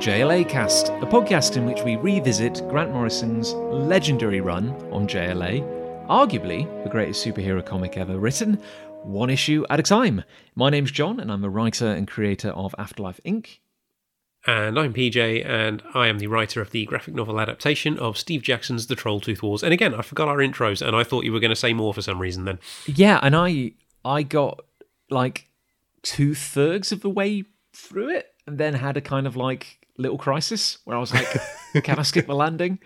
JLA Cast, a podcast in which we revisit Grant Morrison's legendary run on JLA, arguably the greatest superhero comic ever written, one issue at a time. My name's John, and I'm a writer and creator of Afterlife Inc. And I'm PJ, and I am the writer of the graphic novel adaptation of Steve Jackson's The Trolltooth Wars. And again, I forgot our intros, and I thought you were going to say more for some reason then. Yeah, and I I got like two thirds of the way through it, and then had a kind of like little crisis where I was like, "Can I skip the landing?"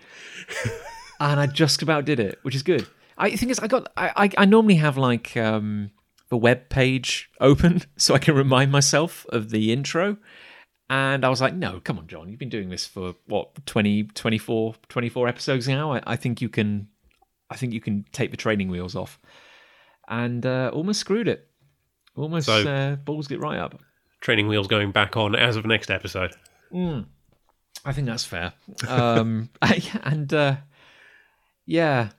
And I just about did it, which is good. I think it's I got I I, I normally have like um the web page open so I can remind myself of the intro. And I was like, no, come on, John. You've been doing this for what, 20, 24, 24 episodes now? I, I think you can I think you can take the training wheels off. And uh, almost screwed it. Almost So- uh, balls get right up. Training wheels going back on as of next episode. I think that's fair. Um, and uh, yeah,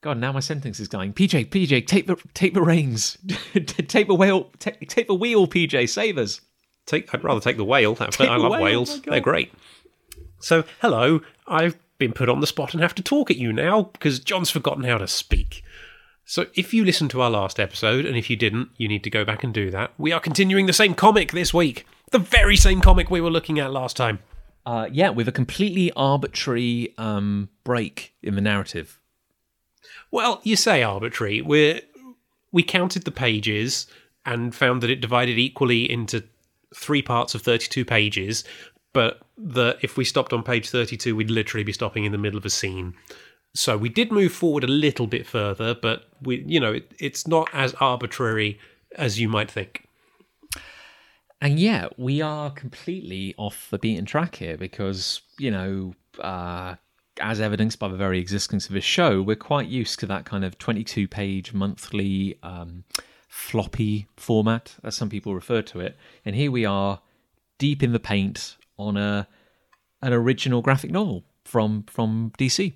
God, now my sentence is dying. PJ, PJ, take the take the reins, take the wheel, take, take the wheel. PJ, save us. Take, I'd rather take the whale. I Take the love whale, whales. oh. They're great. So, hello. I've been put on the spot and have to talk at you now because John's forgotten how to speak. So, if you listened to our last episode, and if you didn't, you need to go back and do that. We are continuing the same comic this week. The very same comic we were looking at last time. Uh, yeah, with a completely arbitrary um, break in the narrative. Well, you say arbitrary. We we counted the pages and found that it divided equally into three parts of 32 pages, but that if we stopped on page 32, we'd literally be stopping in the middle of a scene. So we did move forward a little bit further, but we, you know, it, it's not as arbitrary as you might think. And yeah, we are completely off the beaten track here because, you know, uh, as evidenced by the very existence of this show, we're quite used to that kind of 22 page monthly um, floppy format, as some people refer to it. And here we are, deep in the paint on a an original graphic novel from from DC.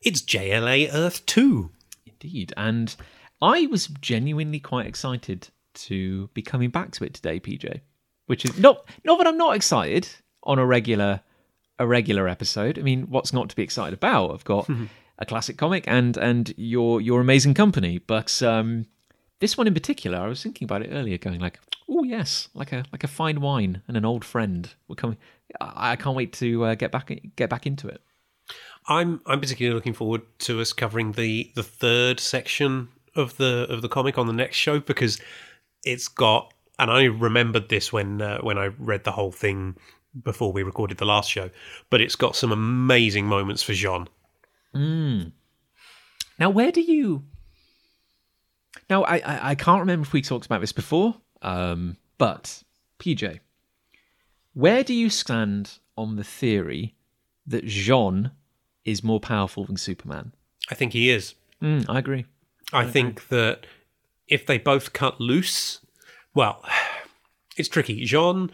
It's JLA Earth 2. Indeed. And I was genuinely quite excited to be coming back to it today, PJ. Which is not not that I'm not excited on a regular a regular episode. I mean, what's not to be excited about? I've got a classic comic and and your your amazing company. But um this one in particular, I was thinking about it earlier, going like, oh yes, like a like a fine wine and an old friend. We're coming. I, I can't wait to uh, get back get back into it. I'm I'm particularly looking forward to us covering the the third section of the of the comic on the next show because it's got and I remembered this when uh, when I read the whole thing before we recorded the last show, but it's got some amazing moments for J'onn. Now, where do you? Now, I, I I can't remember if we talked about this before, um, but PJ, where do you stand on the theory that J'onn is more powerful than Superman? I think he is. Mm, I agree. I think that if they both cut loose, well, it's tricky. J'onn,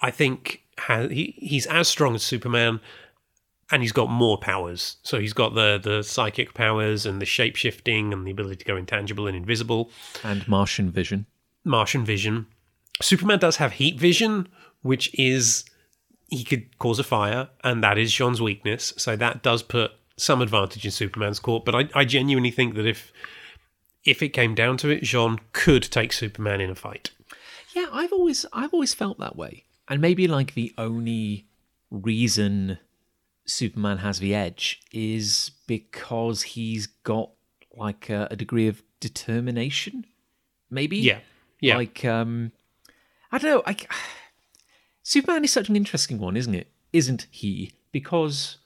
I think, has, he, he's as strong as Superman, and he's got more powers. So he's got the the psychic powers and the shape shifting and the ability to go intangible and invisible, And Martian Vision. Martian vision. Superman does have heat vision, which is he could cause a fire, and that is J'onn's weakness. So that does put some advantage in Superman's court. But I, I genuinely think that if if it came down to it, J'onn could take Superman in a fight. Yeah, I've always I've always felt that way. And maybe like the only reason Superman has the edge is because he's got like a, a degree of determination. Maybe. Yeah, yeah. Like um I don't know, like Superman is such an interesting one, isn't it? Isn't he? Because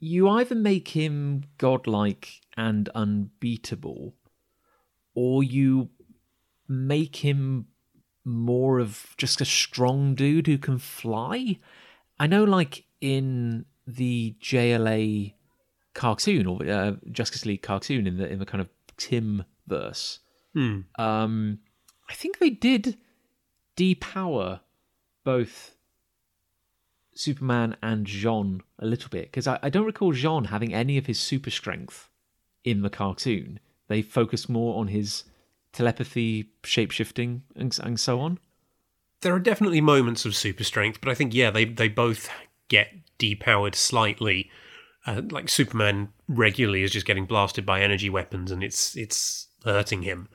you either make him godlike and unbeatable, or you make him more of just a strong dude who can fly. I know, like in the JLA cartoon or uh, Justice League cartoon in the in the kind of Tim verse, Hmm. um, I think they did depower both Superman and J'onn a little bit because I, I don't recall J'onn having any of his super strength in the cartoon. They focus more on his telepathy, shapeshifting, and, and so on. There are definitely moments of super strength, but I think yeah, they they both get depowered slightly. Uh, like Superman regularly is just getting blasted by energy weapons, and it's it's hurting him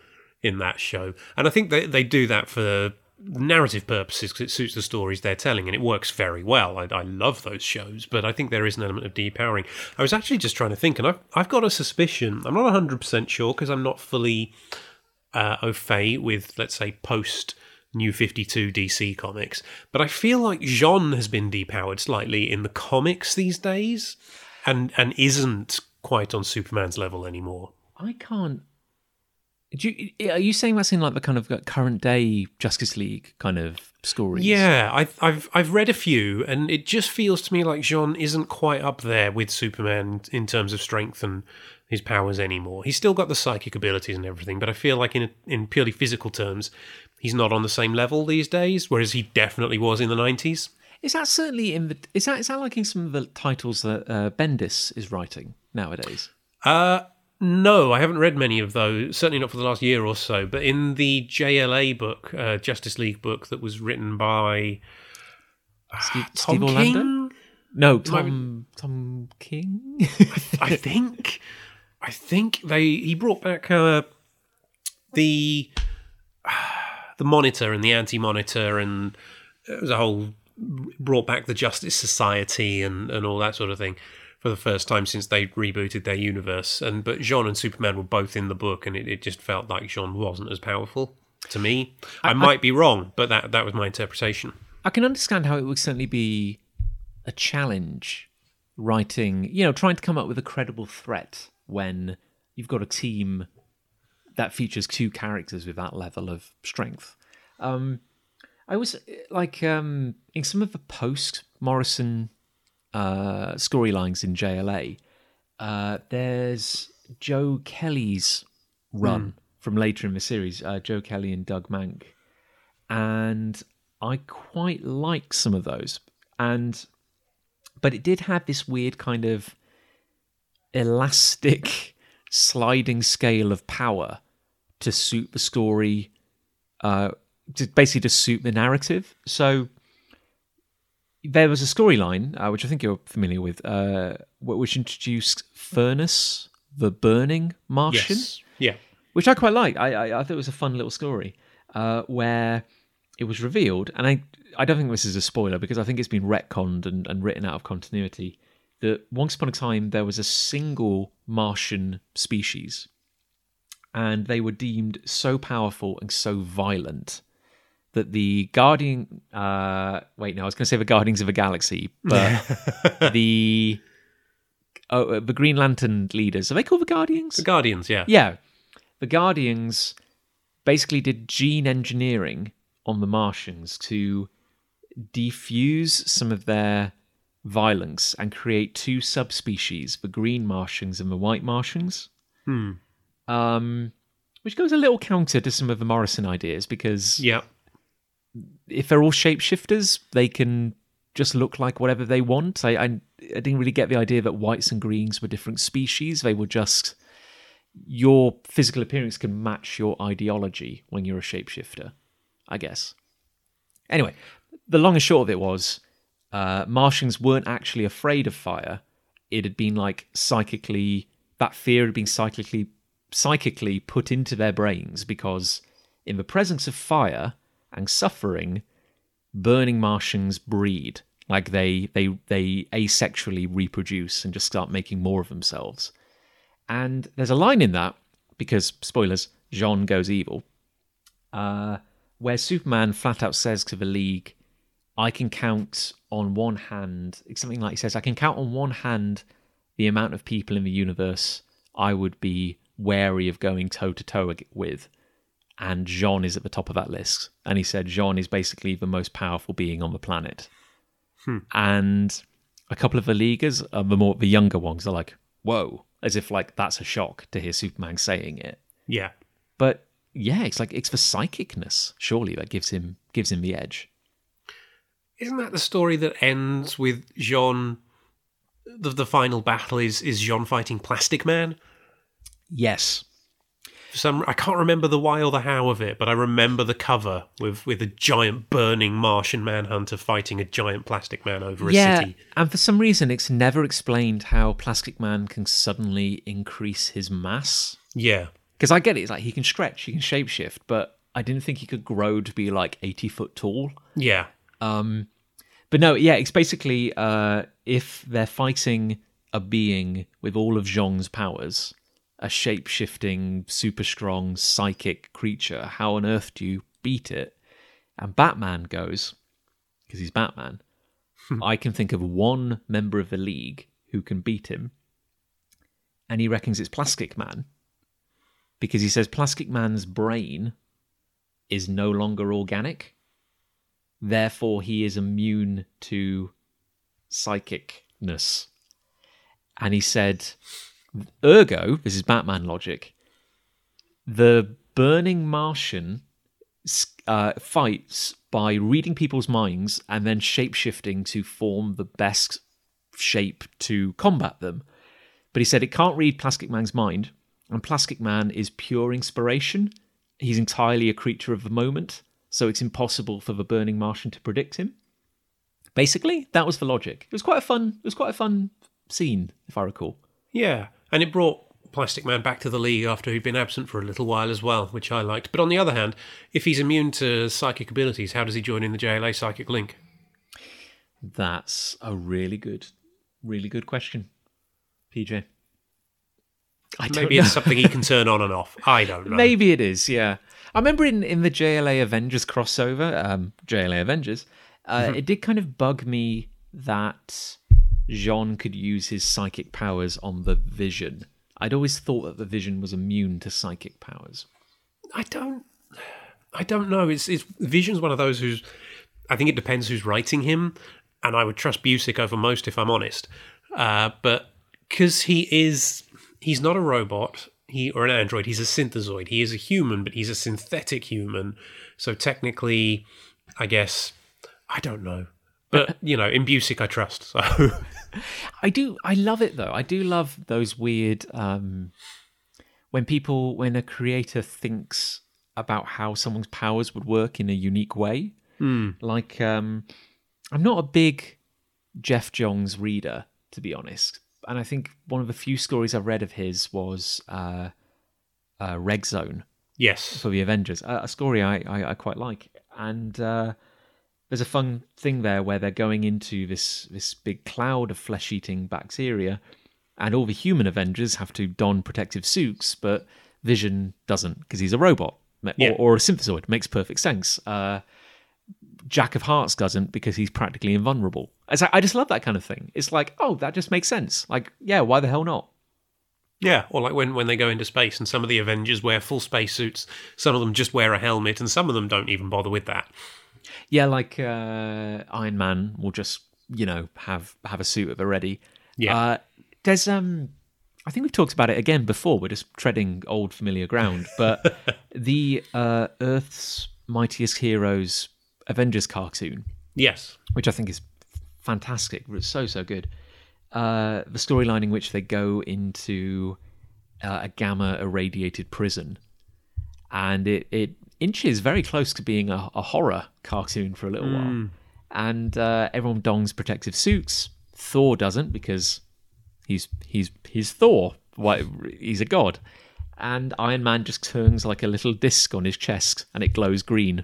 in that show. And I think they they do that for narrative purposes because it suits the stories they're telling, and it works very well. I, I love those shows, but I think there is an element of depowering. I was actually just trying to think, and I've I've got a suspicion. I'm not 100 percent sure because I'm not fully uh, au fait with let's say post New 52 DC comics, but I feel like J'onn has been depowered slightly in the comics these days and and isn't quite on Superman's level anymore. I can't. Do you, are you saying that's in like the kind of current day Justice League kind of stories? Yeah, I've I've I've read a few, and it just feels to me like J'onn isn't quite up there with Superman in terms of strength and his powers anymore. He's still got the psychic abilities and everything, but I feel like in in purely physical terms, he's not on the same level these days. Whereas he definitely was in the nineties. Is that certainly in the? Is that is that like in some of the titles that uh, Bendis is writing nowadays? Uh no, I haven't read many of those. Certainly not for the last year or so. But in the JLA book, uh, Justice League book that was written by Steve, uh, Tom Steve Orlando? King, No, Tom Tom King. I think. I think they he brought back uh, the the monitor and the anti monitor and it was a whole brought back the Justice Society and, and all that sort of thing for the first time since they rebooted their universe. And but J'onn and Superman were both in the book, and it, it just felt like J'onn wasn't as powerful to me. I, might be wrong, but that that was my interpretation. I can understand how it would certainly be a challenge writing, you know, trying to come up with a credible threat when you've got a team that features two characters with that level of strength. Um, I was like um, in some of the post Morrison uh, storylines in JLA. Uh, there's Joe Kelly's run from later in the series, uh, Joe Kelly and Doug Mahnke, and I quite like some of those. And but it did have this weird kind of elastic sliding scale of power to suit the story, uh, to basically to suit the narrative. So there was a storyline uh, which I think you're familiar with, uh, which introduced Fernus, the burning Martian, Yes, yeah, which I quite like. I, I, I thought it was a fun little story uh, where it was revealed, and I I don't think this is a spoiler because I think it's been retconned and, and written out of continuity. That once upon a time there was a single Martian species, and they were deemed so powerful and so violent that the Guardian. Uh, wait, no, I was going to say the Guardians of the Galaxy, but the oh, uh, the Green Lantern leaders are they called the Guardians? the Guardians. Yeah, Yeah. The Guardians basically did gene engineering on the Martians to defuse some of their violence and create two subspecies, the green Martians and the white Martians. Hmm. Um, which goes a little counter to some of the Morrison ideas because yeah. If they're all shapeshifters, they can just look like whatever they want. I, I I didn't really get the idea that whites and greens were different species. They were just your physical appearance can match your ideology when you're a shapeshifter, I guess. Anyway, the long and short of it was uh, Martians weren't actually afraid of fire. It had been like psychically, that fear had been psychically, psychically put into their brains because in the presence of fire and suffering, burning Martians breed. Like they, they, they asexually reproduce and just start making more of themselves. And there's a line in that, because, spoilers, J'onn goes evil, uh, where Superman flat out says to the League, I can count on one hand, something like he says, I can count on one hand the amount of people in the universe I would be wary of going toe to toe with. And J'onn is at the top of that list. And he said J'onn is basically the most powerful being on the planet. And a couple of the leaguers, uh, the more the younger ones, are like, "Whoa!" As if like that's a shock to hear Superman saying it. Yeah. But yeah, it's like it's the psychicness surely that gives him gives him the edge. Isn't that the story that ends with J'onn? The, the final battle is is J'onn fighting Plastic Man. Yes. For some, I can't remember the why or the how of it, but I remember the cover with with a giant burning Martian manhunter fighting a giant Plastic Man over a yeah, city. and for some reason, it's never explained how Plastic Man can suddenly increase his mass. Yeah, Because I get it, it's like he can stretch, he can shapeshift, but I didn't think he could grow to be like 80 foot tall. yeah, Um, but no, yeah, it's basically uh, if they're fighting a being with all of J'onn's powers, a shape shifting, super strong, psychic creature, how on earth do you beat it? And Batman goes, because he's Batman, hmm. I can think of one member of the league who can beat him. And he reckons it's Plastic Man. Because he says Plastic Man's brain is no longer organic therefore he is immune to psychicness. And he said, ergo, this is Batman logic, the burning Martian uh, fights by reading people's minds and then shapeshifting to form the best shape to combat them. But he said it can't read Plastic Man's mind, and Plastic Man is pure inspiration. He's entirely a creature of the moment, so it's impossible for the burning Martian to predict him. Basically, that was the logic. It was quite a fun. It was quite a fun scene, if I recall. yeah. And it brought Plastic Man back to the league after he'd been absent for a little while as well, which I liked. But on the other hand, if he's immune to psychic abilities, how does he join in the JLA Psychic Link? That's a really good, really good question, PJ. I Maybe it's something he can turn on and off. I don't know. Maybe it is, yeah. I remember in, in the JLA Avengers crossover, um, JLA Avengers, uh, it did kind of bug me that J'onn could use his psychic powers on the Vision. I'd always thought that the Vision was immune to psychic powers. I don't. I don't know. It's, it's Vision's one of those who's. I think it depends who's writing him, and I would trust Busiek over most if I'm honest. Uh, but because he is, he's not a robot. He or an android. He's a synthezoid. He is a human, but he's a synthetic human. So technically, I guess I don't know. But you know, in Busiek, I trust. So I do. I love it though. I do love those weird um, when people, when a creator thinks about how someone's powers would work in a unique way. Like, um, I'm not a big Geoff Johns reader, to be honest, and I think one of the few stories I've read of his was uh, uh, Red Zone yes, for the Avengers, a, a story I, I, I quite like. And uh, there's a fun thing there where they're going into this this big cloud of flesh eating bacteria, and all the human Avengers have to don protective suits, but Vision doesn't because he's a robot or, Yeah. or a synthezoid. Makes perfect sense. Uh, Jack of Hearts doesn't because he's practically invulnerable. It's like- I just love that kind of thing. It's like, oh, that just makes sense. Like, yeah, why the hell not? Yeah, or like when, when they go into space and some of the Avengers wear full spacesuits, some of them just wear a helmet, and some of them don't even bother with that. Yeah, like uh, Iron Man will just you know have have a suit at the ready. Yeah. Uh, there's um, I think we've talked about it again before. We're just treading old familiar ground, but the uh, Earth's Mightiest Heroes Avengers cartoon, Yes. which I think is fantastic, it's so so good. Uh, the storyline in which they go into uh, a gamma irradiated prison, and it it inches very close to being a, a horror cartoon for a little while. And uh, everyone dons protective suits. Thor doesn't because he's he's he's Thor. Why he's a god. And Iron Man just turns like a little disc on his chest, and it glows green.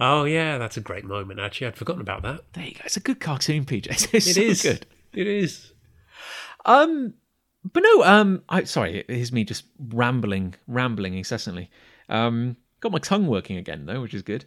Oh yeah, that's a great moment. Actually, I'd forgotten about that. There you go. It's a good cartoon, PJ. It's It so is good. It is. Um, but no. Um, I sorry. Here's me just rambling, rambling incessantly. Um, got my tongue working again though, which is good.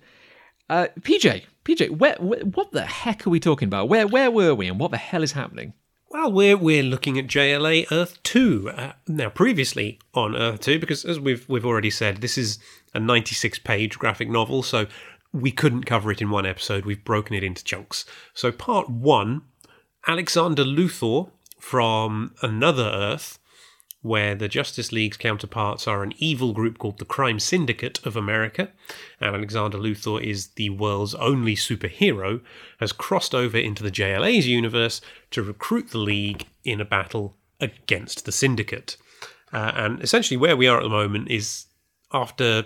Uh, PJ, PJ, where, where, what the heck are we talking about? Where, where were we, and what the hell is happening? Well, we're we're looking at JLA Earth Two uh, now. Previously on Earth Two, because as we've we've already said, this is a ninety-six page graphic novel, so we couldn't cover it in one episode. We've broken it into chunks. So part one, Alexander Luthor from another Earth where the Justice League's counterparts are an evil group called the Crime Syndicate of America, and Alexander Luthor is the world's only superhero, has crossed over into the JLA's universe to recruit the League in a battle against the Syndicate. Uh, and essentially, where we are at the moment is after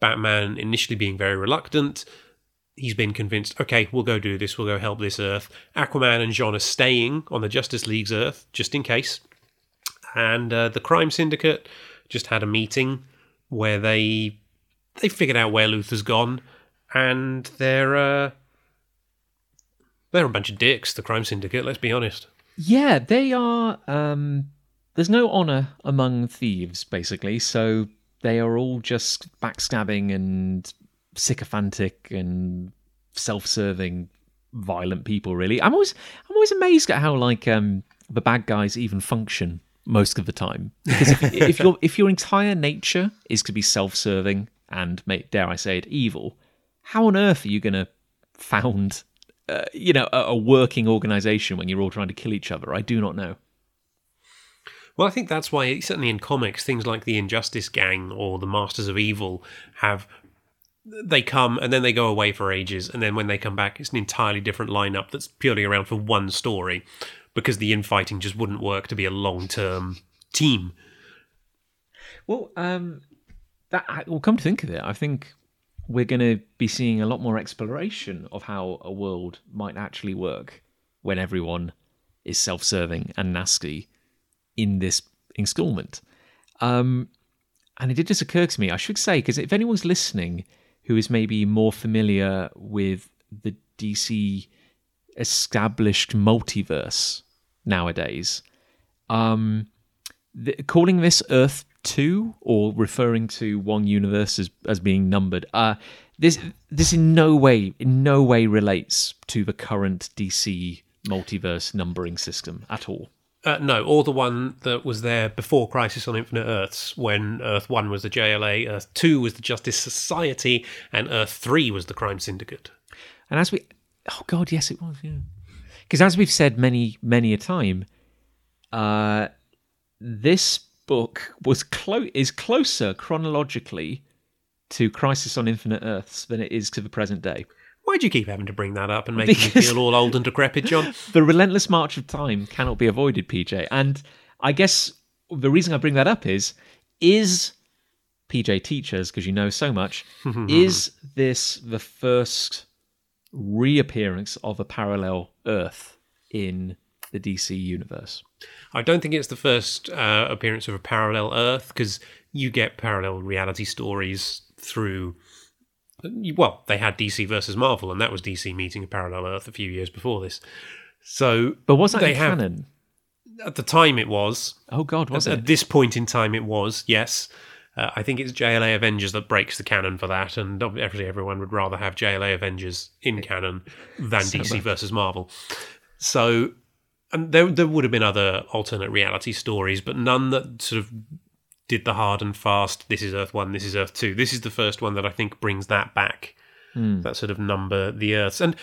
Batman initially being very reluctant, he's been convinced, okay, we'll go do this, we'll go help this Earth. Aquaman and J'onn are staying on the Justice League's Earth, just in case. And uh, the Crime Syndicate just had a meeting where they they figured out where Luthor's gone, and they're uh, they're a bunch of dicks. The Crime Syndicate, let's be honest. Yeah, they are. Um, there's no honor among thieves, basically. So they are all just backstabbing and sycophantic and self-serving, violent people. Really, I'm always I'm always amazed at how like um, the bad guys even function most of the time. Because if, if your if your entire nature is to be self-serving and dare I say it evil, how on earth are you going to found uh, you know a, a working organization when you're all trying to kill each other? I do not know. Well, I think that's why, certainly in comics, things like the Injustice Gang or the Masters of Evil have. They come and then they go away for ages, and then when they come back, it's an entirely different lineup that's purely around for one story because the infighting just wouldn't work to be a long term team. Well, um, that well, come to think of it, I think we're going to be seeing a lot more exploration of how a world might actually work when everyone is self-serving and nasty in this installment. Um, and it did just occur to me, I should say, because if anyone's listening who is maybe more familiar with the DC established multiverse nowadays, um, the, calling this Earth 2 or referring to one universe as, as being numbered, uh, this this in no way in no way relates to the current DC multiverse numbering system at all. Uh, no, or the one that was there before Crisis on Infinite Earths, when Earth 1 was the JLA, Earth 2 was the Justice Society, and Earth 3 was the Crime Syndicate. And as we. Oh, God, yes, it was, yeah. Because as we've said many, many a time, uh, this book was clo- is closer chronologically to Crisis on Infinite Earths than it is to the present day. Why do you keep having to bring that up and making because me feel all old and decrepit, John? the relentless march of time cannot be avoided, PJ. And I guess the reason I bring that up is is PJ Teachers, because you know so much, is this the first reappearance of a parallel Earth in the DC universe? I don't think it's the first uh, appearance of a parallel Earth because you get parallel reality stories through well, they had DC versus Marvel, and that was DC meeting a parallel Earth a few years before this. So, but was that they have, canon? At the time, it was. Oh God, was at, it? At this point in time, it was. Yes, uh, I think it's JLA Avengers that breaks the canon for that, and obviously everyone would rather have JLA Avengers in canon than so DC much. versus Marvel. So, and there there would have been other alternate reality stories, but none that sort of did the hard and fast. This is Earth One. This is Earth Two. This is the first one that I think brings that back. Mm. That sort of number the Earths, and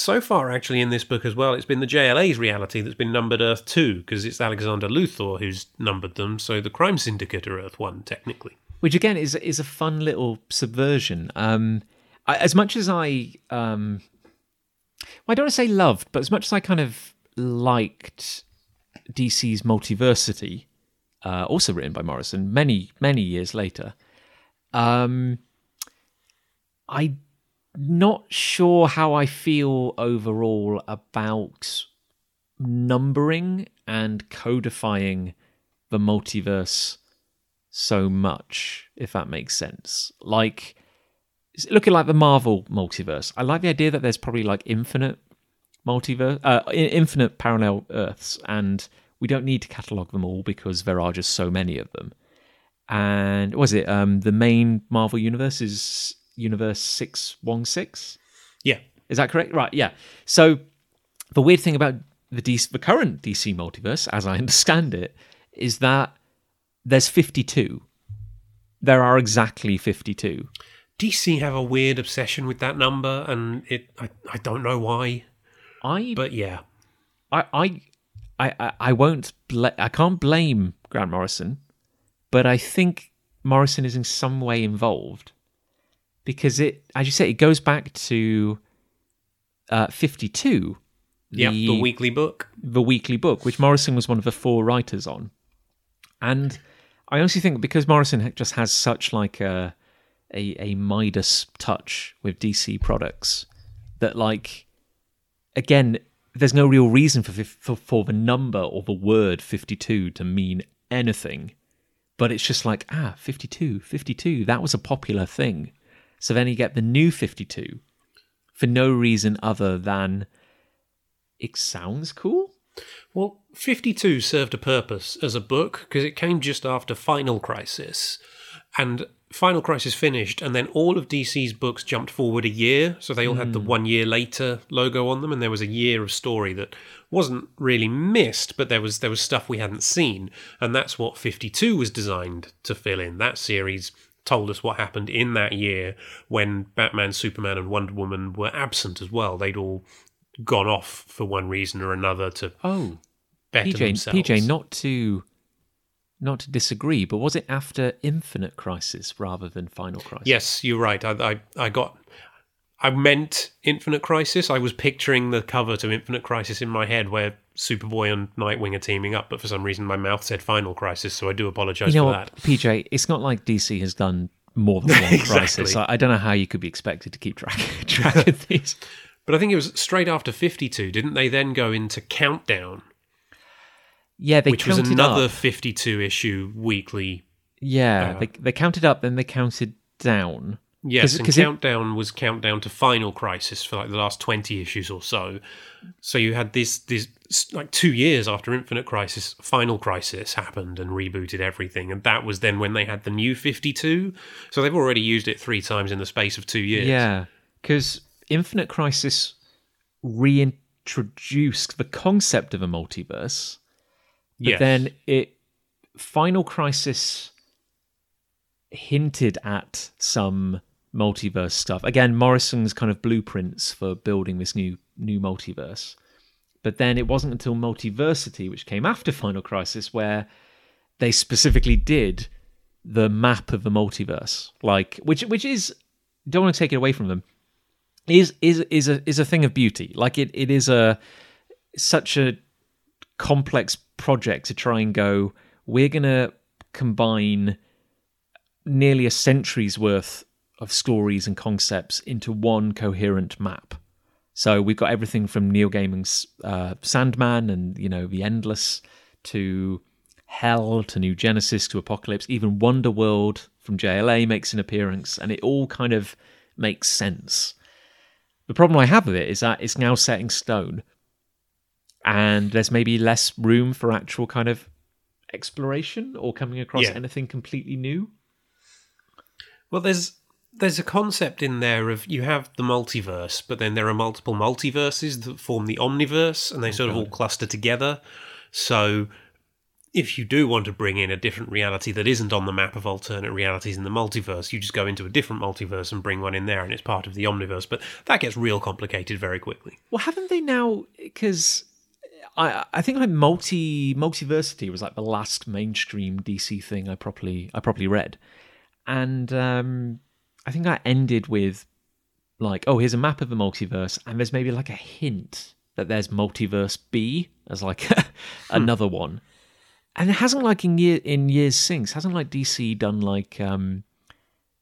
so far actually in this book as well, it's been the JLA's reality that's been numbered Earth Two because it's Alexander Luthor who's numbered them. So the Crime Syndicate are Earth One technically. Which again is is a fun little subversion. Um, I, as much as I, um, well, I don't want to say loved, but as much as I kind of liked DC's multiversity, uh, also written by Morrison many many years later. Um, I'm not sure how I feel overall about numbering and codifying the multiverse so much, if that makes sense. Like looking like the Marvel multiverse. I like the idea that there's probably like infinite multiverse, uh, infinite parallel Earths, and we don't need to catalog them all because there are just so many of them. And was it um, the main Marvel universe is Universe six one six? Yeah, is that correct? Right. Yeah. So the weird thing about the DC, the current DC multiverse, as I understand it, is that there's fifty two. There are exactly fifty two. DC have a weird obsession with that number, and it I, I don't know why. I but yeah, I I I, I, won't bla- I can't blame Grant Morrison, but I think Morrison is in some way involved because it, as you say, it goes back to uh, 52. yeah, the weekly book. the weekly book, which Morrison was one of the four writers on. And I honestly think because Morrison just has such like a a, a Midas touch with DC products that like again, there's no real reason for, for for the number or the word 52 to mean anything. But it's just like, ah, 52, 52, that was a popular thing. So then you get the new 52 for no reason other than it sounds cool. Well, 52 served a purpose as a book because it came just after Final Crisis. And Final Crisis finished, and then all of DC's books jumped forward a year. So they all had the hmm. one year later logo on them, and there was a year of story that wasn't really missed, but there was there was stuff we hadn't seen. And that's what 52 was designed to fill in. That series told us what happened in that year when Batman, Superman, and Wonder Woman were absent as well. They'd all gone off for one reason or another to Oh, better PJ, themselves. PJ, not to not to disagree, but was it after Infinite Crisis rather than Final Crisis? Yes, you're right. I, I, I got. I meant Infinite Crisis. I was picturing the cover to Infinite Crisis in my head where Superboy and Nightwing are teaming up, but for some reason my mouth said Final Crisis, so I do apologize you know for what, that. PJ? It's not like DC has done more than one Exactly. crisis. I, I don't know how you could be expected to keep track track of these. But I think it was straight after 52, didn't they then go into Countdown, Yeah, they which was another up. 52 issue weekly? Yeah, uh, they they counted up, then they counted down. Yes, 'Cause- and 'cause it- Countdown was Countdown to Final Crisis for like the last 20 issues or so. So you had this, this like two years after Infinite Crisis, Final Crisis happened and rebooted everything. And that was then when they had the new 52. So they've already used it three times in the space of two years. Yeah, because Infinite Crisis reintroduced the concept of a multiverse, but Yes. then it Final Crisis hinted at some multiverse stuff. Again, Morrison's kind of blueprints for building this new new multiverse. But then it wasn't until Multiversity, which came after Final Crisis, where they specifically did the map of the multiverse, like which which is don't want to take it away from them is is is a is a thing of beauty. Like it it is a such a complex project to try and go. We're gonna combine nearly a century's worth of stories and concepts into one coherent map. So we've got everything from Neil Gaiman's uh, Sandman and you know the Endless to Hell to New Genesis to Apocalypse. Even Wonder World from JLA makes an appearance, and it all kind of makes sense. The problem I have with it is that it's now set in stone, and there's maybe less room for actual kind of exploration or coming across Yeah. anything completely new. Well, there's there's a concept in there of you have the multiverse, but then there are multiple multiverses that form the omniverse, and they sort of all cluster together. So, if you do want to bring in a different reality that isn't on the map of alternate realities in the multiverse, you just go into a different multiverse and bring one in there, and it's part of the omniverse. But that gets real complicated very quickly. Well, haven't they now? Because I I think like multi multiversity was like the last mainstream DC thing I properly I properly read, and um, I think I ended with like oh here's a map of the multiverse and there's maybe like a hint that there's multiverse B as like another one, and it hasn't like in year in years since hasn't like DC done like um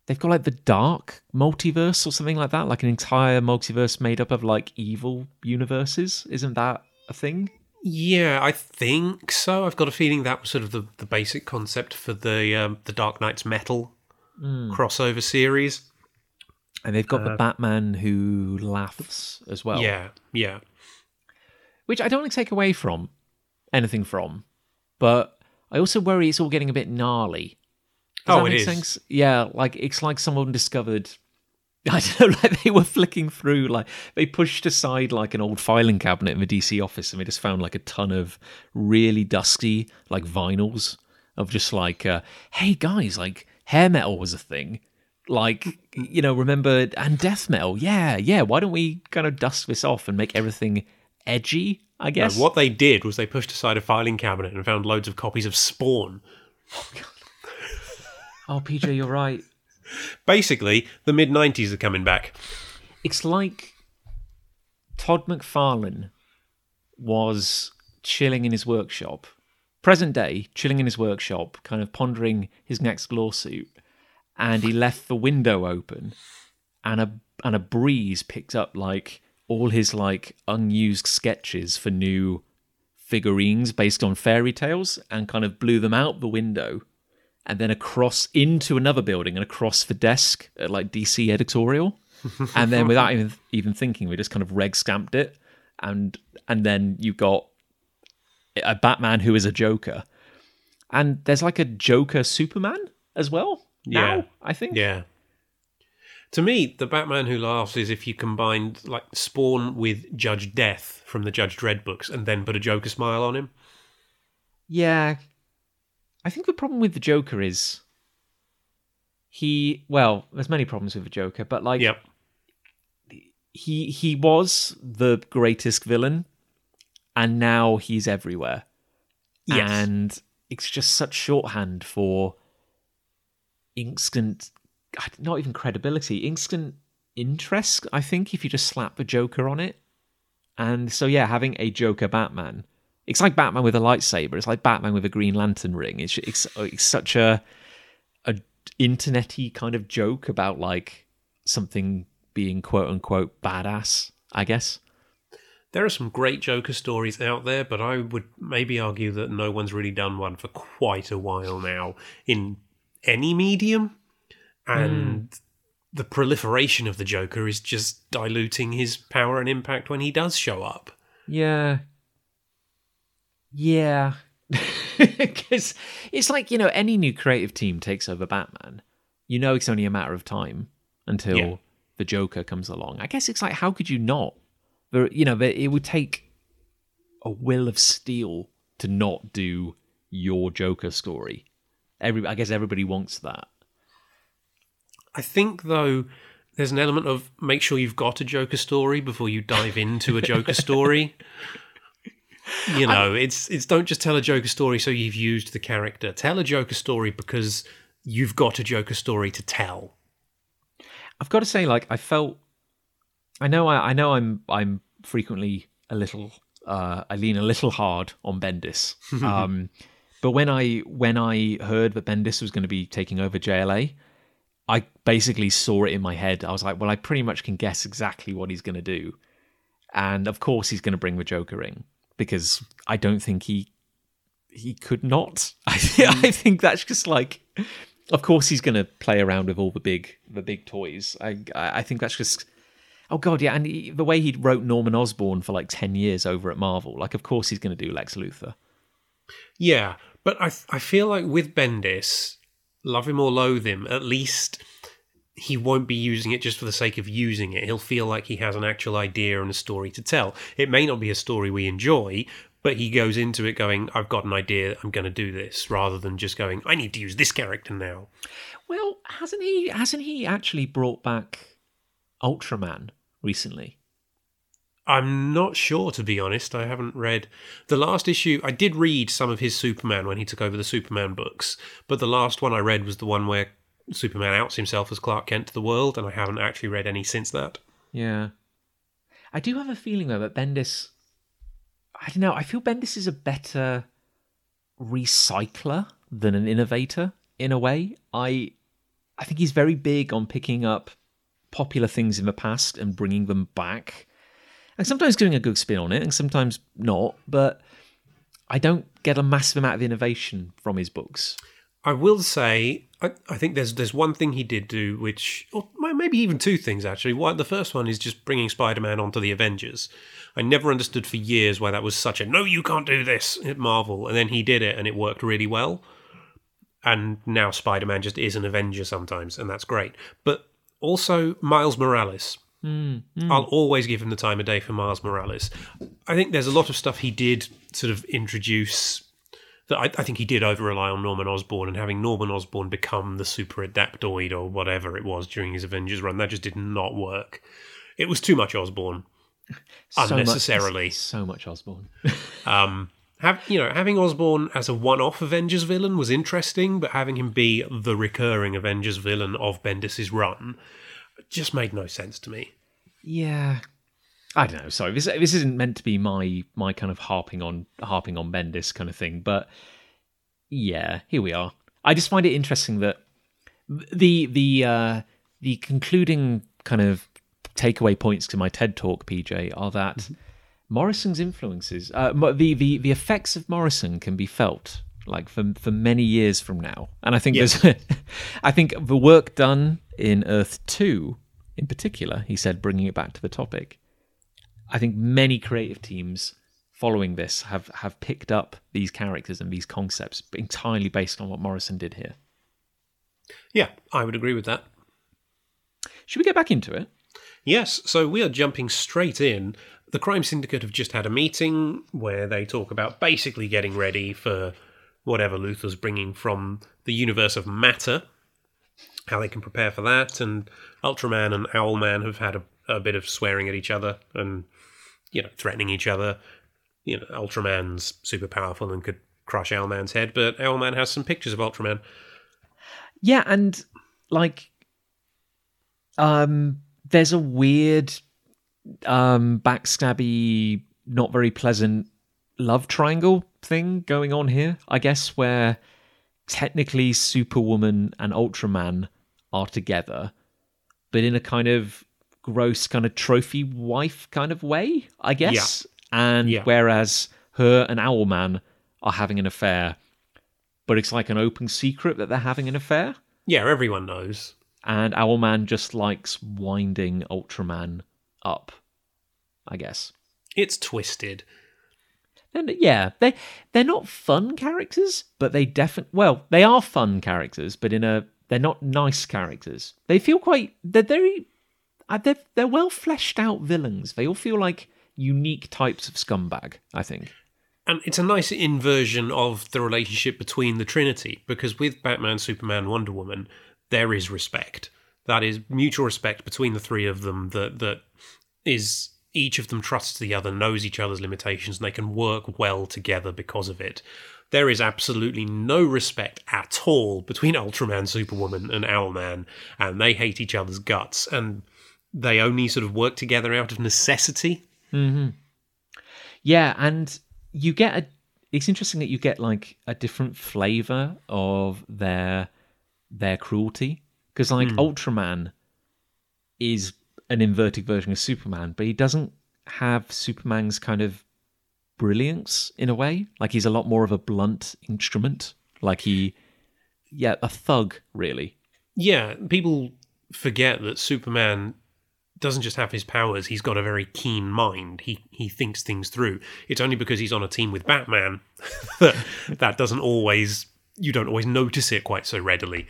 they've got like the dark multiverse or something like that, like an entire multiverse made up of like evil universes. Isn't that a thing? Yeah, I think so. I've got a feeling that was sort of the, the basic concept for the um, the Dark Nights Metal crossover series. And they've got the Batman who laughs as well. Yeah, yeah. Which I don't want to take away from anything from, but I also worry it's all getting a bit gnarly. Does Oh, it is. sense? Yeah, like it's like someone discovered I don't know, like they were flicking through, like they pushed aside like an old filing cabinet in the DC office, and they just found like a ton of really dusty like vinyls of just like, uh, hey guys, like hair metal was a thing, like mm. you know, remember and death metal, yeah, yeah. Why don't we kind of dust this off and make everything edgy, I No, guess. what they did was they pushed aside a filing cabinet and found loads of copies of Spawn. Oh, PJ, you're right. Basically, the mid 90s are coming back. It's like Todd McFarlane was chilling in his workshop, present day, chilling in his workshop, kind of pondering his next lawsuit, and he left the window open, and a and a breeze picked up like all his like unused sketches for new figurines based on fairy tales, and kind of blew them out the window. And then across into another building and across the desk at like DC editorial and then without even even thinking, we just kind of reg scamped it, and and then you got a Batman who is a Joker, and there's like a Joker Superman as well. Now, Yeah. I think. Yeah. To me, the Batman Who Laughs is if you combined like Spawn with Judge Death from the Judge Dredd books and then put a Joker smile on him. Yeah. I think the problem with the Joker is he. Well, there's many problems with the Joker, but like Yep. he he was the greatest villain, and now he's everywhere. Yes. and it's just such shorthand for instant not even credibility instant interest i think if you just slap the joker on it and so yeah having a joker batman it's like batman with a lightsaber it's like batman with a green lantern ring it's it's, it's such a a internety kind of joke about like something being quote unquote badass i guess There are some great Joker stories out there, but I would maybe argue that no one's really done one for quite a while now in any medium. And hmm. the proliferation of the Joker is just diluting his power and impact when he does show up. Yeah. Yeah. Because it's like, you know, any new creative team takes over Batman. You know, it's only a matter of time until Yeah. the Joker comes along. I guess it's like, how could you not? You know, but it would take a will of steel to not do your Joker story. Every, I guess everybody wants that. I think though there's an element of make sure you've got a Joker story before you dive into a Joker story. You know, it's it's don't just tell a Joker story so you've used the character. Tell a Joker story because you've got a Joker story to tell. I've got to say, like, I felt. I know, I, I know, I'm, I'm frequently a little, uh, I lean a little hard on Bendis. Um, but when I, when I heard that Bendis was going to be taking over JLA, I basically saw it in my head. I was like, well, I pretty much can guess exactly what he's going to do, and of course, he's going to bring the Joker in because I don't think he, he could not. I, thi- I think that's just like of course he's going to play around with all the big the big toys i I think that's just oh god yeah and he, the way he wrote norman osborn for like 10 years over at marvel like of course he's going to do lex luthor Yeah, but I I feel like with Bendis, love him or loathe him, at least he won't be using it just for the sake of using it. He'll feel like he has an actual idea and a story to tell. It may not be a story we enjoy, but he goes into it going, I've got an idea, I'm going to do this, rather than just going, I need to use this character now. well hasn't he hasn't he actually brought back ultraman recently I'm not sure, to be honest. I haven't read the last issue. I did read some of his Superman when he took over the Superman books, but the last one I read was the one where Superman outs himself as Clark Kent to the world, and I haven't actually read any since that. yeah i do have a feeling though that bendis i don't know i feel bendis is a better recycler than an innovator in a way i i think he's very big on picking up popular things in the past and bringing them back and sometimes doing a good spin on it and sometimes not but i don't get a massive amount of innovation from his books I will say, I, I think there's there's one thing he did do, which, or maybe even two things actually. One, the first one is just bringing Spider-Man onto the Avengers. I never understood for years why that was such a no, you can't do this at Marvel, and then he did it, and it worked really well. And now Spider-Man just is an Avenger sometimes, and that's great. But also Miles Morales. I'll always give him the time of day for Miles Morales. I think there's a lot of stuff he did sort of introduce that I, I think he did over rely on Norman Osborn and having Norman Osborn become the super adaptoid or whatever it was during his Avengers run, that just did not work. It was too much Osborn. So much- unnecessarily. so much Osborn. Um, have you know having Osborn as a one-off Avengers villain was interesting, but having him be the recurring Avengers villain of Bendis's run just made no sense to me. Yeah. I don't know. Sorry, this this isn't meant to be my my kind of harping on harping on Bendis kind of thing, but yeah, here we are. I just find it interesting that the the uh, the concluding kind of takeaway points to my TED talk, PJ, are that Morrison's influences, uh, the, the the effects of Morrison can be felt like for for many years from now, and I think Yeah. there's, I think the work done in Earth Two, in particular, he said, bringing it back to the topic. I think many creative teams following this have have picked up these characters and these concepts entirely based on what Morrison did here. Yeah, I would agree with that. Should we get back into it? Yes, so we are jumping straight in. The Crime Syndicate have just had a meeting where they talk about basically getting ready for whatever Luthor's bringing from the universe of matter, how they can prepare for that. And Ultraman and Owlman have had a, a bit of swearing at each other and, you know, threatening each other. You know, Ultraman's super powerful and could crush Owlman's head, but Owlman has some pictures of Ultraman. Yeah, and like um there's a weird um backstabby not very pleasant love triangle thing going on here, I guess where technically Superwoman and Ultraman are together, but in a kind of gross kind of trophy wife kind of way, I guess. And Yeah. whereas her and Owlman are having an affair, but it's like an open secret that they're having an affair. Yeah, everyone knows. And Owlman just likes winding Ultraman up, I guess. It's twisted. And yeah, they they're not fun characters, but they definitely well, they are fun characters, but in a they're not nice characters. They feel quite they're very uh, they're they're well fleshed out villains. They all feel like unique types of scumbag. I think. And it's a nice inversion of the relationship between the Trinity, because with Batman, Superman, Wonder Woman, there is respect. That is mutual respect between the three of them that that is each of them trusts the other, knows each other's limitations, and they can work well together because of it. There is absolutely no respect at all between Ultraman, Superwoman, and Owlman, and they hate each other's guts, and they only sort of work together out of necessity. Mm-hmm. Yeah, and you get a. It's interesting that you get like a different flavor of their their cruelty because like hmm. Ultraman is an inverted version of Superman, but he doesn't have Superman's kind of brilliance in a way. Like he's a lot more of a blunt instrument. Like he, yeah, a thug really. Yeah, people forget that Superman doesn't just have his powers, he's got a very keen mind. He he thinks things through. It's only because he's on a team with Batman that that doesn't always you don't always notice it quite so readily.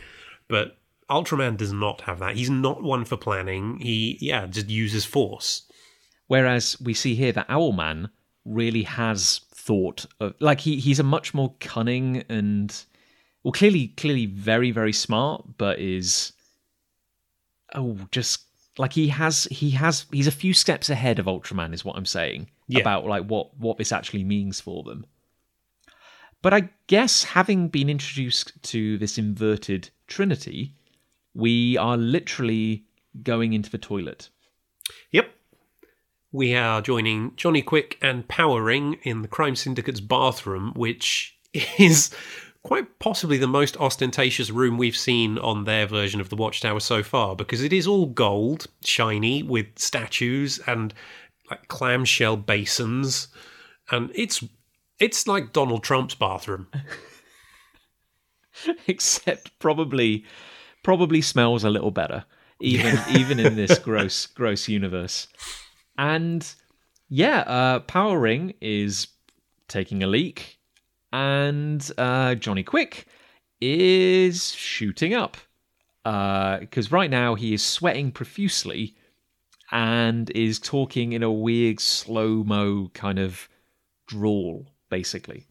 But Ultraman does not have that. He's not one for planning. He yeah, just uses force. Whereas we see here that Owlman really has thought of like he he's a much more cunning and well clearly clearly very very smart but is oh just like he has he has he's a few steps ahead of Ultraman is what I'm saying Yeah. about like what what this actually means for them. But I guess having been introduced to this inverted trinity, we are literally going into the toilet. Yep. We are joining Johnny Quick and Power Ring in the Crime Syndicate's bathroom, which is quite possibly the most ostentatious room we've seen on their version of the Watchtower so far, because it is all gold, shiny, with statues and like clamshell basins, and it's it's like Donald Trump's bathroom. except probably probably smells a little better even even in this gross gross universe. And yeah uh power ring is taking a leak and uh johnny quick is shooting up uh because right now he is sweating profusely and is talking in a weird slow-mo kind of drawl basically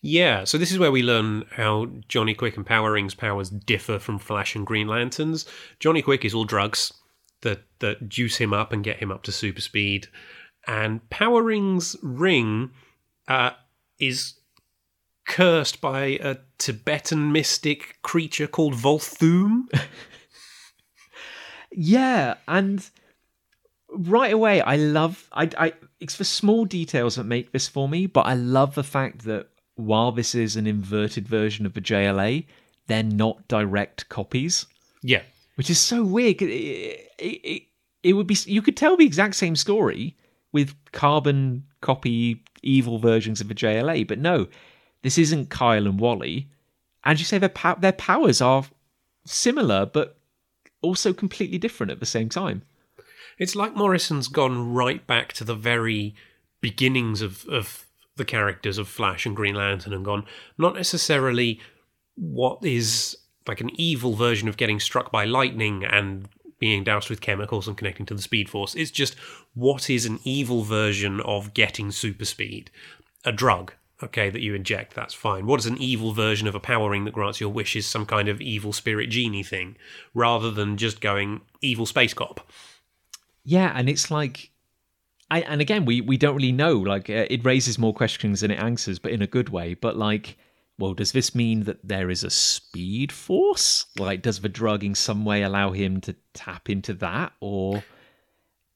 Yeah, so this is where we learn how Johnny Quick and Power Ring's powers differ from Flash and Green Lantern's. Johnny Quick is all drugs. that that juice him up and get him up to super speed. And Power Ring's ring uh, is cursed by a Tibetan mystic creature called Volthoom. Yeah, and right away, I love. I, I. It's the small details that make this for me, but I love the fact that while this is an inverted version of the JLA, they're not direct copies, yeah, which is so weird. It, it, it, it would be. You could tell the exact same story with carbon copy evil versions of the JLA, but no, this isn't Kyle and Wally. And you say their pow- their powers are similar, but also completely different at the same time. It's like Morrison's gone right back to the very beginnings of, of the characters of Flash and Green Lantern and gone, not necessarily what is like an evil version of getting struck by lightning and being doused with chemicals and connecting to the Speed Force. It's just what is an evil version of getting super speed? A drug. Okay, that you inject, that's fine. What is an evil version of a power ring that grants your wishes? Some kind of evil spirit genie thing, rather than just going evil space cop. Yeah, and it's like, I and again we we don't really know. Like uh, it raises more questions than it answers, but in a good way. But like, well, does this mean that there is a speed force? Like, does the drug in some way allow him to tap into that, or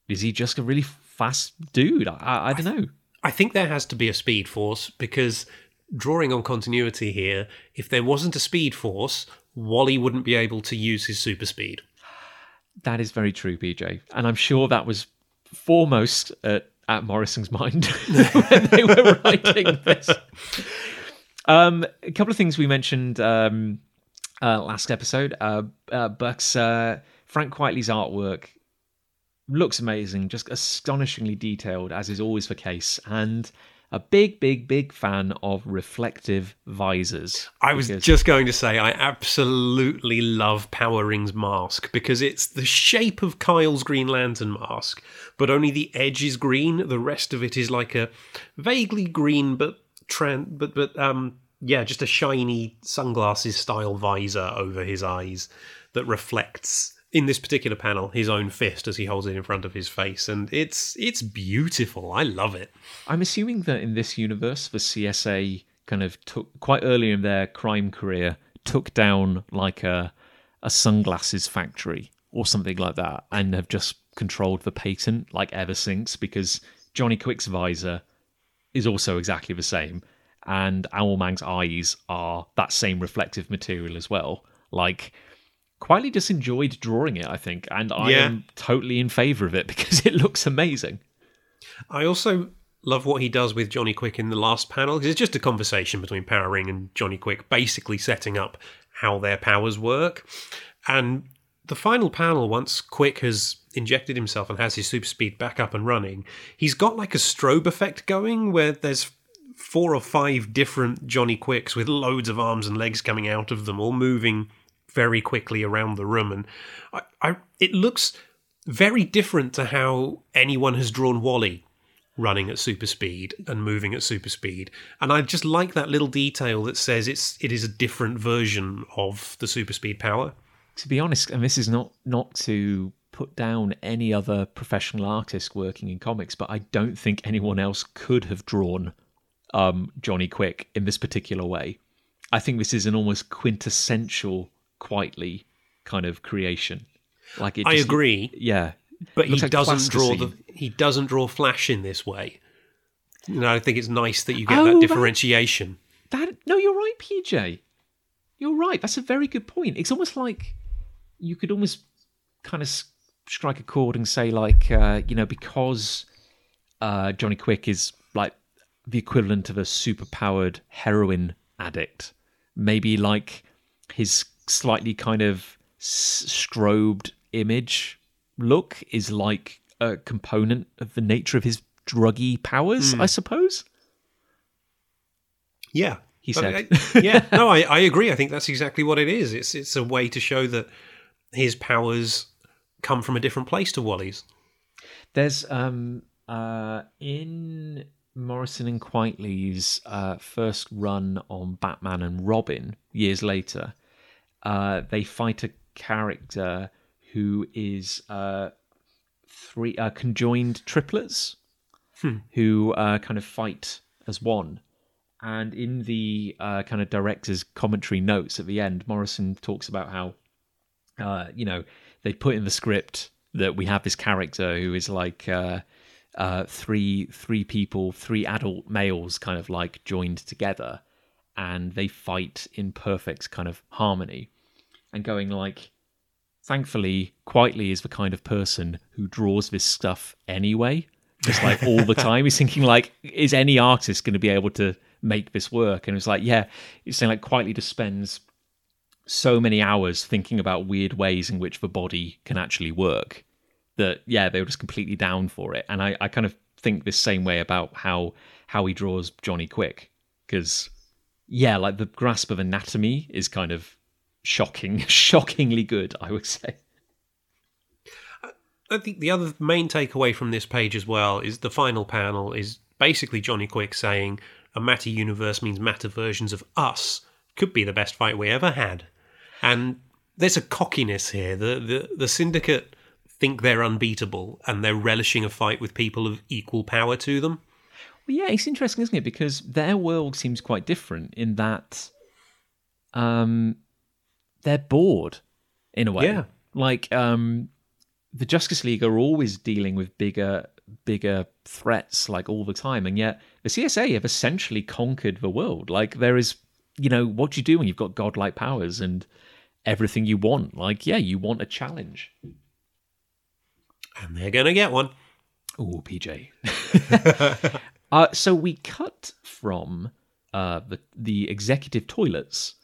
is he just a really fast dude? I, I, I don't know. I think there has to be a speed force because drawing on continuity here, if there wasn't a speed force, Wally wouldn't be able to use his super speed. That is very true, PJ, and I'm sure that was foremost at, at Morrison's mind when they were writing this. Um, a couple of things we mentioned um, uh, last episode. Uh, uh, Buck's uh, Frank Quitely's artwork looks amazing, just astonishingly detailed, as is always the case, and a big, big, big fan of reflective visors. I was just going to say, I absolutely love Power Ring's mask because it's the shape of Kyle's Green Lantern mask, but only the edge is green. The rest of it is like a vaguely green, but but but um yeah, just a shiny sunglasses style visor over his eyes that reflects in this particular panel his own fist as he holds it in front of his face, and it's it's beautiful. I love it. I'm assuming that in this universe, the CSA kind of took quite early in their crime career took down like a a sunglasses factory or something like that, and have just controlled the patent like ever since because Johnny Quick's visor is also exactly the same, and Owlman's eyes are that same reflective material as well. Like. Quitely just enjoyed drawing it, I think, and I Yeah. am totally in favour of it because it looks amazing. I also love what he does with Johnny Quick in the last panel because it's just a conversation between Power Ring and Johnny Quick, basically setting up how their powers work. And the final panel, once Quick has injected himself and has his super speed back up and running, he's got like a strobe effect going where there's four or five different Johnny Quicks with loads of arms and legs coming out of them, all moving very quickly around the room. And I, I, it looks very different to how anyone has drawn Wally running at super speed and moving at super speed. And I just like that little detail that says it's it is a different version of the super speed power. to be honest, and this is not not to put down any other professional artist working in comics, but I don't think anyone else could have drawn um, Johnny Quick in this particular way. I think this is an almost quintessential Quitely kind of creation. Like it I just- agree, Yeah, but he like doesn't draw the he doesn't draw Flash in this way. You know, I think it's nice that you get Oh, that that- differentiation. That no, you're right, PJ. You're right. That's a very good point. It's almost like you could almost kind of strike a chord and say, like, uh, you know, because uh, Johnny Quick is like the equivalent of a super-powered heroin addict, maybe like his slightly kind of strobed image look is like a component of the nature of his druggy powers, I suppose. Yeah. He said. I- yeah, no, I, I agree. I think that's exactly what it is. It's it's a way to show that his powers come from a different place to Wally's. There's um uh in Morrison and Quitely's uh, first run on Batman and Robin years later, uh, they fight a character who is uh, three uh, conjoined triplets who uh, kind of fight as one. And in the uh, kind of director's commentary notes at the end, Morrison talks about how, uh, you know, they put in the script that we have this character who is like uh, uh, three three people, three adult males, kind of like joined together, and they fight in perfect kind of harmony, and going like, thankfully, Quitely is the kind of person who draws this stuff anyway, just like all the time. He's thinking like, is any artist going to be able to make this work? And it's like, yeah, he's saying like Quitely just spends so many hours thinking about weird ways in which the body can actually work that yeah they were just completely down for it and i, I kind of think the same way about how how he draws johnny quick because yeah like the grasp of anatomy is kind of shocking shockingly good i would say I think the other main takeaway from this page as well is the final panel is basically Johnny Quick saying a matter universe means matter versions of us could be the best fight we ever had. And there's a cockiness here. The the, the syndicate think they're unbeatable and they're relishing a fight with people of equal power to them. Well, yeah, it's interesting, isn't it? Because their world seems quite different in that um, they're bored in a way. Yeah. Like um, the Justice League are always dealing with bigger, bigger threats, like all the time, and yet the CSA have essentially conquered the world. Like there is, you know, what do you do when you've got godlike powers and everything you want? Like, yeah, you want a challenge. And they're going to get one. Oh, PJ. uh, so we cut from uh, the the executive toilets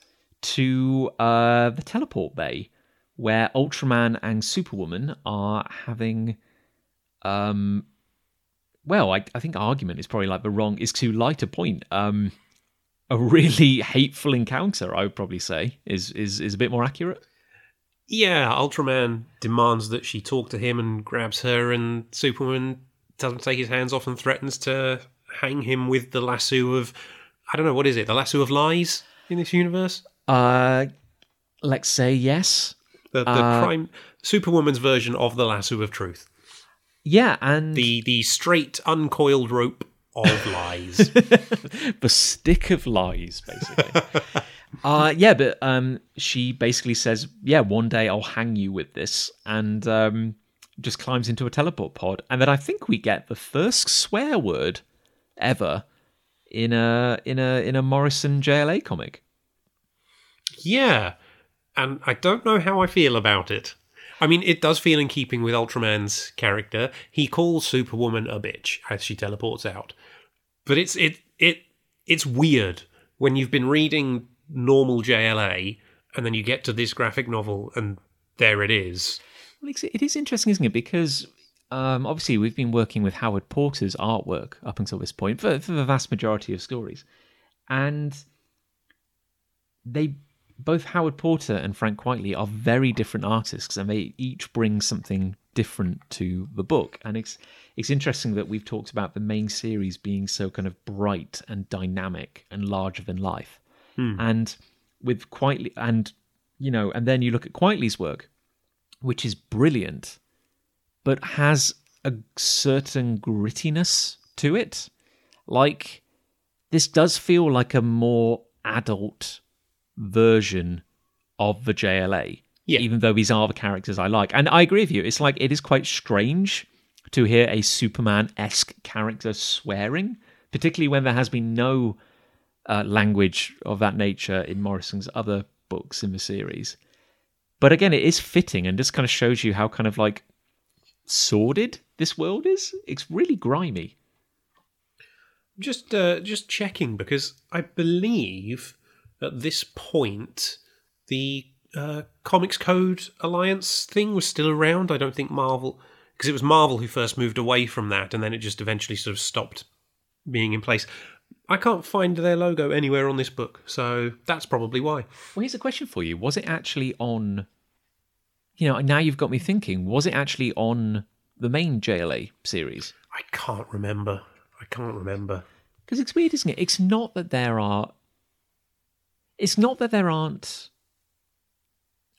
to uh, the teleport bay, where Ultraman and Superwoman are having, um, well, I, I think argument is probably like the wrong is too light a point. Um, a really hateful encounter, I would probably say, is is is a bit more accurate. Yeah, Ultraman demands that she talk to him and grabs her, and Superman doesn't take his hands off and threatens to hang him with the lasso of I don't know what is it, the lasso of lies in this universe. Uh, let's say yes. The, the Uh, prime Superwoman's version of the lasso of truth, Yeah, and the the straight uncoiled rope of lies. the stick of lies, basically. uh, yeah, but um, she basically says, "Yeah, one day I'll hang you with this," and um, just climbs into a teleport pod, and then I think we get the first swear word ever in a in a in a Morrison JLA comic. yeah, and I don't know how I feel about it. I mean, it does feel in keeping with Ultraman's character. He calls Superwoman a bitch as she teleports out, but it's it it it's weird when you've been reading normal JLA and then you get to this graphic novel and there it is. Well, it is interesting, isn't it? Because um, obviously we've been working with Howard Porter's artwork up until this point for, for the vast majority of stories, and they both Howard Porter and Frank Quitely are very different artists, and they each bring something different to the book. And it's it's interesting that we've talked about the main series being so kind of bright and dynamic and larger than life, hmm. and with Quitely and you know, and then you look at Quitely's work, which is brilliant, but has a certain grittiness to it. Like, this does feel like a more adult version of the JLA. Yeah. Even though these are the characters I like. And I agree with you. It's like, it is quite strange to hear a Superman esque character swearing, particularly when there has been no uh, language of that nature in Morrison's other books in the series. But again, it is fitting and just kind of shows you how kind of like sordid this world is. It's really grimy. Just uh, just checking because I believe at this point the uh, Comics Code Alliance thing was still around. I don't think Marvel because it was Marvel who first moved away from that, and then it just eventually sort of stopped being in place. I can't find their logo anywhere on this book, so that's probably why. Well, here's a question for you: Was it actually on? You know, now you've got me thinking. Was it actually on the main JLA series? I can't remember. I can't remember. Because it's weird, isn't it? It's not that there are. It's not that there aren't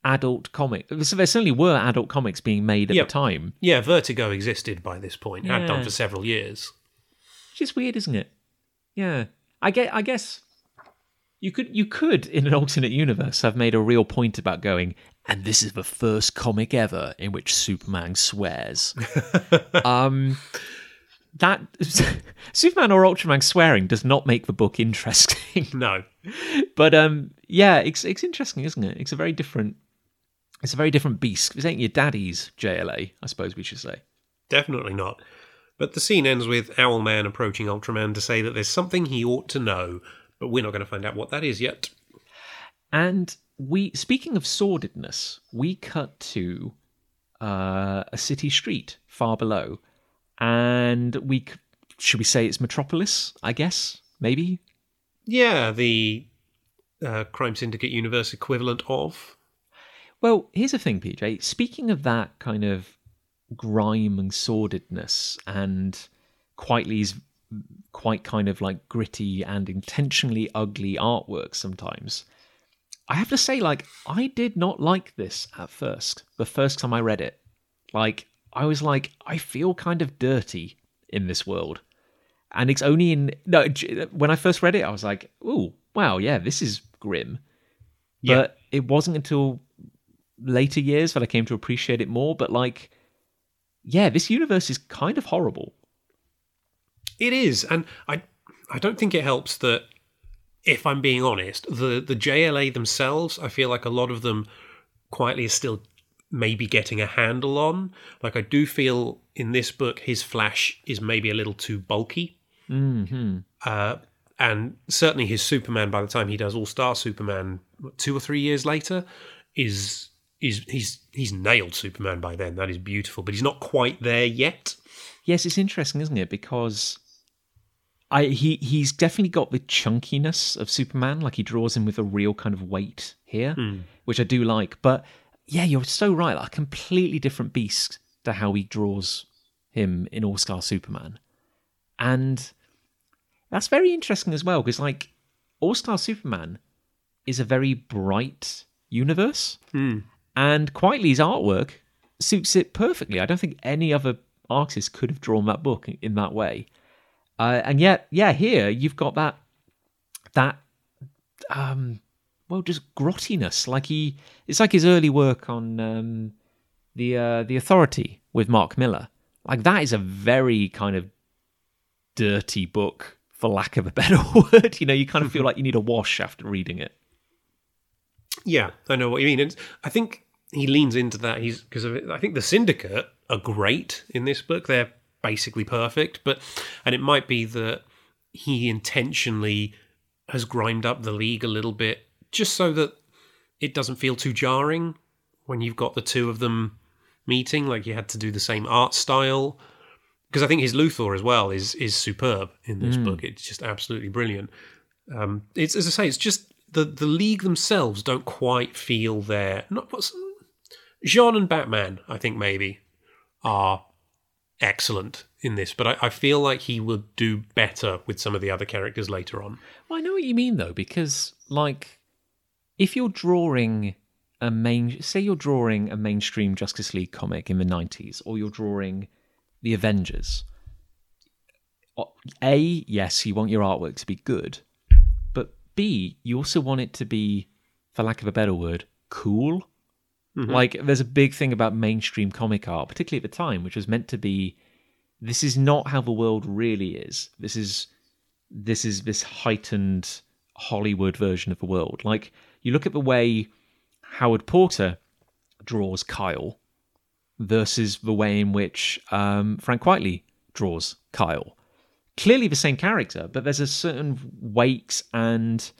adult comics. So there certainly were adult comics being made at Yep. the time. Yeah, Vertigo existed by this point, yeah. had done for several years. Which is weird, isn't it? Yeah. I get I guess you could you could in an alternate universe have made a real point about going and this is the first comic ever in which Superman swears. um that Superman or Ultraman swearing does not make the book interesting. No. but um yeah, it's it's interesting, isn't it? It's a very different it's a very different beast. This ain't your daddy's JLA, I suppose we should say. Definitely not. But the scene ends with Owlman approaching Ultraman to say that there's something he ought to know, but we're not going to find out what that is yet. And we, speaking of sordidness, we cut to uh, a city street far below, and we should we say it's Metropolis? I guess maybe. Yeah, the uh, Crime Syndicate universe equivalent of. Well, here's the thing, PJ. Speaking of that kind of grime and sordidness, and Quitely's quite kind of like gritty and intentionally ugly artwork sometimes. I have to say, like, I did not like this at first. The first time I read it, like, I was like, I feel kind of dirty in this world, and it's only in no. When I first read it, I was like, "Ooh, wow, yeah, this is grim." Yeah. But it wasn't until later years that I came to appreciate it more. But like, yeah, this universe is kind of horrible. It is, and I I don't think it helps that if I'm being honest, the the JLA themselves, I feel like a lot of them Quitely are still maybe getting a handle on. Like I do feel in this book his Flash is maybe a little too bulky. hmm Uh, and certainly his Superman by the time he does All Star Superman two or three years later is is he's he's nailed Superman by then. That is beautiful, but he's not quite there yet. Yes, it's interesting, isn't it? Because I he he's definitely got the chunkiness of Superman. Like he draws him with a real kind of weight here, which I do like. But yeah, you're so right. Like, a completely different beast to how he draws him in All Star Superman, and that's very interesting as well. Because like All Star Superman is a very bright universe, and Quitely's artwork suits it perfectly. I don't think any other artist could have drawn that book in that way. Uh, and yet, yeah, here you've got that that um, well, just grottiness. Like he, it's like his early work on um, the uh, the Authority with Mark Millar. Like that is a very kind of dirty book, for lack of a better word. You know, you kind of feel like you need a wash after reading it. Yeah, I know what you mean. And I think he leans into that. He's because I think the Syndicate are great in this book. They're basically perfect, but and it might be that he intentionally has grimed up the league a little bit just so that it doesn't feel too jarring when you've got the two of them meeting. Like you had to do the same art style. Because I think his Luthor as well is is superb in this book. It's just absolutely brilliant. Um, it's as I say, it's just the the league themselves don't quite feel their not what's Jean and Batman. I think maybe are excellent in this, but I, I feel like he would do better with some of the other characters later on. Well, I know what you mean though, because like if you're drawing a main say you're drawing a mainstream Justice League comic in the 90s or you're drawing the Avengers A, yes, you want your artwork to be good, but B, you also want it to be for lack of a better word, cool. Mm-hmm. Like there's a big thing about mainstream comic art, particularly at the time, which was meant to be this is not how the world really is. This is this is this heightened Hollywood version of the world. Like you look at the way Howard Porter draws Kyle versus the way in which um, Frank Quitely draws Kyle. Clearly the same character, but there's a certain weight and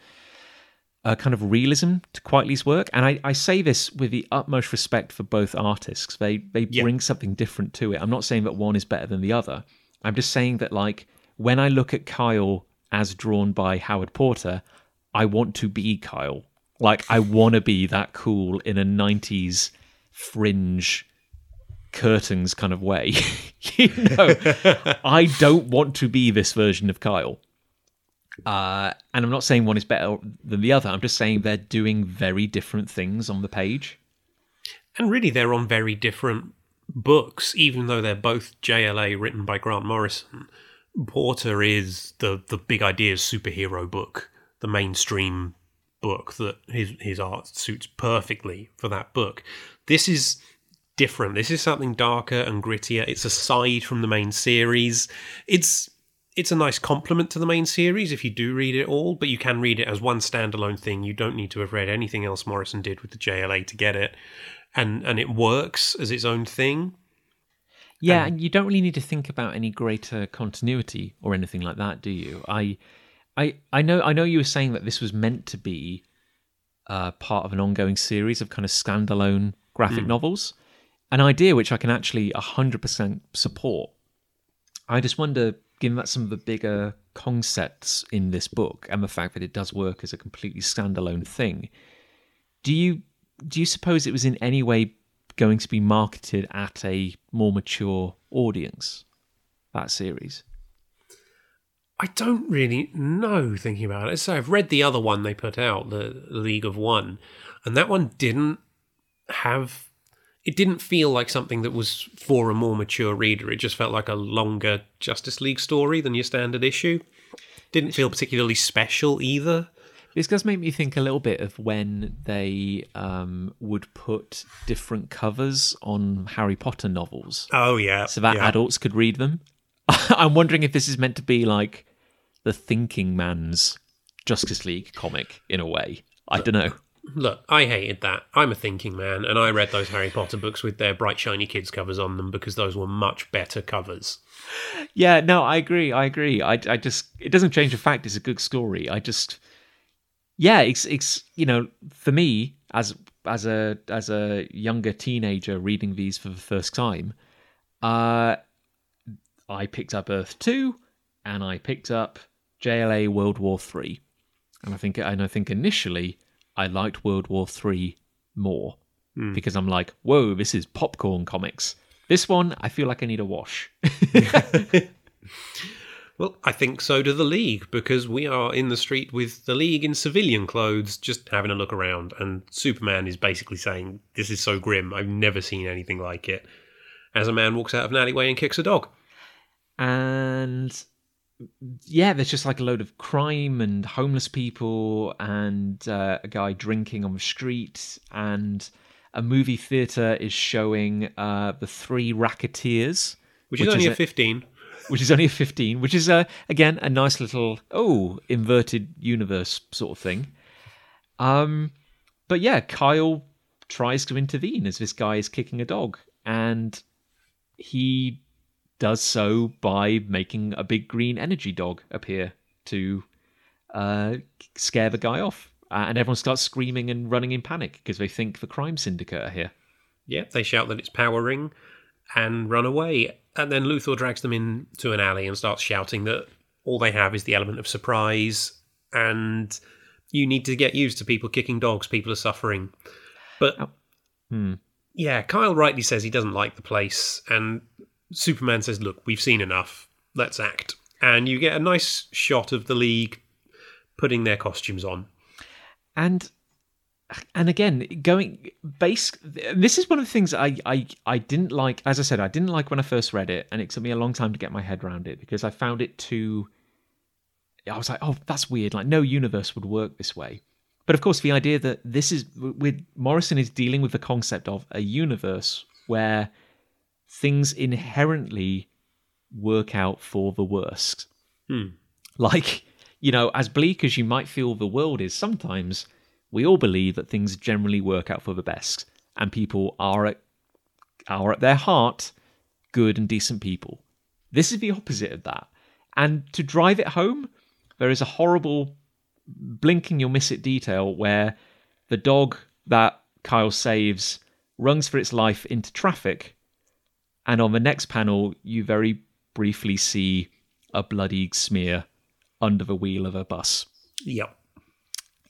a kind of realism to Quitely's work. And I, I say this with the utmost respect for both artists. They they Yeah. bring something different to it. I'm not saying that one is better than the other. I'm just saying that like when I look at Kyle as drawn by Howard Porter, I want to be Kyle. Like I want to be that cool in a 90s fringe curtains kind of way. you know, I don't want to be this version of Kyle. Uh, and I'm not saying one is better than the other. I'm just saying they're doing very different things on the page. and really they're on very different books, even though they're both JLA written by Grant Morrison. Porter is the the big ideas superhero book, the mainstream book that his his art suits perfectly for that book. This is different. This is something darker and grittier. It's aside from the main series. It's it's a nice complement to the main series if you do read it all, but you can read it as one standalone thing. You don't need to have read anything else Morrison did with the JLA to get it. And and it works as its own thing. Yeah, um, and you don't really need to think about any greater continuity or anything like that, do you? I I I know I know you were saying that this was meant to be uh, part of an ongoing series of kind of standalone graphic novels, an idea which I can actually hundred percent support. I just wonder, given that some of the bigger concepts in this book and the fact that it does work as a completely standalone thing, do you do you suppose it was in any way going to be marketed at a more mature audience? That series. I don't really know thinking about it. So I've read the other one they put out, the League of One, and that one didn't have it didn't feel like something that was for a more mature reader. It just felt like a longer Justice League story than your standard issue. Didn't feel particularly special either. This does make me think a little bit of when they um, would put different covers on Harry Potter novels Oh yeah. so that yeah. adults could read them. I'm wondering if this is meant to be like the thinking man's Justice League comic in a way. I don't know. Look, I hated that. I'm a thinking man, and I read those Harry Potter books with their bright, shiny kids covers on them because those were much better covers. Yeah, no, I agree. I agree. I, I just it doesn't change the fact it's a good story. I just yeah, it's it's you know for me as as a as a younger teenager reading these for the first time, uh, I picked up Earth Two, and I picked up JLA World War Three, and I think and I think initially I liked World War Three more hmm. because I'm like, whoa, this is popcorn comics. This one, I feel like I need a wash. Well, I think so do the League because we are in the street with the League in civilian clothes, just having a look around, and Superman is basically saying, "This is so grim. I've never seen anything like it." As a man walks out of an alleyway and kicks a dog. and yeah, there's just like a load of crime and homeless people and uh, a guy drinking on the street and a movie theater is showing uh, the three racketeers Which, is only is a a- 15. which is only a 15 which is uh, again a nice little oh inverted universe sort of thing um but yeah kyle tries to intervene as this guy is kicking a dog and he does so by making a big green energy dog appear to uh, scare the guy off uh, and everyone starts screaming and running in panic because they think the crime syndicate are here Yeah, they shout that it's Power Ring and run away. And then Luthor drags them into an alley and starts shouting that all they have is the element of surprise and you need to get used to people kicking dogs, people are suffering. But Hmm. yeah, Kyle rightly says he doesn't like the place, and Superman says, Look, we've seen enough, let's act. And you get a nice shot of the League putting their costumes on. and and again going base this is one of the things I, I i didn't like as i said i didn't like when i first read it and it took me a long time to get my head around it because i found it too i was like oh that's weird like no universe would work this way but of course the idea that this is with morrison is dealing with the concept of a universe where things inherently work out for the worst. Hmm. like you know as bleak as you might feel the world is sometimes we all believe that things generally work out for the best and people are at are at their heart good and decent people. This is the opposite of that. And to drive it home there is a horrible blinking you'll miss it detail where the dog that kyle saves runs for its life into traffic and on the next panel you very briefly see a bloody smear under the wheel of a bus Yep.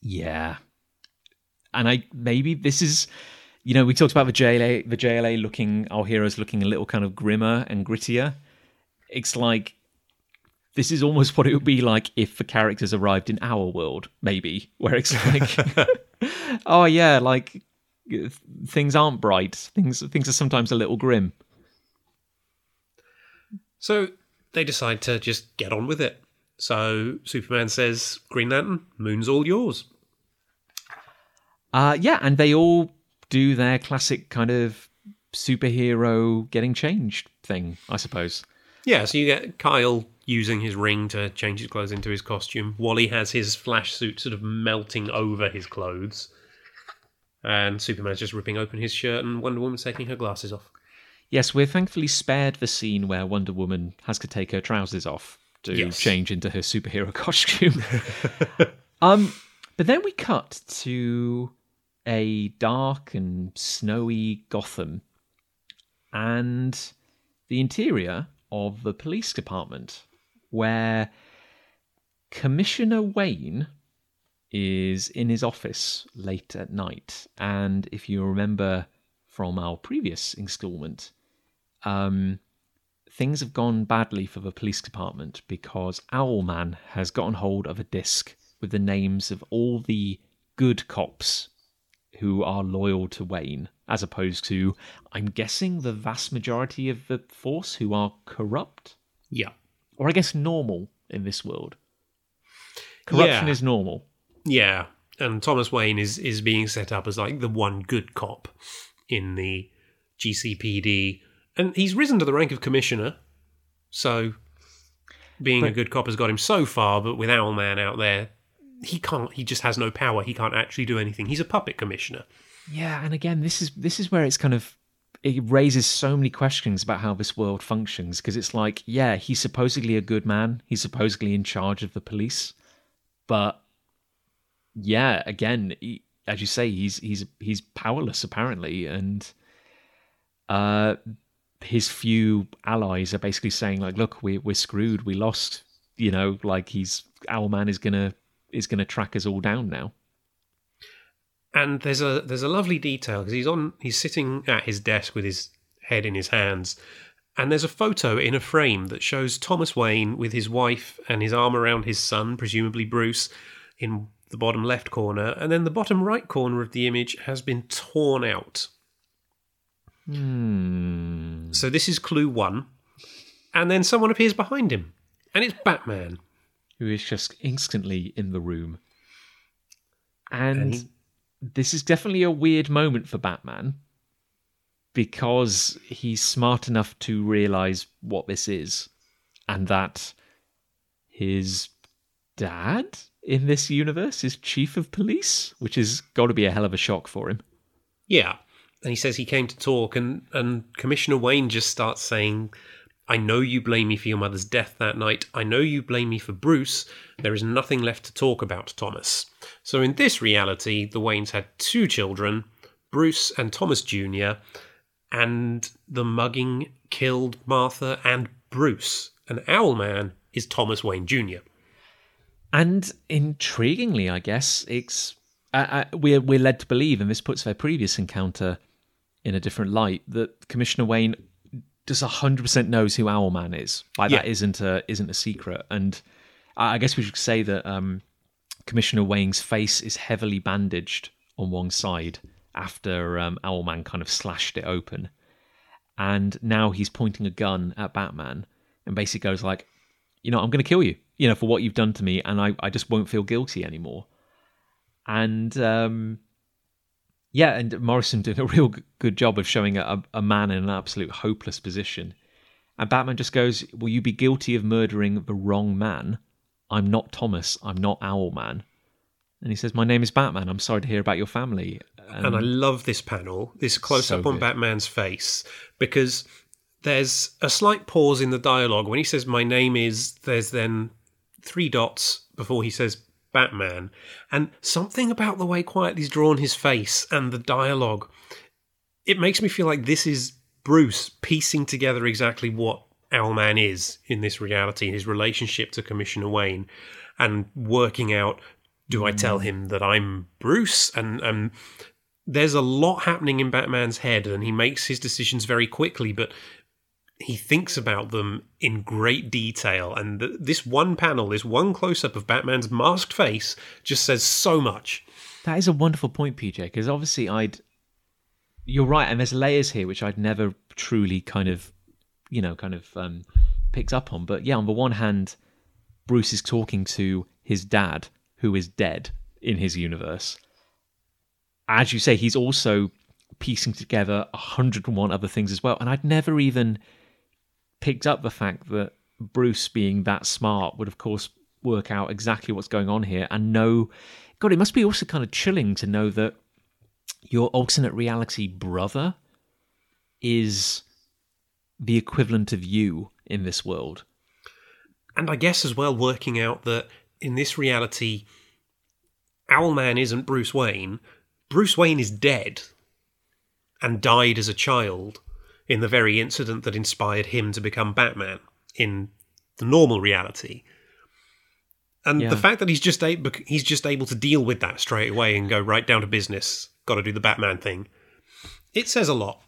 yeah. And I maybe this is you know, we talked about the JLA the JLA looking our heroes looking a little kind of grimmer and grittier. It's like this is almost what it would be like if the characters arrived in our world, maybe, where it's like Oh yeah, like things aren't bright. Things things are sometimes a little grim. So they decide to just get on with it. So Superman says, Green Lantern, moon's all yours. Uh, yeah, and they all do their classic kind of superhero getting changed thing, I suppose. Yeah, so you get Kyle using his ring to change his clothes into his costume. Wally has his flash suit sort of melting over his clothes. And Superman's just ripping open his shirt, and Wonder Woman's taking her glasses off. Yes, we're thankfully spared the scene where Wonder Woman has to take her trousers off to Yes. change into her superhero costume. um, but then we cut to a dark and snowy Gotham and the interior of the police department, where Commissioner Wayne is in his office late at night. And if you remember from our previous installment, um, things have gone badly for the police department because Owlman has gotten hold of a disc with the names of all the good cops who are loyal to Wayne, as opposed to, I'm guessing, the vast majority of the force who are corrupt, Yeah. or I guess normal in this world. Corruption Yeah. is normal. Yeah. And Thomas Wayne is, is being set up as like the one good cop in the GCPD. And he's risen to the rank of commissioner. So being a good cop has got him so far, but with Owlman out there, he can't he just has no power. He can't actually do anything. He's a puppet commissioner. Yeah, and again, this is this is where it's kind of it raises so many questions about how this world functions because it's like, yeah, he's supposedly a good man. He's supposedly in charge of the police, but yeah, again, he, as you say, he's he's he's powerless apparently, and uh, his few allies are basically saying like, look, we we're screwed. We lost. You know, like he's Owlman is gonna is gonna track us all down now. And there's a there's a lovely detail because he's on he's sitting at his desk with his head in his hands, and there's a photo in a frame that shows Thomas Wayne with his wife and his arm around his son, presumably Bruce, in the bottom left corner, and then the bottom right corner of the image has been torn out. Hmm. So this is clue one, and then someone appears behind him, and it's Batman. who is just instantly in the room. And, he- this is definitely a weird moment for Batman because he's smart enough to realize what this is and that his dad in this universe is chief of police, which has got to be a hell of a shock for him. Yeah. And he says he came to talk, and, and Commissioner Wayne just starts saying, I know you blame me for your mother's death that night. I know you blame me for Bruce. There is nothing left to talk about, Thomas. So, in this reality, the Waynes had two children, Bruce and Thomas Jr., and the mugging killed Martha and Bruce. And Owlman is Thomas Wayne Jr. And intriguingly, I guess it's uh, uh, we're we're led to believe, and this puts their previous encounter in a different light, that Commissioner Wayne just hundred percent knows who Owlman is. Like that Yeah. isn't a isn't a secret. And I I guess we should say that um, Commissioner Wayne's face is heavily bandaged on one side after um, Owlman kind of slashed it open, and now he's pointing a gun at Batman and basically goes like, you know, I'm going to kill you, you know, for what you've done to me, and I, I just won't feel guilty anymore. And um, yeah, and Morrison did a real good job of showing a, a man in an absolute hopeless position. And Batman just goes, Will you be guilty of murdering the wrong man? I'm not Thomas. I'm not Owlman. And he says, My name is Batman. I'm sorry to hear about your family. and I love this panel, this close So up on good. Batman's face, because there's a slight pause in the dialogue. When he says, My name is, there's then three dots before he says Batman. And something about the way Quitely's drawn his face and the dialogue, it makes me feel like this is Bruce piecing together exactly what Owlman is in this reality, and his relationship to Commissioner Wayne, and working out do I tell him that I'm Bruce? And um, there's a lot happening in Batman's head, and he makes his decisions very quickly, but he thinks about them in great detail. And th- this one panel, this one close up of Batman's masked face, just says so much. That is a wonderful point, PJ, because obviously I'd you're right, and there's layers here which I'd never truly kind of, you know, kind of um, picked up on. But yeah, on the one hand, Bruce is talking to his dad, who is dead in his universe. As you say, he's also piecing together 101 other things as well. And I'd never even picked up the fact that Bruce, being that smart, would of course work out exactly what's going on here and know. God, it must be also kind of chilling to know that your alternate reality brother is the equivalent of you in this world. And I guess as well, working out that in this reality, Owlman isn't Bruce Wayne. Bruce Wayne is dead and died as a child in the very incident that inspired him to become Batman in the normal reality. And Yeah. the fact that he's just able, he's just able to deal with that straight away and go right down to business, got to do the Batman thing. It says a lot.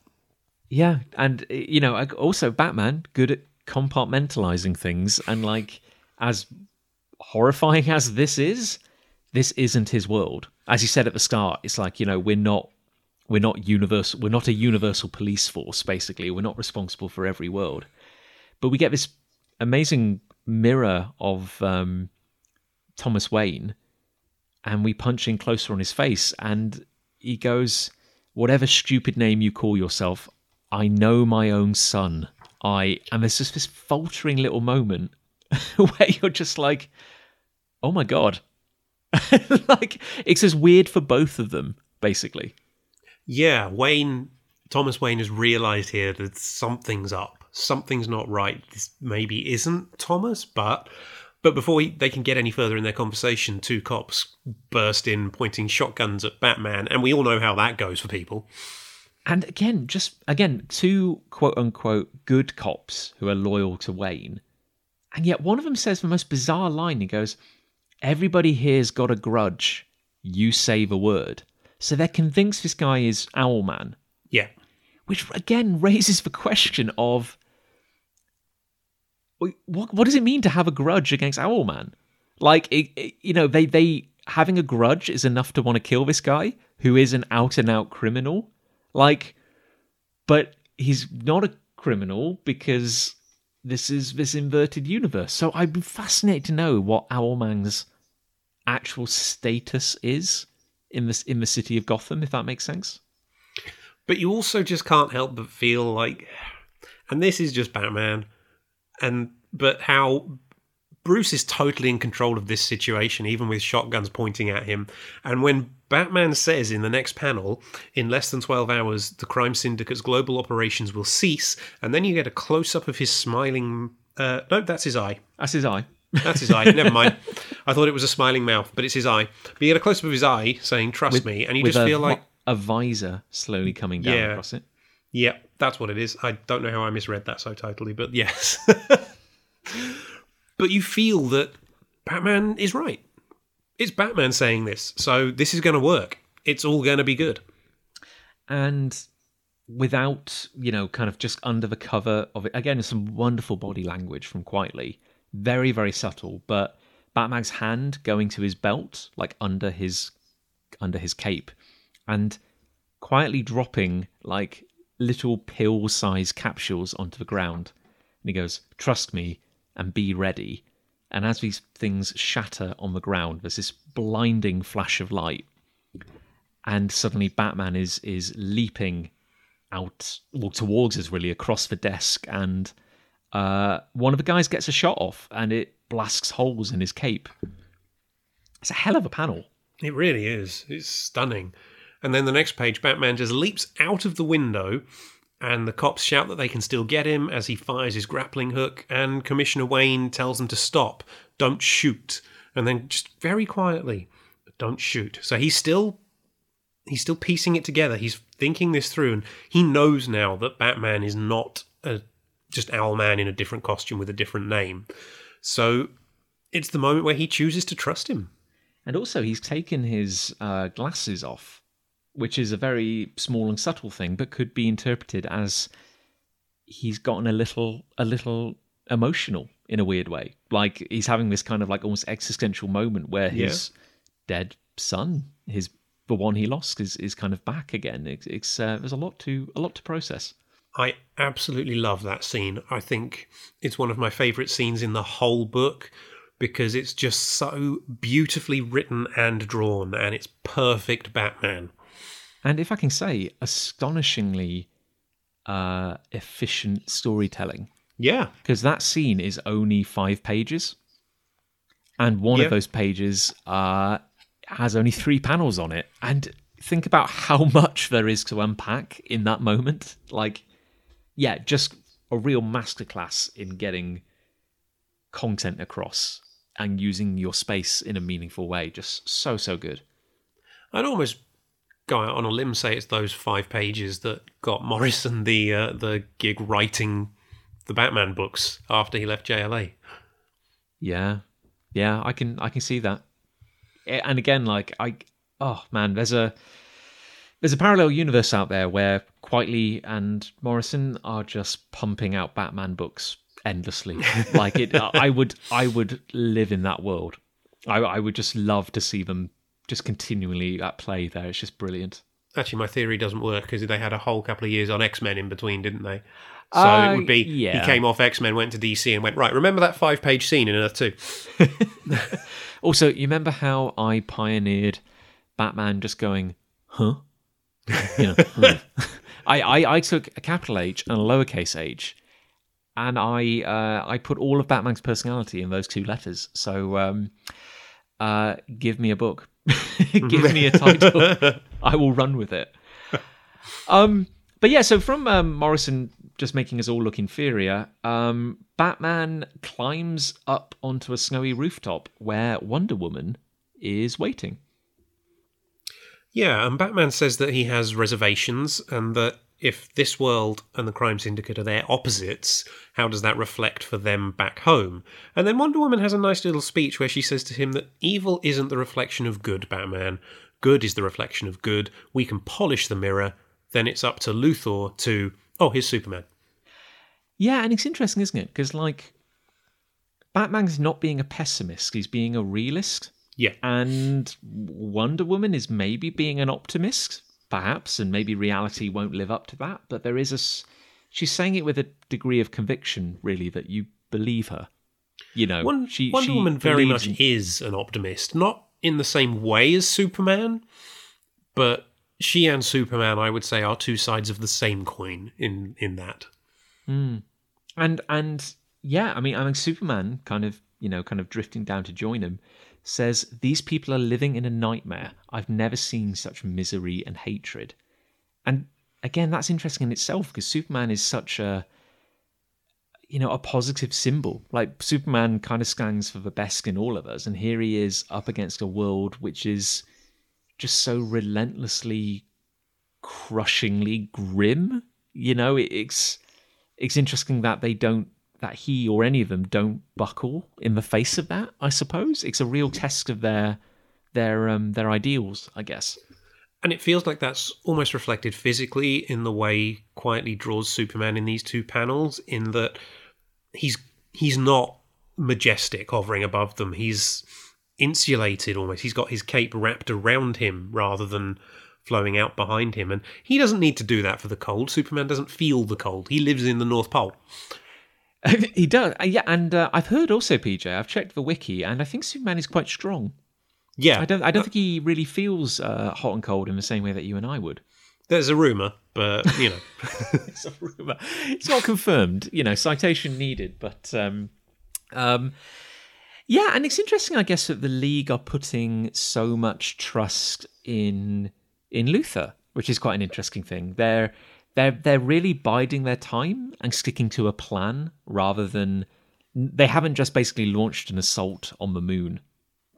Yeah, and uh, you know, also Batman good at compartmentalizing things, and like as horrifying as this is, this isn't his world. As you said at the start, it's like you know we're not we're not universal we're not a universal police force. Basically, we're not responsible for every world, but we get this amazing mirror of um, Thomas Wayne, and we punch in closer on his face, and he goes, "Whatever stupid name you call yourself, I know my own son. I and there's just this faltering little moment where you're just like, oh my god, like it's as weird for both of them, basically. Yeah, Wayne Thomas Wayne has realized here that something's up. Something's not right. This maybe isn't Thomas, but but before he, they can get any further in their conversation, two cops burst in, pointing shotguns at Batman, and we all know how that goes for people. And again, just again, two quote unquote good cops who are loyal to Wayne. And yet one of them says the most bizarre line. He goes, Everybody here's got a grudge. You say the word. So they're convinced this guy is Owlman, Yeah, which again raises the question of what what does it mean to have a grudge against Owlman? Like, it, it- you know, they they having a grudge is enough to want to kill this guy who is an out and out criminal. Like, but he's not a criminal because this is this inverted universe. So I'd be fascinated to know what Owlman's actual status is in this in the city of Gotham, if that makes sense. but you also just can't help but feel like, and this is just Batman, and but how Bruce is totally in control of this situation, even with shotguns pointing at him. And when Batman says in the next panel, in less than 12 hours, the crime syndicate's global operations will cease, and then you get a close up of his smiling. Uh, no, that's his eye. That's his eye. That's his eye. Never mind. I thought it was a smiling mouth, but it's his eye. But you get a close up of his eye saying, Trust me. And you just a, feel like, a visor slowly coming down Yeah. across it. yeah, that's what it is. I don't know how I misread that so totally, but yes. but you feel that Batman is right. It's Batman saying this, so this is going to work. It's all going to be good. and without you know kind of just under the cover of it again some wonderful body language from Quitely very very subtle but batman's hand going to his belt like under his under his cape and quietly dropping like little pill sized capsules onto the ground. And he goes trust me and be ready. And as these things shatter on the ground there's this blinding flash of light and suddenly Batman is is leaping out well towards us really across the desk and uh, one of the guys gets a shot off and it blasts holes in his cape. It's a hell of a panel. It really is. It's stunning. And then the next page, Batman just leaps out of the window, and the cops shout that they can still get him as he fires his grappling hook. And Commissioner Wayne tells them to stop, don't shoot. And then just very quietly, don't shoot. So he's still. He's still piecing it together. He's thinking this through, and he knows now that Batman is not a, just Owlman in a different costume with a different name. So it's the moment where he chooses to trust him. And also he's taken his uh, glasses off, which is a very small and subtle thing, but could be interpreted as he's gotten a little a little emotional in a weird way. Like he's having this kind of like almost existential moment where his dead son, his the one he lost is is kind of back again. It's, it's uh, there's a lot to a lot to process. I absolutely love that scene. I think it's one of my favourite scenes in the whole book because it's just so beautifully written and drawn, and it's perfect Batman. And if I can say, astonishingly uh, efficient storytelling. Yeah. Because that scene is only five pages. And one of those pages uh, has only three panels on it. And think about how much there is to unpack in that moment. Like, yeah, just a real masterclass in getting content across and using your space in a meaningful way. Just so, so good. I'd almost go out on a limb say it's those five pages that got Morrison the uh, the gig writing the Batman books after he left JLA. Yeah, yeah, I can I can see that. And again, like I, oh man, there's a there's a parallel universe out there where Quitely and Morrison are just pumping out Batman books endlessly. like it, I would I would live in that world. I I would just love to see them just continually at play there. It's just brilliant. Actually, my theory doesn't work because they had a whole couple of years on X Men in between, didn't they? So Uh, it would be yeah. he came off X Men, went to DC, and went right. Remember that five page scene in Earth Two? Also, you remember how I pioneered Batman just going, huh? You know. I, I, I took a capital H and a lowercase h, and I uh, I put all of Batman's personality in those two letters. So, um, uh, give me a book, give me a title, I will run with it. Um, but yeah, so from um, Morrison just making us all look inferior, um, Batman climbs up onto a snowy rooftop where Wonder Woman is waiting. Yeah, and Batman says that he has reservations and that if this world and the crime syndicate are their opposites, how does that reflect for them back home? And then Wonder Woman has a nice little speech where she says to him that evil isn't the reflection of good, Batman. Good is the reflection of good. We can polish the mirror. Then it's up to Luthor to, oh, here's Superman. Yeah, and it's interesting, isn't it? Because like Batman's not being a pessimist; he's being a realist. Yeah. And Wonder Woman is maybe being an optimist, perhaps, and maybe reality won't live up to that. But there is a. She's saying it with a degree of conviction, really, that you believe her. You know, Won- she, Wonder she Woman very much in- is an optimist, not in the same way as Superman, but she and Superman, I would say, are two sides of the same coin in in that. Hmm. and and yeah, I mean, I mean, Superman kind of you know kind of drifting down to join him says these people are living in a nightmare. I've never seen such misery and hatred, and again, that's interesting in itself because Superman is such a you know a positive symbol. Like Superman kind of stands for the best in all of us, and here he is up against a world which is just so relentlessly, crushingly grim. You know, it's it's interesting that they don't that he or any of them don't buckle in the face of that i suppose it's a real test of their their um their ideals i guess And it feels like that's almost reflected physically in the way Quitely draws Superman in these two panels, in that he's he's not majestic hovering above them. He's insulated almost. He's got his cape wrapped around him rather than flowing out behind him. And he doesn't need to do that for the cold. Superman doesn't feel the cold. He lives in the North Pole. he does uh, yeah and uh, i've heard also pj i've checked the wiki and i think superman is quite strong Yeah. i don't i don't think he really feels uh, hot and cold in the same way that you and i would There's a rumor, but you know. it's a rumor. It's not confirmed, you know, citation needed, but um um yeah, and it's interesting I guess that the league are putting so much trust in in Luthor, which is quite an interesting thing. They're they're they're really biding their time and sticking to a plan rather than they haven't just basically launched an assault on the moon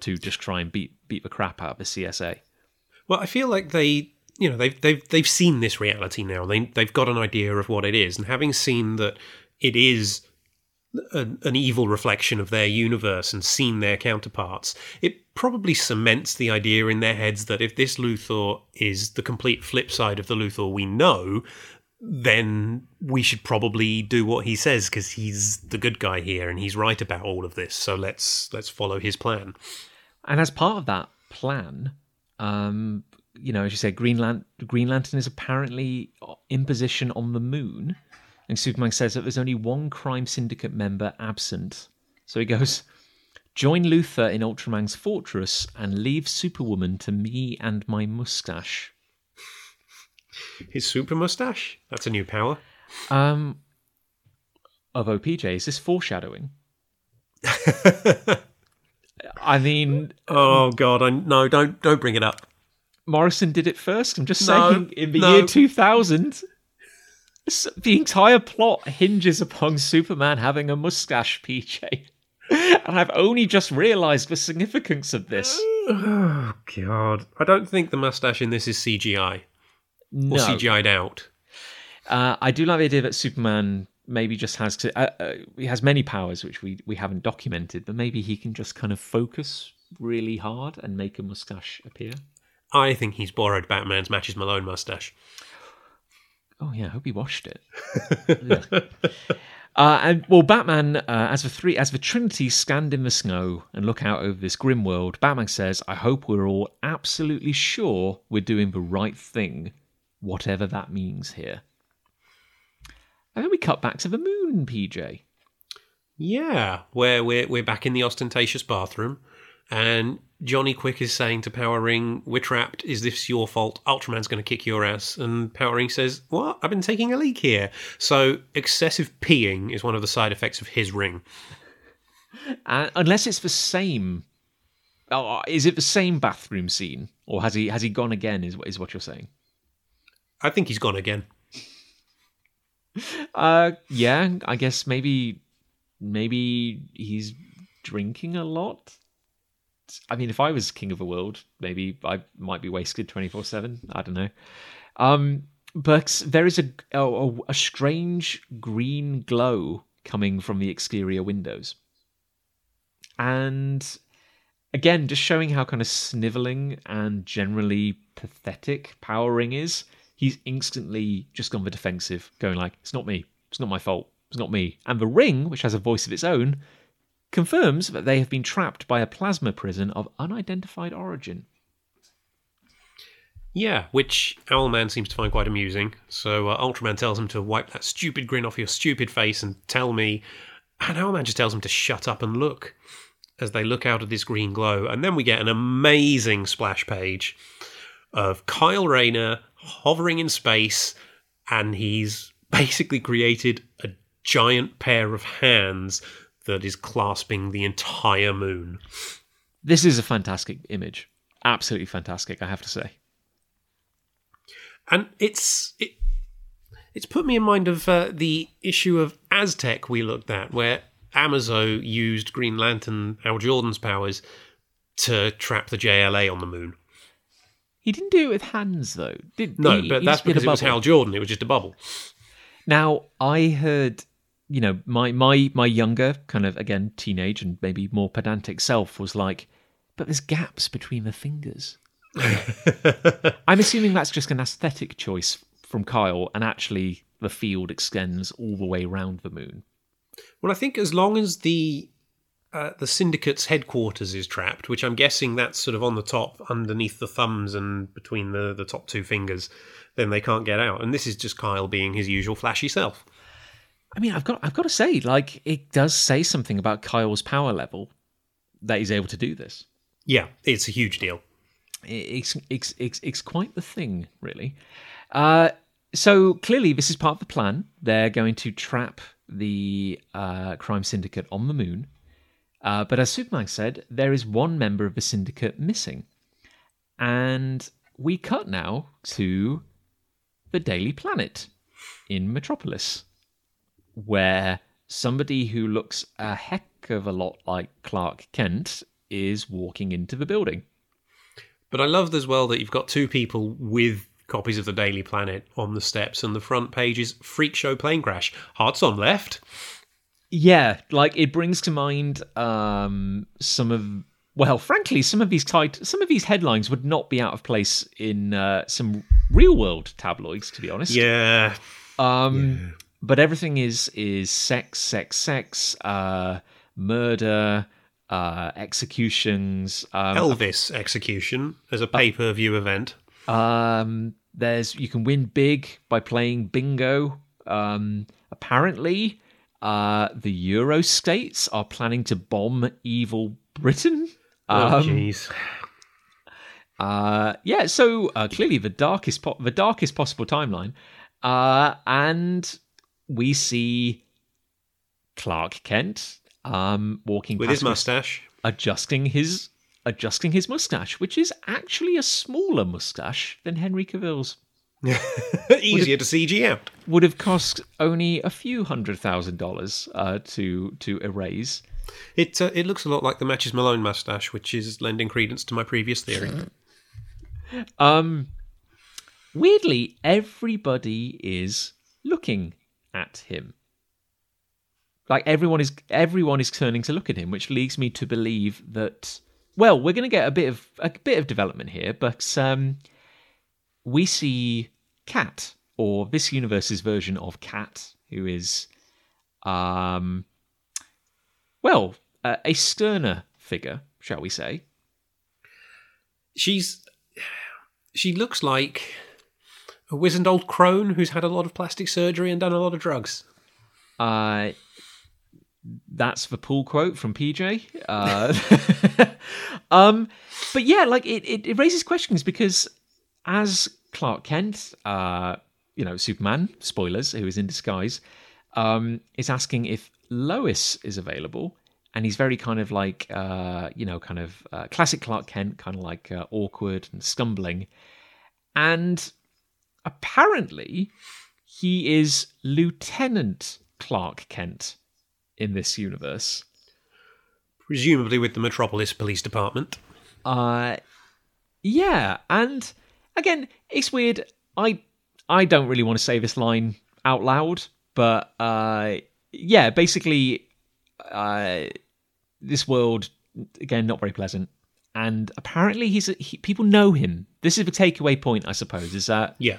to just try and beat beat the crap out of the CSA. Well, I feel like they, you know, they've they've they've seen this reality now. They they've got an idea of what it is, and having seen that it is an, an evil reflection of their universe and seen their counterparts, it probably cements the idea in their heads that if this Luthor is the complete flip side of the Luthor we know, then we should probably do what he says because he's the good guy here and he's right about all of this. So let's let's follow his plan. And as part of that plan, um, you know, as you said, Green, Lan- Green Lantern is apparently in position on the moon. And Superman says that there's only one crime syndicate member absent. So he goes, Join Luthor in Ultraman's fortress and leave Superwoman to me and my mustache. His super mustache? That's a new power. Um, of OPJ, is this foreshadowing? I mean, Oh god, I no, don't don't bring it up. Morrison did it first. I'm just No, saying, in the no. year 2000, s- the entire plot hinges upon Superman having a mustache, PJ. And I've only just realised the significance of this. Oh god. I don't think the mustache in this is CGI. No. Or CGI'd out. Uh, I do like the idea that Superman maybe just has. Uh, uh, he has many powers which we we haven't documented, but maybe he can just kind of focus really hard and make a mustache appear. I think he's borrowed Batman's Matches Malone mustache. Oh yeah, I hope he watched it. Uh, and well, Batman, uh, as the three, as the Trinity stand in the snow and look out over this grim world, Batman says, "I hope we're all absolutely sure we're doing the right thing, whatever that means here." And then we cut back to the moon, PJ. Yeah, where we're we're back in the ostentatious bathroom, and Johnny Quick is saying to Power Ring, "We're trapped. Is this your fault? Ultraman's going to kick your ass." And Power Ring says, "What? I've been taking a leak here." So excessive peeing is one of the side effects of his ring. Uh, unless it's the same. Oh, is it the same bathroom scene, or has he has he gone again? Is is what you're saying? I think he's gone again. Uh, yeah, I guess maybe maybe he's drinking a lot. I mean, if I was king of the world, maybe I might be wasted twenty four seven. I don't know. Um, but there is a, a a strange green glow coming from the exterior windows, and again, just showing how kind of sniveling and generally pathetic Power Ring is. He's instantly just gone the defensive, going like, "It's not me. It's not my fault. It's not me." And the ring, which has a voice of its own, confirms that they have been trapped by a plasma prison of unidentified origin. Yeah, which Owlman seems to find quite amusing. So uh, Ultraman tells him to wipe that stupid grin off your stupid face and tell me. And Owlman just tells him to shut up and look as they look out of this green glow. And then we get an amazing splash page of Kyle Rayner hovering in space, and he's basically created a giant pair of hands that is clasping the entire moon. This is a fantastic image. Absolutely fantastic, I have to say. and it's it, it's put me in mind of uh, the issue of Aztec we looked at, where Amazo used Green Lantern Hal Jordan's powers to trap the JLA on the moon. He didn't do it with hands though. Did No, he, but that's just did a because it was. Hal Jordan. It was just a bubble. Now I heard, you know, my my my younger kind of again teenage and maybe more pedantic self was like, but there's gaps between the fingers. I'm assuming that's just an aesthetic choice from Kyle, and actually the field extends all the way around the moon. Well, I think as long as the uh, the syndicate's headquarters is trapped, which I'm guessing that's sort of on the top, underneath the thumbs and between the, the top two fingers, then they can't get out. And this is just Kyle being his usual flashy self. I mean, I've got I've got to say, like, it does say something about Kyle's power level that he's able to do this. Yeah, it's a huge deal. it's it's it's, it's quite the thing, really. Uh, so clearly, this is part of the plan. They're going to trap the uh, crime syndicate on the moon. Uh, but as Superman said, there is one member of the syndicate missing, and we cut now to the Daily Planet in Metropolis, where somebody who looks a heck of a lot like Clark Kent is walking into the building. But I love as well that you've got two people with copies of the Daily Planet on the steps, and the front page is Freak Show Plane Crash. Hearts on left. Yeah, like it brings to mind um, some of well, frankly, some of these tit- some of these headlines would not be out of place in uh, some real world tabloids, to be honest. Yeah. Um, But everything is is sex, sex, sex, uh, murder, uh, executions. Um, Elvis execution as a pay per view event. Um, there's you can win big by playing bingo. Um, apparently, uh, the Euro states are planning to bomb evil Britain. Oh, Um, jeez. uh, yeah, so uh, clearly the darkest po- the darkest possible timeline, uh, and we see Clark Kent um, walking With his mustache. adjusting his adjusting his mustache, which is actually a smaller mustache than Henry Cavill's. Easier to CG out. Would have cost only a few hundred thousand dollars uh, to to erase. It uh, it looks a lot like the Matches Malone mustache, which is lending credence to my previous theory. Um, weirdly, everybody is looking at him. Like everyone is everyone is turning to look at him, which leads me to believe that. Well, we're going to get a bit of a bit of development here, but um, we see Cat, or this universe's version of Cat, who is, um, well, uh, a sterner figure, shall we say? She's she looks like a wizened old crone who's had a lot of plastic surgery and done a lot of drugs. Uh, that's the pull quote from PJ. Uh, um, but yeah, like it, it, it raises questions because as Clark Kent, uh, you know, Superman, spoilers, who is in disguise, um, is asking if Lois is available. And he's very kind of like, uh, you know, kind of uh, classic Clark Kent, kind of like uh, awkward and stumbling. And apparently, he is Lieutenant Clark Kent in this universe. Presumably with the Metropolis Police Department. Uh yeah, and again, it's weird. I I don't really want to say this line out loud, but uh yeah, basically uh this world again not very pleasant. And apparently he's a, he, people know him. This is the takeaway point, I suppose, is that Yeah.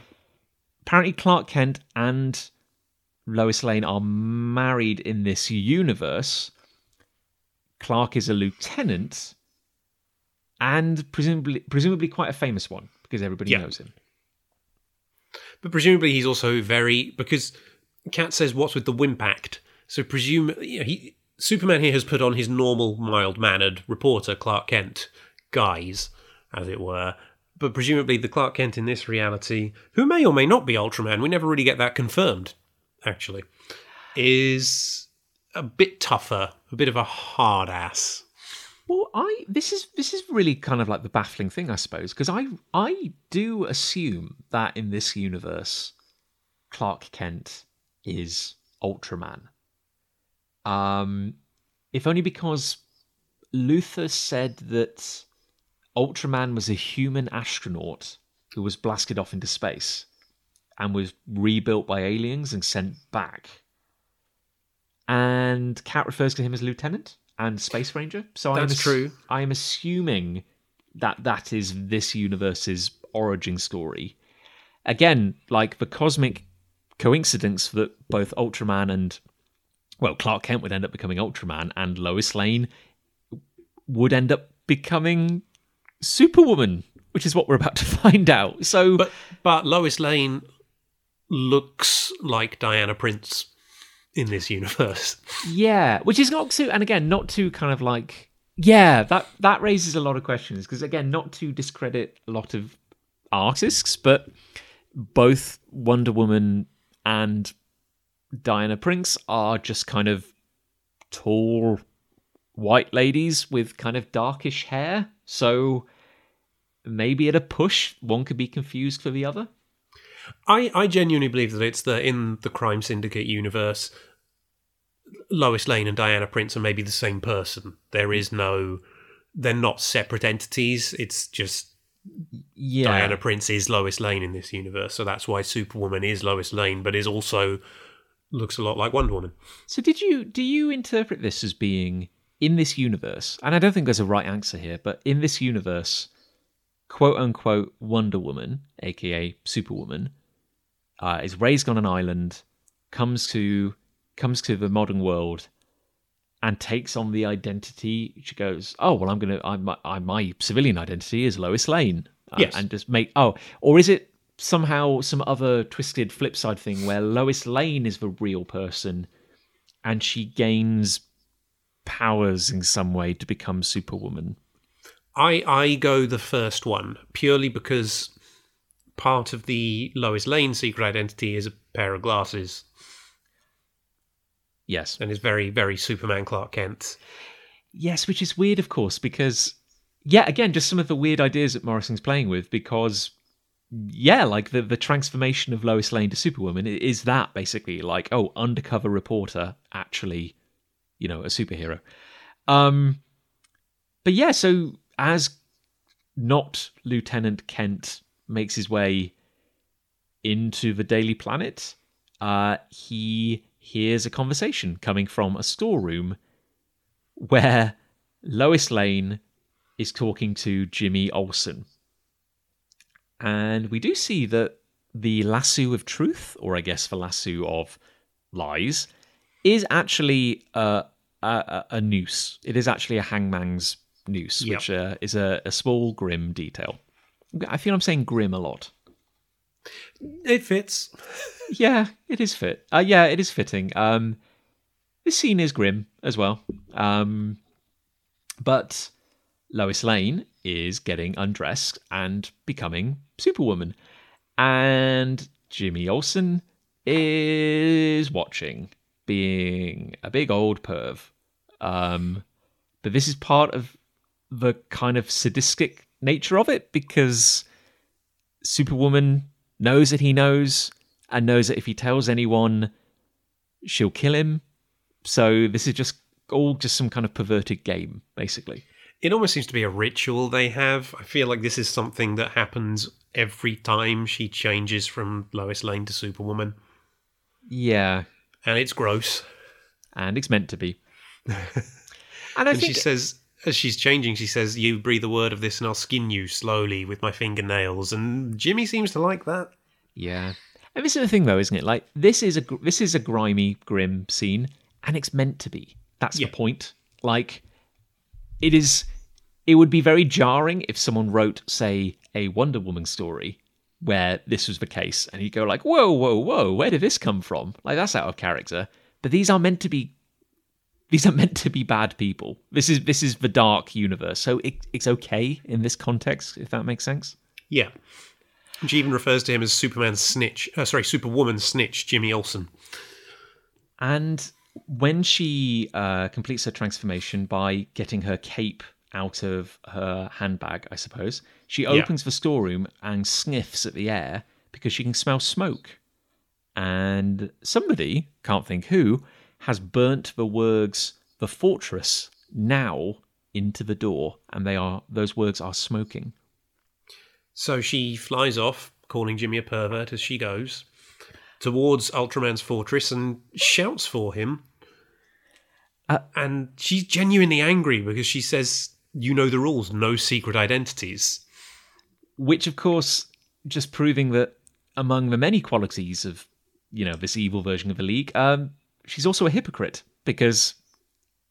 Apparently Clark Kent and Lois Lane are married in this universe. Clark is a lieutenant, and presumably, presumably quite a famous one because everybody Yeah. knows him. But presumably he's also very because Cat says what's with the Wimp Act. So presume you know, he Superman here has put on his normal mild mannered reporter Clark Kent guise, as it were. But presumably the Clark Kent in this reality, who may or may not be Ultraman, we never really get that confirmed, actually, is a bit tougher, a bit of a hard ass. Well, I this is this is really kind of like the baffling thing, I suppose, because I I do assume that in this universe, Clark Kent is Ultraman. Um, if only because Luthor said that Ultraman was a human astronaut who was blasted off into space and was rebuilt by aliens and sent back. And Cat refers to him as Lieutenant and Space Ranger. So I am That's true. I am assuming that that is this universe's origin story. Again, like the cosmic coincidence that both Ultraman and well, Clark Kent would end up becoming Ultraman, and Lois Lane would end up becoming Superwoman, which is what we're about to find out. So, But but Lois Lane looks like Diana Prince in this universe. yeah, which is not too, and again, not too kind of like, yeah, that that raises a lot of questions because again, not to discredit a lot of artists, but both Wonder Woman and Diana Prince are just kind of tall white ladies with kind of darkish hair. So maybe at a push, one could be confused for the other. I, I genuinely believe that it's the in the crime syndicate universe, Lois Lane and Diana Prince are maybe the same person. There is no, they're not separate entities. It's just Yeah. Diana Prince is Lois Lane in this universe, so that's why Superwoman is Lois Lane, but is also looks a lot like Wonder Woman. So did you do you interpret this as being in this universe? And I don't think there's a right answer here, but in this universe, quote unquote Wonder Woman, aka Superwoman, uh, is raised on an island, comes to comes to the modern world, and takes on the identity. She goes, "Oh well, I'm gonna. I'm, I, my civilian identity is Lois Lane." uh, Yes. and just make oh, or is it somehow some other twisted flip side thing where Lois Lane is the real person, and she gains powers in some way to become Superwoman? I I go the first one purely because part of the Lois Lane secret identity is a pair of glasses Yes, and is very very Superman Clark Kent. Yes, which is weird, of course, because yeah, again, just some of the weird ideas that Morrison's playing with. Because yeah, like the the transformation of Lois Lane to Superwoman is that basically like oh, undercover reporter actually, you know, a superhero. Um, but yeah, so as not Lieutenant Kent makes his way into the Daily Planet, uh, he hears a conversation coming from a storeroom where Lois Lane is talking to Jimmy Olsen. And we do see that the lasso of truth, or I guess the lasso of lies, is actually uh, a, a, noose. It is actually a hangman's noose, Yep. which uh, is a, a small grim detail. I feel I'm saying grim a lot. It fits. Yeah, it is fit. Uh, yeah, it is fitting. Um, this scene is grim as well. Um, but Lois Lane is getting undressed and becoming Superwoman, and Jimmy Olsen is watching, being a big old perv. Um, but this is part of the kind of sadistic nature of it because Superwoman knows that he knows and knows that if he tells anyone, she'll kill him. So this is just all just some kind of perverted game, basically. It almost seems to be a ritual they have. I feel like this is something that happens every time she changes from Lois Lane to Superwoman, Yeah, and it's gross. and it's meant to be. and I And think she says, as she's changing, she says, "You breathe a word of this, and I'll skin you slowly with my fingernails." And Jimmy seems to like that. Yeah, and this is the thing, though, isn't it? Like this is a this is a grimy, grim scene, and it's meant to be. That's Yeah. the point. Like it is. It would be very jarring if someone wrote, say, a Wonder Woman story where this was the case, and you go like, "Whoa, whoa, whoa! Where did this come from? Like that's out of character." But these are meant to be. These are meant to be bad people. This is this is the dark universe, so it, it's okay in this context, if that makes sense. Yeah. She even refers to him as Superman snitch. Uh, sorry, Superwoman snitch, Jimmy Olsen. And when she uh, completes her transformation by getting her cape out of her handbag, I suppose, she opens the storeroom and sniffs at the air because she can smell smoke. And somebody, can't think who, has burnt the words "the fortress now" into the door, and they are those words are smoking. So she flies off, calling Jimmy a pervert as she goes, towards Ultraman's fortress and shouts for him. Uh, and she's genuinely angry because she says, You know the rules, no secret identities. which of course just proving that among the many qualities of you know this evil version of the league um she's also a hypocrite because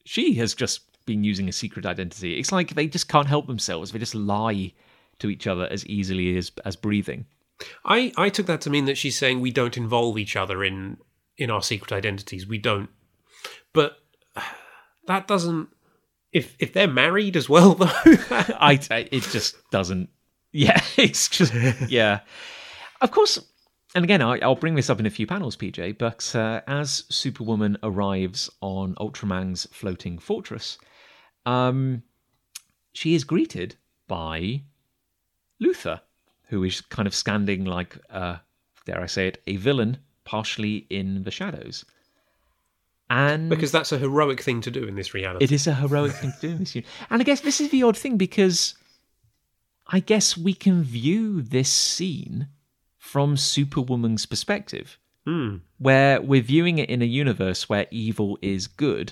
she has just been using a secret identity it's like they just can't help themselves they just lie to each other as easily as as breathing I, I took that to mean that she's saying we don't involve each other in in our secret identities. We don't. But that doesn't. If if they're married as well, though, I, I it just doesn't. Yeah, it's just yeah. Of course, and again, I, I'll bring this up in a few panels, PJ. But uh, as Superwoman arrives on Ultraman's floating fortress, um, she is greeted by Luthor, who is kind of standing like, uh, dare I say it, a villain, partially in the shadows. And because that's a heroic thing to do in this reality. it is a heroic thing to do in this universe. And I guess this is the odd thing because I guess we can view this scene from Superwoman's perspective, Hmm. where we're viewing it in a universe where evil is good.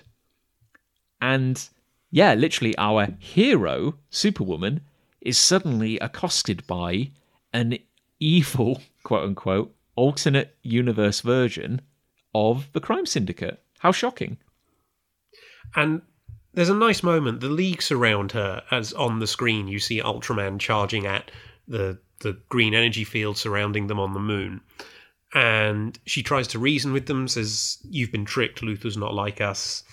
And yeah, literally, our hero, Superwoman, is suddenly accosted by an evil, quote unquote, alternate universe version of the crime syndicate. How shocking. And there's a nice moment. The league surround her as on the screen you see Ultraman charging at the the green energy field surrounding them on the moon. And she tries to reason with them, says, You've been tricked, Luthor's not like us.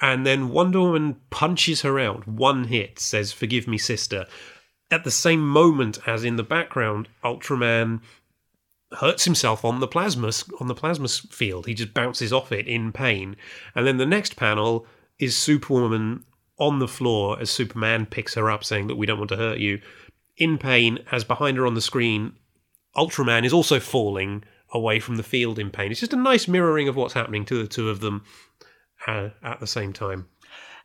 And then Wonder Woman punches her out, one hit, says, Forgive me, sister. At the same moment as in the background, Ultraman hurts himself on the plasma on the plasma field. He just bounces off it in pain. And then the next panel is Superwoman on the floor as Superman picks her up, saying that we don't want to hurt you, in pain. As behind her on the screen, Ultraman is also falling away from the field in pain. It's just a nice mirroring of what's happening to the two of them uh, at the same time.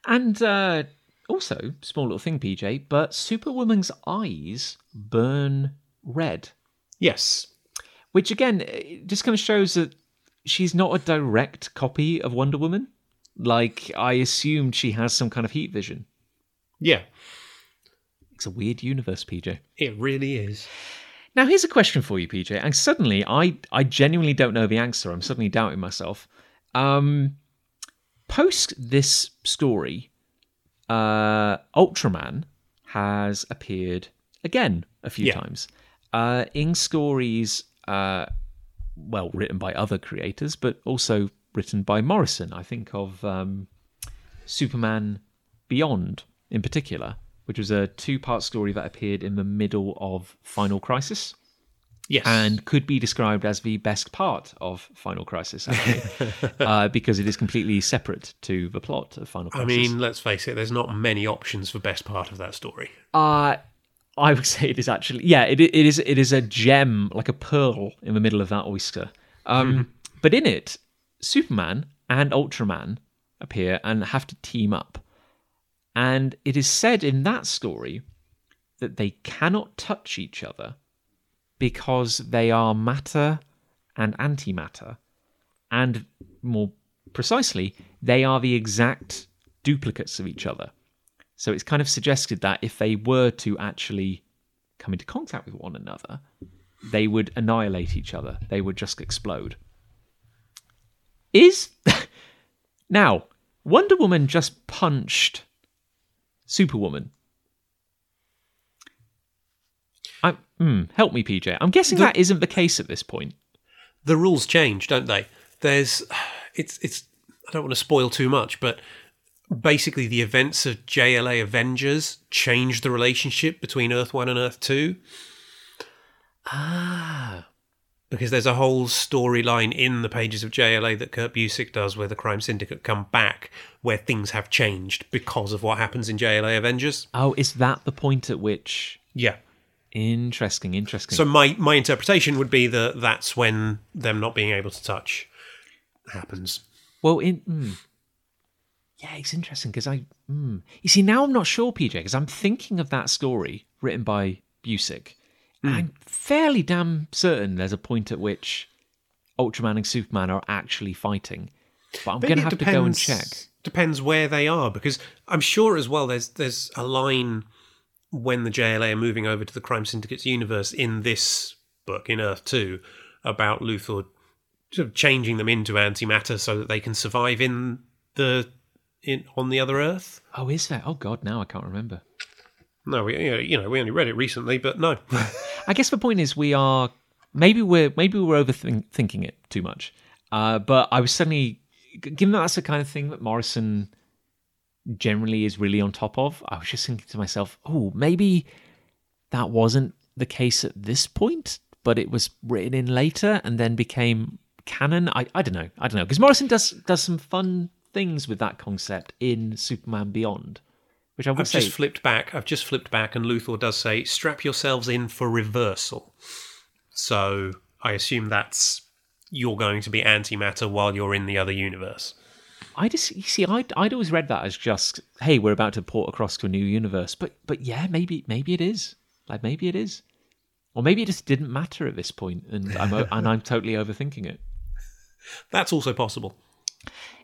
And uh, also, small little thing, PJ, but Superwoman's eyes burn red. Yes. Which again, just kind of shows that she's not a direct copy of Wonder Woman. Like, I assumed she has some kind of heat vision. Yeah. It's a weird universe, PJ. It really is. Now, here's a question for you, PJ. And suddenly, I, I genuinely don't know the answer. I'm suddenly doubting myself. Um, post this story, uh, Ultraman has appeared again a few Yeah. times uh, in stories, uh, well, written by other creators, but also written by Morrison. I think of um, Superman Beyond in particular, which was a two part story that appeared in the middle of Final Crisis Yes. and could be described as the best part of Final Crisis, actually, uh, because it is completely separate to the plot of Final Crisis. I mean, let's face it, there's not many options for best part of that story. uh, I would say it is actually, yeah, it, it is. It is a gem, like a pearl, in the middle of that oyster. Um, But in it, Superman and Ultraman appear and have to team up, and it is said in that story that they cannot touch each other because they are matter and antimatter, and more precisely, they are the exact duplicates of each other. So it's kind of suggested that if they were to actually come into contact with one another, they would annihilate each other. They would just explode. Is now Wonder Woman just punched Superwoman? I mm, help me, PJ. I'm guessing that isn't the case at this point. The rules change, don't they? There's, it's, it's. I don't want to spoil too much, but basically the events of JLA Avengers change the relationship between Earth One and Earth Two. Ah, because there's a whole storyline in the pages of JLA that Kurt Busiek does where the crime syndicate come back where things have changed because of what happens in JLA Avengers. oh, is that the point at which? Yeah. Interesting, interesting. So my my interpretation would be that that's when them not being able to touch happens. Well, in mm, yeah, it's interesting because I mm, you see now I'm not sure, PJ, because I'm thinking of that story written by Busiek. And I'm fairly damn certain there's a point at which Ultraman and Superman are actually fighting, but I'm going to have to go and check. Depends where they are because I'm sure as well there's there's a line when the JLA are moving over to the Crime Syndicate's universe in this book in Earth Two about Luthor sort of changing them into antimatter so that they can survive in the in on the other Earth. Oh, is there? Oh God, now I can't remember. No, we you know we only read it recently, but no. I guess the point is we are maybe we're maybe we're overthinking it too much. Uh, but I was suddenly given that that's the kind of thing that Morrison generally is really on top of. I was just thinking to myself, oh, maybe that wasn't the case at this point, but it was written in later and then became canon. I, I don't know. I don't know because Morrison does does some fun things with that concept in Superman Beyond, which I would I've say just flipped back. I've just flipped back, and Luthor does say, "Strap yourselves in for reversal." So I assume that's you're going to be antimatter while you're in the other universe. I just you see, I'd, I'd always read that as just, hey, we're about to port across to a new universe. But but yeah, maybe maybe it is. Like maybe it is, or maybe it just didn't matter at this point, and I'm and I'm totally overthinking it. That's also possible.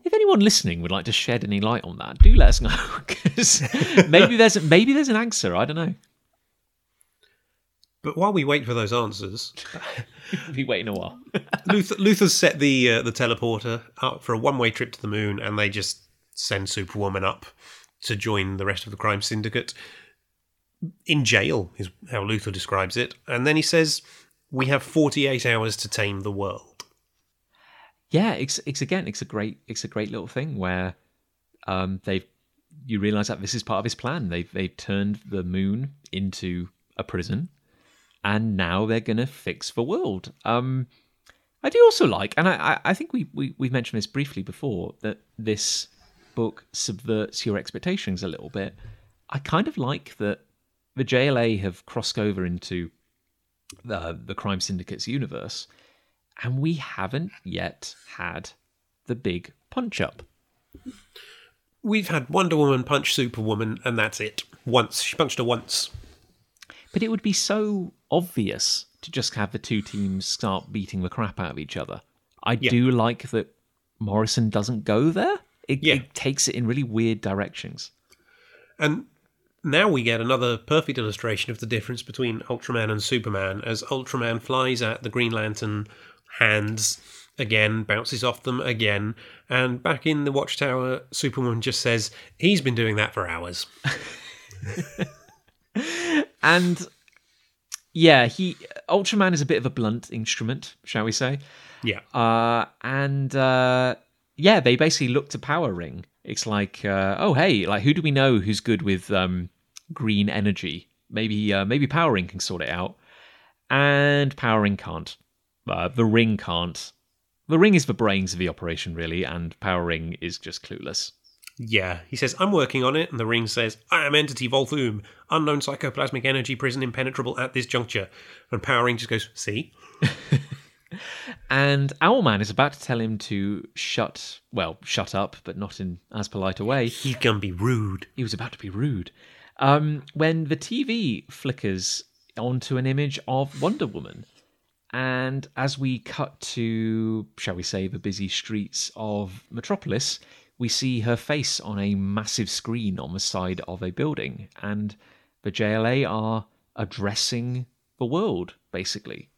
If anyone listening would like to shed any light on that, do let us know because maybe there's maybe there's an answer. I don't know. But while we wait for those answers, we'll Be waiting a while. Luthor, Luthor's set the uh, the teleporter up for a one way trip to the moon, and they just send Superwoman up to join the rest of the crime syndicate. in jail, is how Luthor describes it. And then he says, We have 48 hours to tame the world. Yeah, it's it's again, it's a great it's a great little thing where um, they've you realize that this is part of his plan. They've they've turned the moon into a prison, and now they're gonna fix the world. Um, I do also like, and I, I think we, we we've mentioned this briefly before that this book subverts your expectations a little bit. I kind of like that the JLA have crossed over into the the crime syndicate's universe, and we haven't yet had the big punch up. We've had Wonder Woman punch Superwoman, and that's it. Once. She punched her once. But it would be so obvious to just have the two teams start beating the crap out of each other. I Yeah. do like that Morrison doesn't go there. It, Yeah. it takes it in really weird directions. And now we get another perfect illustration of the difference between Ultraman and Superman as Ultraman flies at the Green Lantern hands again, bounces off them again, and back in the Watchtower, Superman just says, He's been doing that for hours. And yeah, he Ultraman is a bit of a blunt instrument, shall we say? Yeah. Uh, and uh, yeah, they basically look to Power Ring. It's like, uh, oh hey, like who do we know who's good with um, green energy? Maybe uh, maybe Power Ring can sort it out. And Power Ring can't. Uh, the Ring can't. The Ring is the brains of the operation, really, and Power Ring is just clueless. Yeah, he says, I'm working on it, and the ring says, I am entity Volthoom, unknown psychoplasmic energy prison impenetrable at this juncture. And Power Ring just goes, See? And Owlman is about to tell him to shut, well, shut up, but not in as polite a way. He's gonna be rude. He was about to be rude. Um, when the TV flickers onto an image of Wonder Woman. And as we cut to, shall we say, the busy streets of Metropolis, we see her face on a massive screen on the side of a building. And the JLA are addressing the world, basically.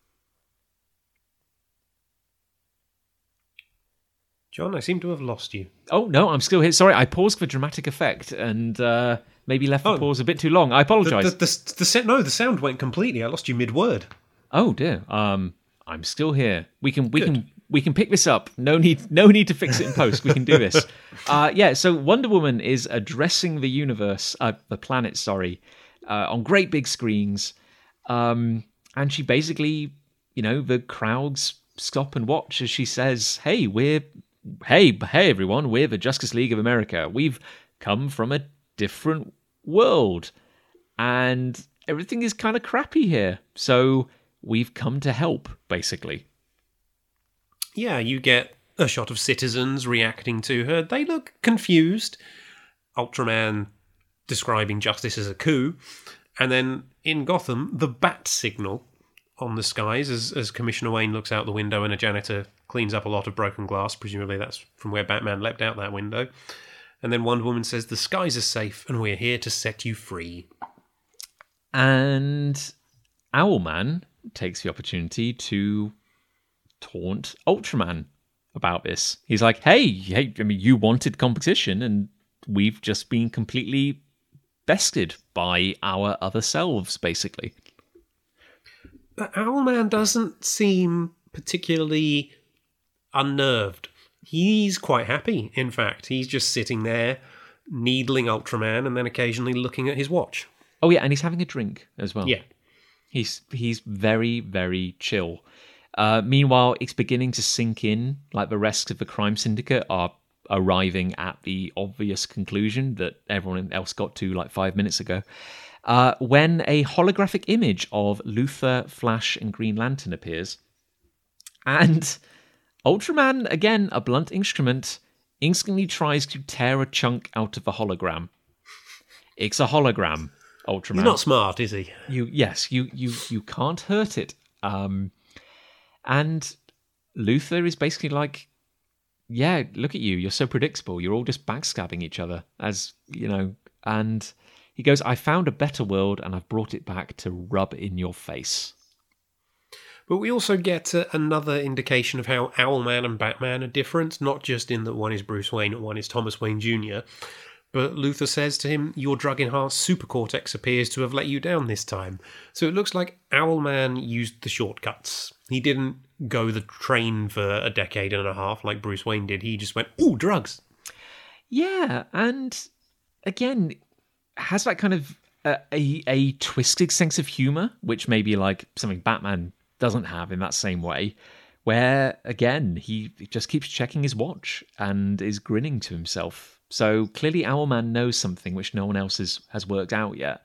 Jon, I seem to have lost you. Oh, no, I'm still here. Sorry, I paused for dramatic effect and uh, maybe left the Oh. pause a bit too long. I The, apologize. the, the, the, sa- no, the sound went completely. I lost you mid word. Oh dear. Um, I'm still here. We can we can we can pick this up. No need no need to fix it in post. We can do this. Uh, yeah. So Wonder Woman is addressing the universe, uh, the planet. Sorry, uh, on great big screens, um, and she basically, you know, the crowds stop and watch as she says, "Hey, we're hey hey everyone, we're the Justice League of America. We've come from a different world." and everything is kind of crappy here. So we've come to help, basically. Yeah, you get a shot of citizens reacting to her. They look confused. Ultraman describing justice as a coup. And then in Gotham, the bat signal on the skies as, as Commissioner Wayne looks out the window and a janitor cleans up a lot of broken glass. Presumably that's from where Batman leapt out that window. And then Wonder Woman says, The skies are safe and we're here to set you free. And Owlman takes the opportunity to taunt Ultraman about this. He's like, "Hey, hey, I mean, you wanted competition, and we've just been completely bested by our other selves, basically." But Owlman doesn't seem particularly unnerved. He's quite happy, in fact. He's just sitting there, needling Ultraman and then occasionally looking at his watch. Oh yeah, and he's having a drink as well. Yeah. He's he's very very chill. Uh, meanwhile, it's beginning to sink in. Like the rest of the crime syndicate are arriving at the obvious conclusion that everyone else got to like five minutes ago. Uh, when a holographic image of Luthor, Flash, and Green Lantern appears, and Ultraman, again a blunt instrument, instantly tries to tear a chunk out of the hologram. It's a hologram, Ultraman. He's not smart, is he? you yes you you you can't hurt it. Um and Luthor is basically like yeah look at you. You're so predictable. You're all just backstabbing each other as you know and he goes i found a better world and i've brought it back to rub in your face. But we also get uh, another indication of how Owlman and Batman are different, not just in that one is Bruce Wayne and one is Thomas Wayne Jr., But Luthor says to him, Your drug enhanced supercortex appears to have let you down this time. So it looks like Owlman used the shortcuts. He didn't go the train for a decade and a half like Bruce Wayne did. He just went, Ooh, drugs. Yeah, and again, has that kind of a, a, a twisted sense of humor, which maybe like something Batman doesn't have in that same way. Where again, he just keeps checking his watch and is grinning to himself. So clearly, Owlman knows something which no one else has, has worked out yet.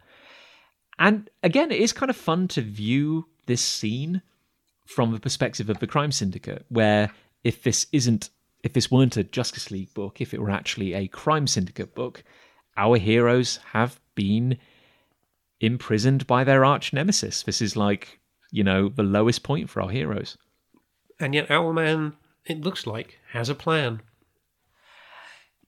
And again, it is kind of fun to view this scene from the perspective of the crime syndicate, where if this isn't if this weren't a Justice League book, if it were actually a crime syndicate book, our heroes have been imprisoned by their arch nemesis. This is like, you know, the lowest point for our heroes. And yet, Owlman, it looks like, has a plan.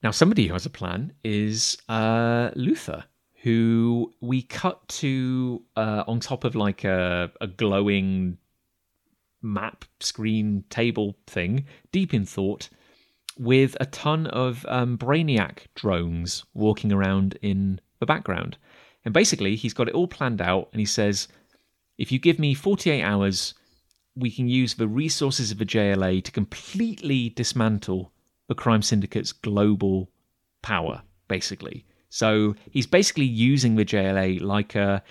Now, somebody who has a plan is uh, Luthor, who we cut to uh, on top of like a, a glowing map screen table thing, deep in thought, with a ton of um, Brainiac drones walking around in the background. And basically, he's got it all planned out, and he says, if you give me 48 hours, we can use the resources of the JLA to completely dismantle the crime syndicate's global power, basically. So he's basically using the JLA like a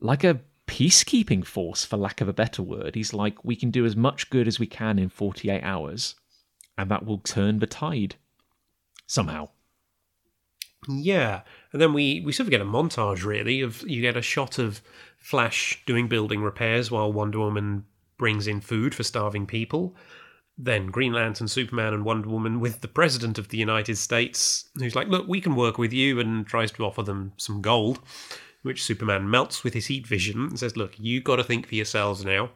like a peacekeeping force, for lack of a better word. He's like, we can do as much good as we can in 48 hours, and that will turn the tide somehow. Yeah, and then we we sort of get a montage really of you get a shot of Flash doing building repairs while Wonder Woman brings in food for starving people. Then Green Lantern, Superman, and Wonder Woman with the President of the United States, who's like, "Look, we can work with you," and tries to offer them some gold, which Superman melts with his heat vision and says, "Look, you got to think for yourselves now."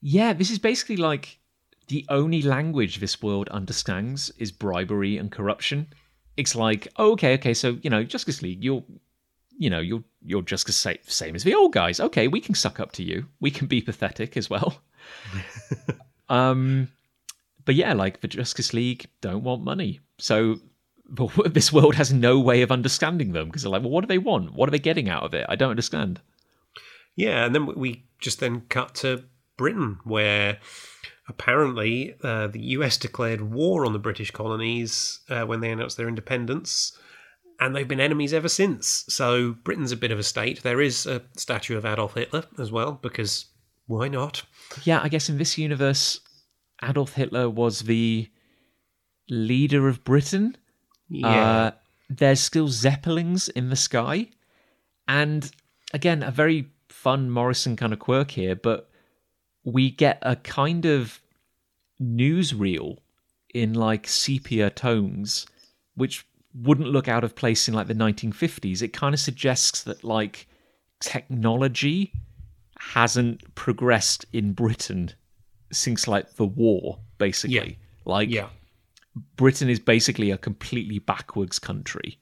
Yeah, this is basically like the only language this world understands is bribery and corruption it's like, oh, okay, okay, so you know, Justice League, you're, you know, you're you're just the same, same as the old guys. Okay, we can suck up to you. We can be pathetic as well. um, but yeah, like the Justice League don't want money, so this world has no way of understanding them because they're like, well, what do they want? What are they getting out of it? I don't understand. Yeah, and then we just then cut to Britain, where apparently uh, the US declared war on the British colonies uh, when they announced their independence, and they've been enemies ever since. So Britain's a bit of a state. There is a statue of Adolf Hitler as well, because why not? Yeah, I guess in this universe, Adolf Hitler was the leader of Britain. Yeah. Uh, there's still Zeppelins in the sky. And again, a very fun Morrison kind of quirk here, but we get a kind of newsreel in like sepia tones, which wouldn't look out of place in like the 1950s. It kind of suggests that like technology hasn't progressed in Britain since like the war, basically. Yeah. Like, yeah. Britain is basically a completely backwards country.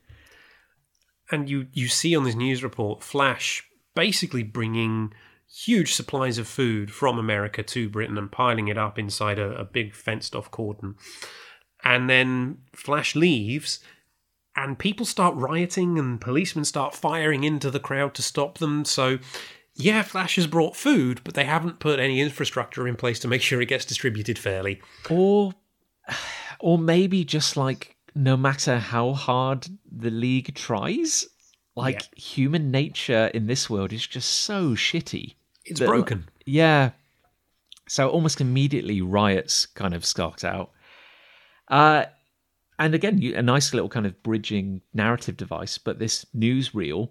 And you you see on this news report Flash basically bringing huge supplies of food from America to Britain and piling it up inside a, a big fenced off cordon. And then Flash leaves, and people start rioting, and policemen start firing into the crowd to stop them. So, yeah, Flash has brought food, but they haven't put any infrastructure in place to make sure it gets distributed fairly. Or, or maybe just like no matter how hard the league tries, like Yeah. human nature in this world is just so shitty. It's that- broken. Yeah. So almost immediately riots kind of start out. Uh, and again, you- a nice little kind of bridging narrative device, but this newsreel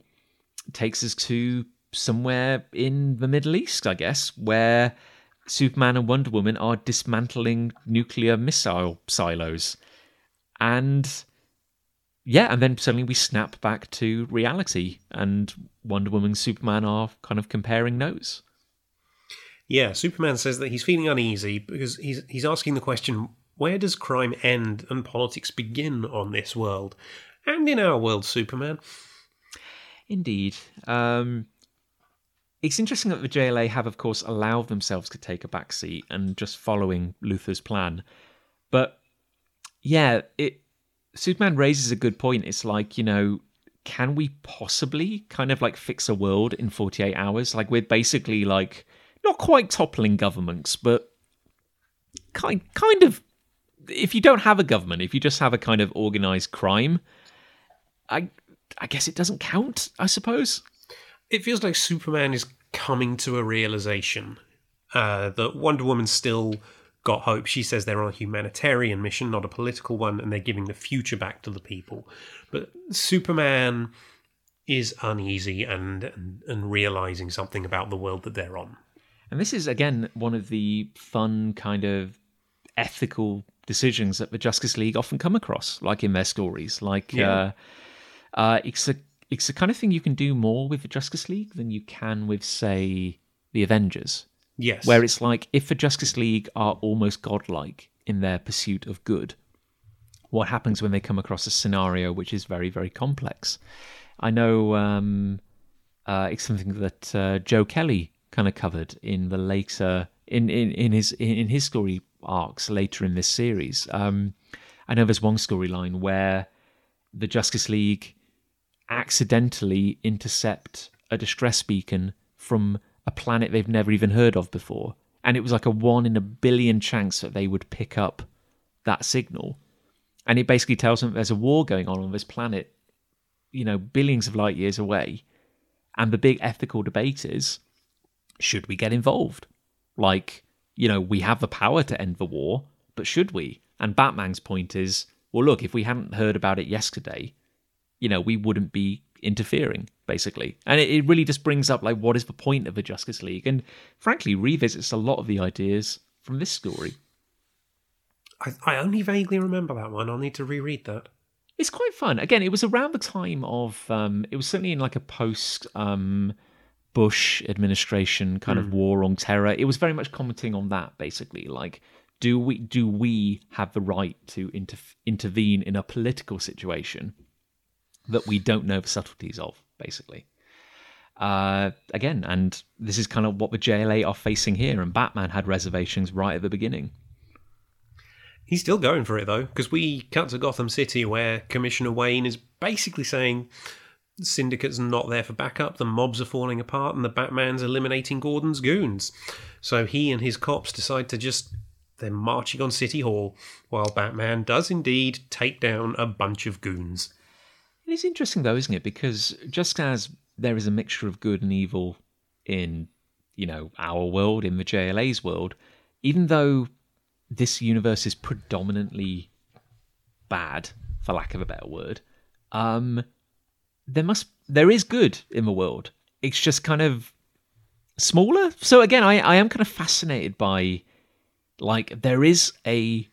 takes us to somewhere in the Middle East, I guess, where Superman and Wonder Woman are dismantling nuclear missile silos. And yeah, and then suddenly we snap back to reality, and Wonder Woman and Superman are kind of comparing notes. Yeah, Superman says that he's feeling uneasy because he's he's asking the question, where does crime end and politics begin on this world? And in our world, Superman. Indeed. Um, it's interesting that the JLA have, of course, allowed themselves to take a back seat and just following Luthor's plan. But yeah, it Superman raises a good point. It's like, you know, can we possibly kind of like fix a world in 48 hours? Like we're basically like not quite toppling governments, but kind kind of if you don't have a government, if you just have a kind of organized crime, I I guess it doesn't count, I suppose. It feels like Superman is coming to a realization uh, that Wonder Woman still got hope. She says they're on a humanitarian mission, not a political one, and they're giving the future back to the people. But Superman is uneasy and, and, and realizing something about the world that they're on. And this is again one of the fun kind of ethical decisions that the Justice League often come across, like in their stories. Like Yeah. uh, uh, it's a it's the kind of thing you can do more with the Justice League than you can with, say, the Avengers. Yes. Where it's like if the Justice League are almost godlike in their pursuit of good, what happens when they come across a scenario which is very, very complex? I know um, uh, it's something that uh, Joe Kelly kind of covered in the later in in, in his in, in his story arcs later in this series. Um, I know there's one storyline where the Justice League accidentally intercept a distress beacon from a planet they've never even heard of before. And it was like a one in a billion chance that they would pick up that signal. And it basically tells them there's a war going on on this planet, you know, billions of light years away. And the big ethical debate is should we get involved? Like, you know, we have the power to end the war, but should we? And Batman's point is well, look, if we hadn't heard about it yesterday, you know, we wouldn't be interfering, basically. And it, it really just brings up, like, what is the point of the Justice League? And frankly, revisits a lot of the ideas from this story. I, I only vaguely remember that one. I'll need to reread that. It's quite fun. Again, it was around the time of, um, it was certainly in like a post um, Bush administration kind of war on terror. It was very much commenting on that, basically. Like, do we do we have the right to inter- intervene in a political situation that we don't know the subtleties of, basically? Uh, again, and this is kind of what the JLA are facing here, and Batman had reservations right at the beginning. He's still going for it though, because we cut to Gotham City where Commissioner Wayne is basically saying syndicate's not there for backup, the mobs are falling apart, and the Batman's eliminating Gordon's goons. So he and his cops decide to just they're marching on City Hall, while Batman does indeed take down a bunch of goons. It is interesting though, isn't it? Because just as there is a mixture of good and evil in, you know, our world, in the JLA's world, even though this universe is predominantly bad, for lack of a better word, um, there must there is good in the world. It's just kind of smaller. So again, I, I am kind of fascinated by like there is a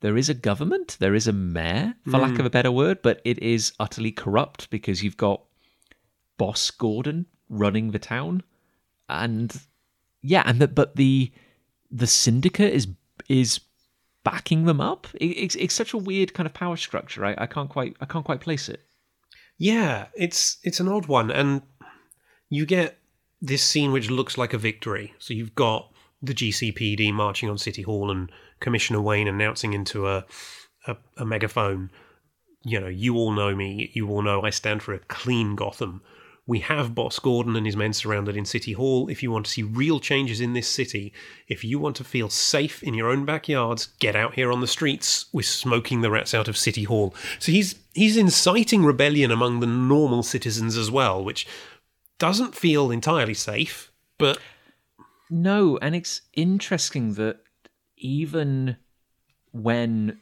there is a government, there is a mayor, for lack of a hmm. better word, but it is utterly corrupt because you've got Boss Gordon running the town, and yeah, and the, but the the syndicate is is backing them up. It, it's it's such a weird kind of power structure. I, I can't quite I can't quite place it. Yeah, it's it's an odd one, and you get this scene which looks like a victory. So you've got the GCPD marching on City Hall and Commissioner Wayne announcing into a, a a megaphone, you know, you all know me, you all know I stand for a clean Gotham. We have Boss Gordon and his men surrounded in City Hall. If you want to see real changes in this city, if you want to feel safe in your own backyards, get out here on the streets. We're smoking the rats out of City Hall. So he's he's inciting rebellion among the normal citizens as well, which doesn't feel entirely safe, but No, and it's interesting that even when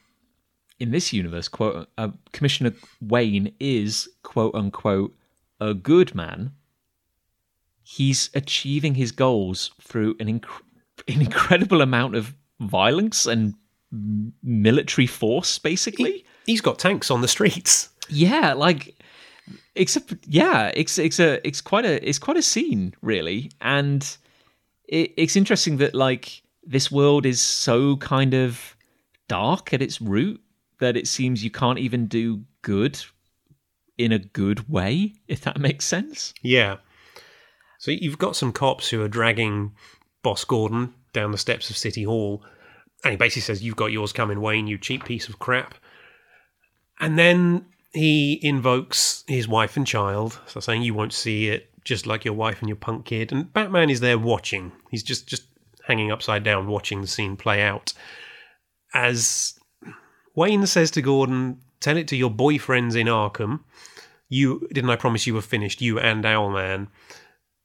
in this universe, quote, uh, Commissioner Wayne is quote unquote a good man, he's achieving his goals through an, inc- an incredible amount of violence and military force, basically. he's got tanks on the streets. Yeah, like except yeah, it's it's a it's quite a it's quite a scene really, and it, it's interesting that like this world is so kind of dark at its root that it seems you can't even do good in a good way, if that makes sense. Yeah. So you've got some cops who are dragging Boss Gordon down the steps of City Hall, and he basically says, "You've got yours coming, Wayne. You cheap piece of crap." And then he invokes his wife and child, so saying you won't see it, just like your wife and your punk kid. And Batman is there watching. He's just just hanging upside down, watching the scene play out. As Wayne says to Gordon, "Tell it to your boyfriends in Arkham. You didn't I promise you were finished, you and Owlman."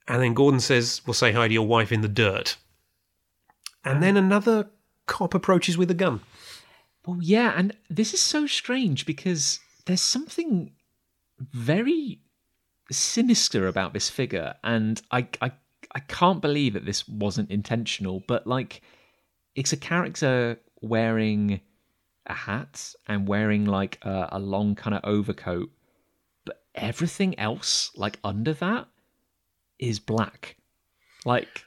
And then Gordon says, "We'll say hi to your wife in the dirt." And then another cop approaches with a gun. Well, yeah, and this is so strange because there's something very sinister about this figure, and I, I, I can't believe that this wasn't intentional. But like, it's a character wearing a hat and wearing like a, a long kind of overcoat, but everything else, like under that, is black. Like,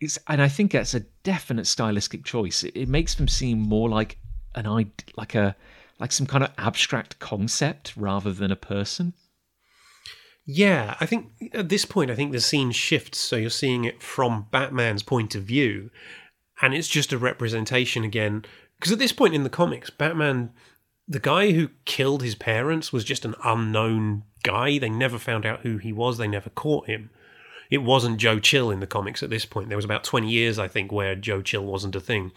it's, and I think that's a definite stylistic choice. It, it makes them seem more like an idea like a like some kind of abstract concept rather than a person. Yeah, I think at this point, I think the scene shifts. So you're seeing it from Batman's point of view, and it's just a representation again. Because at this point in the comics, Batman, the guy who killed his parents, was just an unknown guy. They never found out who he was, they never caught him. It wasn't Joe Chill in the comics at this point. There was about 20 years, I think, where Joe Chill wasn't a thing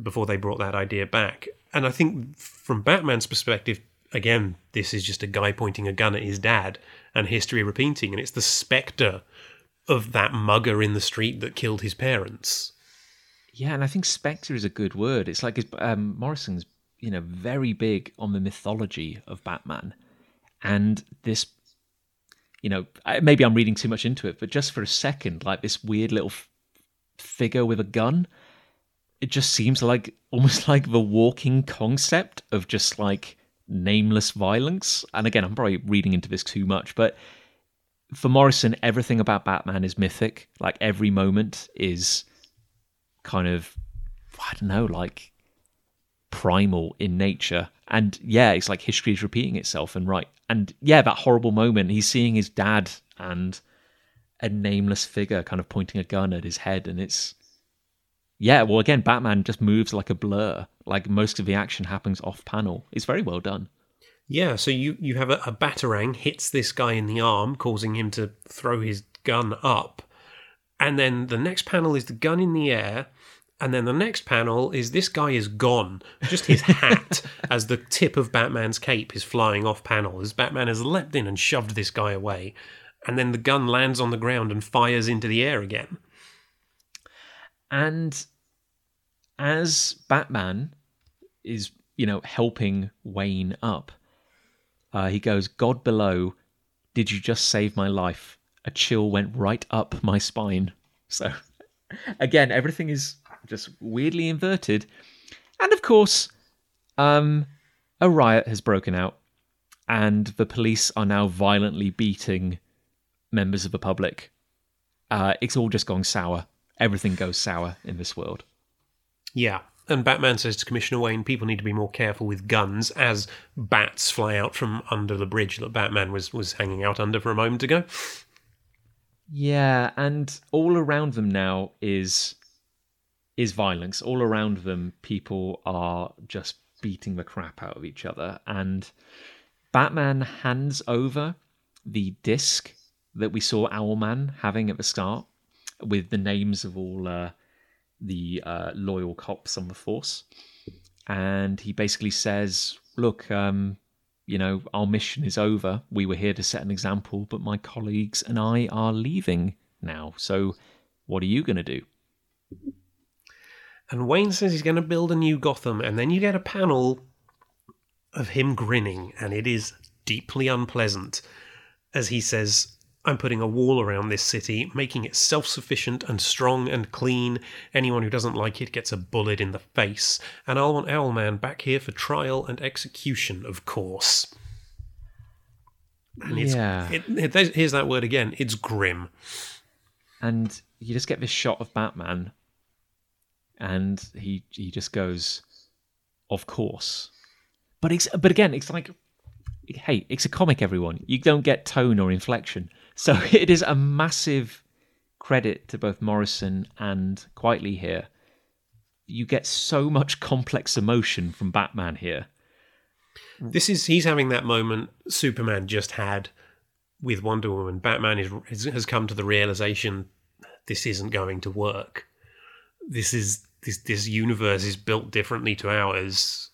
before they brought that idea back. And I think from Batman's perspective, again, this is just a guy pointing a gun at his dad and history repeating, and it's the spectre of that mugger in the street that killed his parents. Yeah, and I think spectre is a good word. It's like um, Morrison's, you know, very big on the mythology of Batman, and this, you know, maybe I'm reading too much into it, but just for a second, like this weird little f- figure with a gun it just seems like almost like the walking concept of just like nameless violence. And again, I'm probably reading into this too much, but for Morrison, everything about Batman is mythic. Like every moment is kind of, I don't know, like primal in nature. And yeah, it's like history is repeating itself. And right. And yeah, that horrible moment, he's seeing his dad and a nameless figure kind of pointing a gun at his head. And it's, yeah, well, again, Batman just moves like a blur. Like most of the action happens off panel. It's very well done. Yeah, so you, you have a, a batarang hits this guy in the arm, causing him to throw his gun up. And then the next panel is the gun in the air. And then the next panel is this guy is gone. Just his hat as the tip of Batman's cape is flying off panel as Batman has leapt in and shoved this guy away. And then the gun lands on the ground and fires into the air again. And as Batman is, you know, helping Wayne up, uh, he goes, God below, did you just save my life? A chill went right up my spine. So, again, everything is just weirdly inverted. And of course, um, a riot has broken out, and the police are now violently beating members of the public. Uh, it's all just gone sour. Everything goes sour in this world. Yeah. And Batman says to Commissioner Wayne, people need to be more careful with guns as bats fly out from under the bridge that Batman was, was hanging out under for a moment ago. Yeah, and all around them now is is violence. All around them, people are just beating the crap out of each other. And Batman hands over the disc that we saw Owlman having at the start with the names of all uh, the uh, loyal cops on the force, and he basically says, "Look, um, you know, our mission is over. We were here to set an example, but my colleagues and I are leaving now. So, what are you going to do?" And Wayne says he's going to build a new Gotham, and then you get a panel of him grinning, and it is deeply unpleasant as he says, I'm putting a wall around this city, making it self sufficient and strong and clean. Anyone who doesn't like it gets a bullet in the face. And I'll want Owlman back here for trial and execution, of course. And it's, yeah. It, it, here's that word again it's grim. And you just get this shot of Batman, and he he just goes, Of course. But it's but again, it's like hey, it's a comic, everyone. You don't get tone or inflection. So it is a massive credit to both Morrison and Quitely here. You get so much complex emotion from Batman here. This is he's having that moment Superman just had with Wonder Woman. Batman is has, has come to the realization this isn't going to work. This is this this universe is built differently to ours.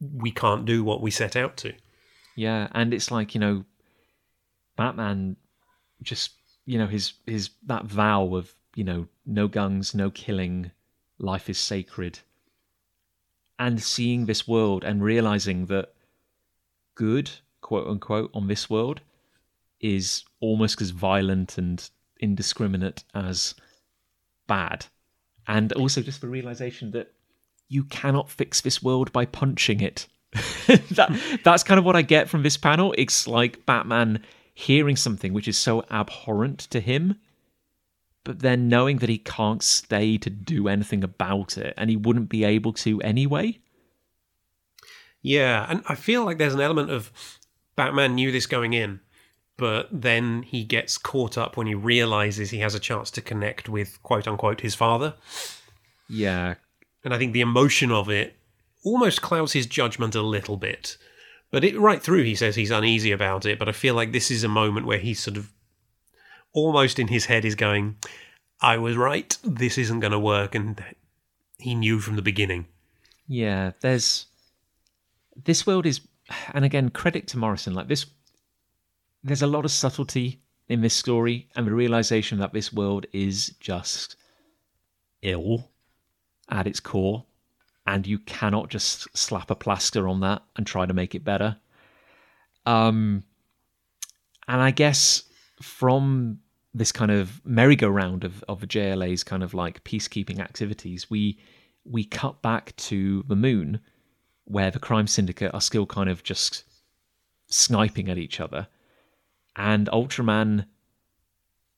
We can't do what we set out to. Yeah, and it's like you know, Batman just you know his his that vow of you know no guns, no killing, life is sacred, and seeing this world and realizing that good quote unquote on this world is almost as violent and indiscriminate as bad, and also just the realization that you cannot fix this world by punching it. that that's kind of what I get from this panel. It's like Batman hearing something which is so abhorrent to him, but then knowing that he can't stay to do anything about it, and he wouldn't be able to anyway. Yeah, and I feel like there's an element of Batman knew this going in, but then he gets caught up when he realizes he has a chance to connect with quote unquote his father. Yeah. And I think the emotion of it almost clouds his judgment a little bit. But it, right through, he says he's uneasy about it. But I feel like this is a moment where he's sort of almost in his head is going, I was right. This isn't going to work. And he knew from the beginning. Yeah. There's. This world is. And again, credit to Morrison. Like this. There's a lot of subtlety in this story and the realization that this world is just ill at its core and you cannot just slap a plaster on that and try to make it better. Um, and I guess from this kind of merry-go-round of, of the JLA's kind of like peacekeeping activities, we we cut back to the moon, where the crime syndicate are still kind of just sniping at each other, and Ultraman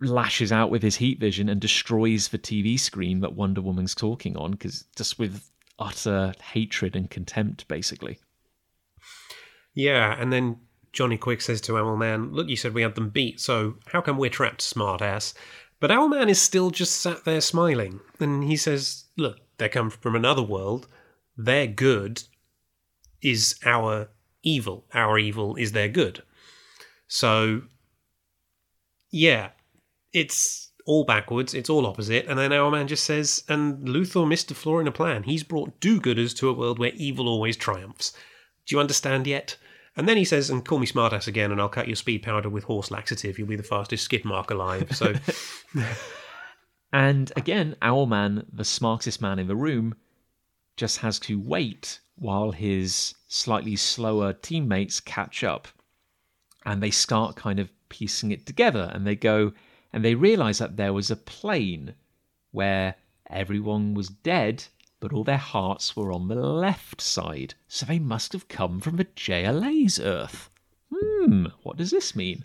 lashes out with his heat vision and destroys the TV screen that Wonder Woman's talking on because just with utter hatred and contempt, basically. Yeah, and then Johnny Quick says to Owlman, Look, you said we had them beat, so how come we're trapped, smartass? But Owlman is still just sat there smiling. And he says, Look, they come from another world. Their good is our evil. Our evil is their good. So, yeah, it's all backwards, it's all opposite, and then Owlman just says, and Luthor missed the flaw in a plan. He's brought do gooders to a world where evil always triumphs. Do you understand yet? And then he says, and call me smartass again, and I'll cut your speed powder with horse laxative. You'll be the fastest skid mark alive. So, and again, Owlman, the smartest man in the room, just has to wait while his slightly slower teammates catch up. And they start kind of piecing it together, and they go, and they realized that there was a plane where everyone was dead, but all their hearts were on the left side. So they must have come from the JLA's Earth. Hmm, what does this mean?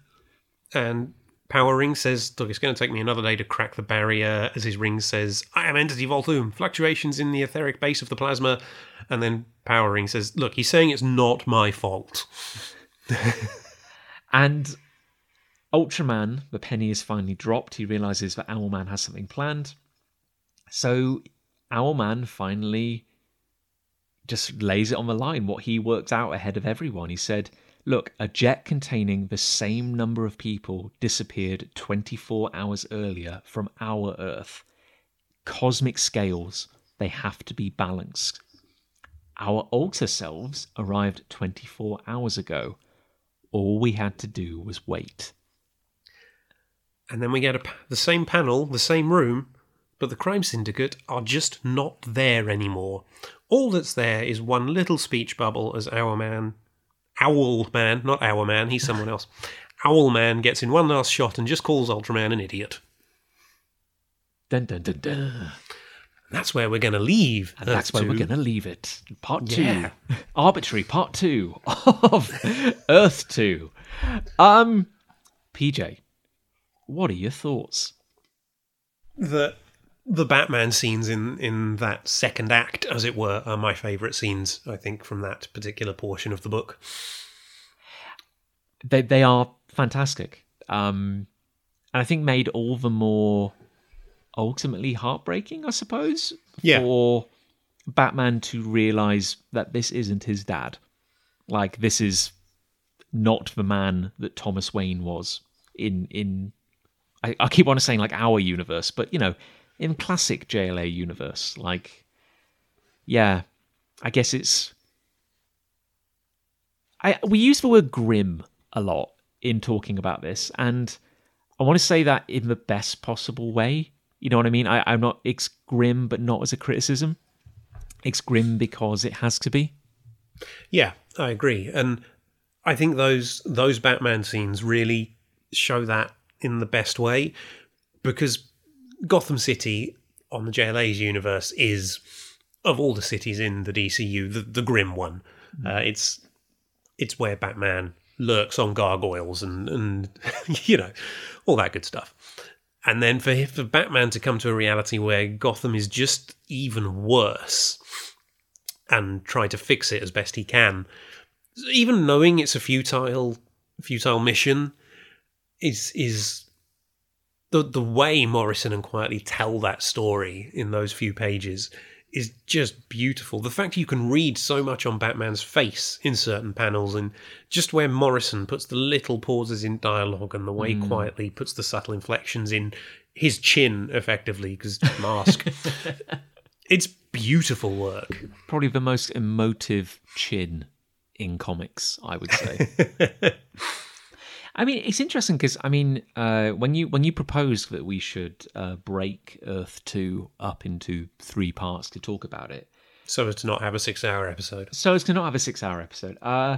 And Power Ring says, Look, it's going to take me another day to crack the barrier. As his ring says, I am Entity Volthoom, fluctuations in the etheric base of the plasma. And then Power Ring says, Look, he's saying it's not my fault. and Ultraman, the penny is finally dropped. He realizes that Owlman has something planned. So Owlman finally just lays it on the line what he worked out ahead of everyone. He said, Look, a jet containing the same number of people disappeared 24 hours earlier from our Earth. Cosmic scales, they have to be balanced. Our alter selves arrived 24 hours ago. All we had to do was wait and then we get a, the same panel, the same room, but the crime syndicate are just not there anymore. All that's there is one little speech bubble as Our Man, Owl Man, not Our Man, he's someone else. Owl Man gets in one last shot and just calls Ultraman an idiot. Dun dun dun dun. That's where we're going to leave. And that's where we we're going to leave it. Part two. Yeah. Arbitrary part two of Earth 2. Um, PJ, what are your thoughts? The the Batman scenes in in that second act, as it were, are my favourite scenes. I think from that particular portion of the book. They they are fantastic, um, and I think made all the more ultimately heartbreaking, I suppose, yeah. for Batman to realize that this isn't his dad. Like this is not the man that Thomas Wayne was in in. I, I keep on saying like our universe, but you know, in classic JLA universe, like, yeah, I guess it's. I we use the word grim a lot in talking about this, and I want to say that in the best possible way. You know what I mean? I, I'm not. It's grim, but not as a criticism. It's grim because it has to be. Yeah, I agree, and I think those those Batman scenes really show that in the best way because Gotham City on the JLA's universe is of all the cities in the DCU the, the grim one. Uh, it's it's where Batman lurks on gargoyles and and you know all that good stuff. And then for for Batman to come to a reality where Gotham is just even worse and try to fix it as best he can, even knowing it's a futile futile mission is is the the way Morrison and Quitely tell that story in those few pages is just beautiful. The fact you can read so much on Batman's face in certain panels, and just where Morrison puts the little pauses in dialogue, and the way hmm. Quitely puts the subtle inflections in his chin, effectively because mask. it's beautiful work. Probably the most emotive chin in comics, I would say. I mean, it's interesting because I mean, uh, when you when you proposed that we should uh, break Earth Two up into three parts to talk about it, So as to not have a six-hour episode. so as to not have a six-hour episode, uh,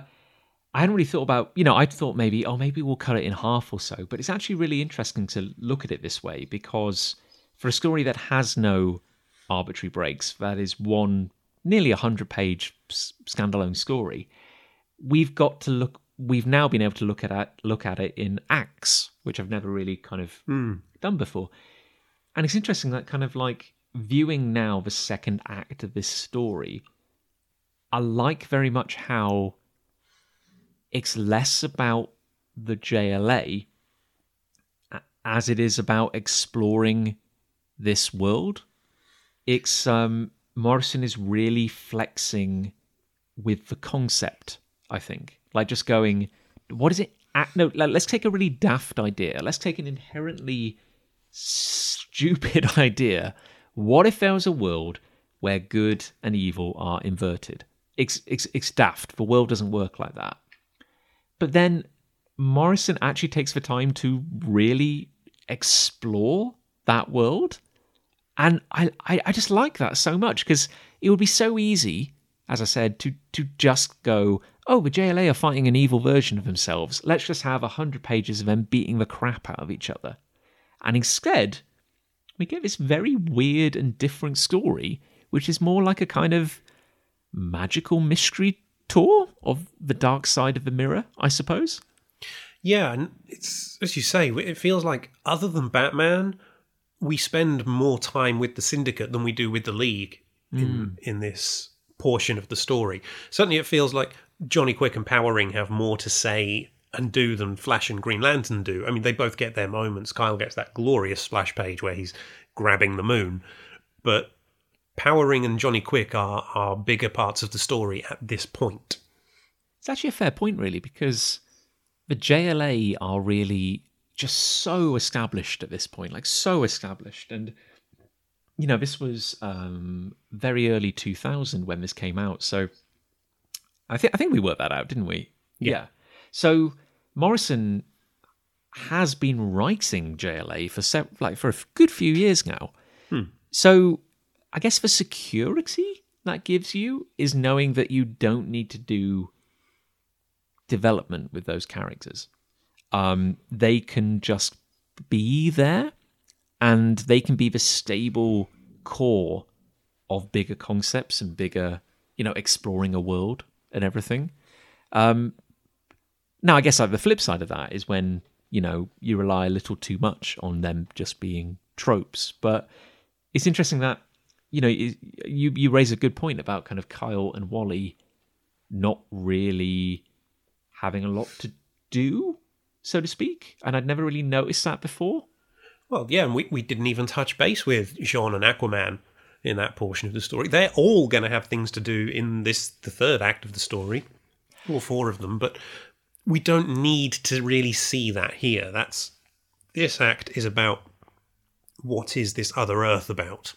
I hadn't really thought about. You know, I thought maybe, oh, maybe we'll cut it in half or so. But it's actually really interesting to look at it this way because for a story that has no arbitrary breaks, that is one nearly a hundred-page s- standalone story, we've got to look. We've now been able to look at it, look at it in acts, which I've never really kind of done before. And it's interesting that kind of like viewing now the second act of this story, I like very much how it's less about the JLA as it is about exploring this world. It's um Morrison is really flexing with the concept, I think. Like just going, what is it? a- No, let's take a really daft idea. Let's take an inherently stupid idea. What if there was a world where good and evil are inverted? It's, it's, it's daft. The world doesn't work like that. But then Morrison actually takes the time to really explore that world. And I, I, I just like that so much because it would be so easy, as I said, to, to just go, oh, the JLA are fighting an evil version of themselves. Let's just have a hundred pages of them beating the crap out of each other. And instead, we get this very weird and different story, which is more like a kind of magical mystery tour of the dark side of the mirror, I suppose. Yeah, and it's as you say, it feels like other than Batman, we spend more time with the Syndicate than we do with the League in hmm. in this portion of the story. Certainly, it feels like Johnny Quick and Power Ring have more to say and do than Flash and Green Lantern do. I mean, they both get their moments. Kyle gets that glorious splash page where he's grabbing the moon, but Power Ring and Johnny Quick are are bigger parts of the story at this point. It's actually a fair point, really, because the JLA are really just so established at this point, like so established. And, you know, this was um, very early 2000 when this came out. So I, think I think we worked that out, didn't we? Yeah. So Morrison has been writing JLA for se- like for a good few years now. So I guess the security that gives you is knowing that you don't need to do development with those characters. Um, they can just be there and they can be the stable core of bigger concepts and bigger, you know, exploring a world and everything. Um, now, I guess like the flip side of that is when you know you rely a little too much on them just being tropes. But it's interesting that you know you you raise a good point about kind of Kyle and Wally not really having a lot to do, so to speak, and I'd never really noticed that before. Well, yeah, and we, we didn't even touch base with J'onn and Aquaman in that portion of the story. They're all going to have things to do in this, the third act of the story. all four of them, but we don't need to really see that here. That's this act is about what is this other Earth about?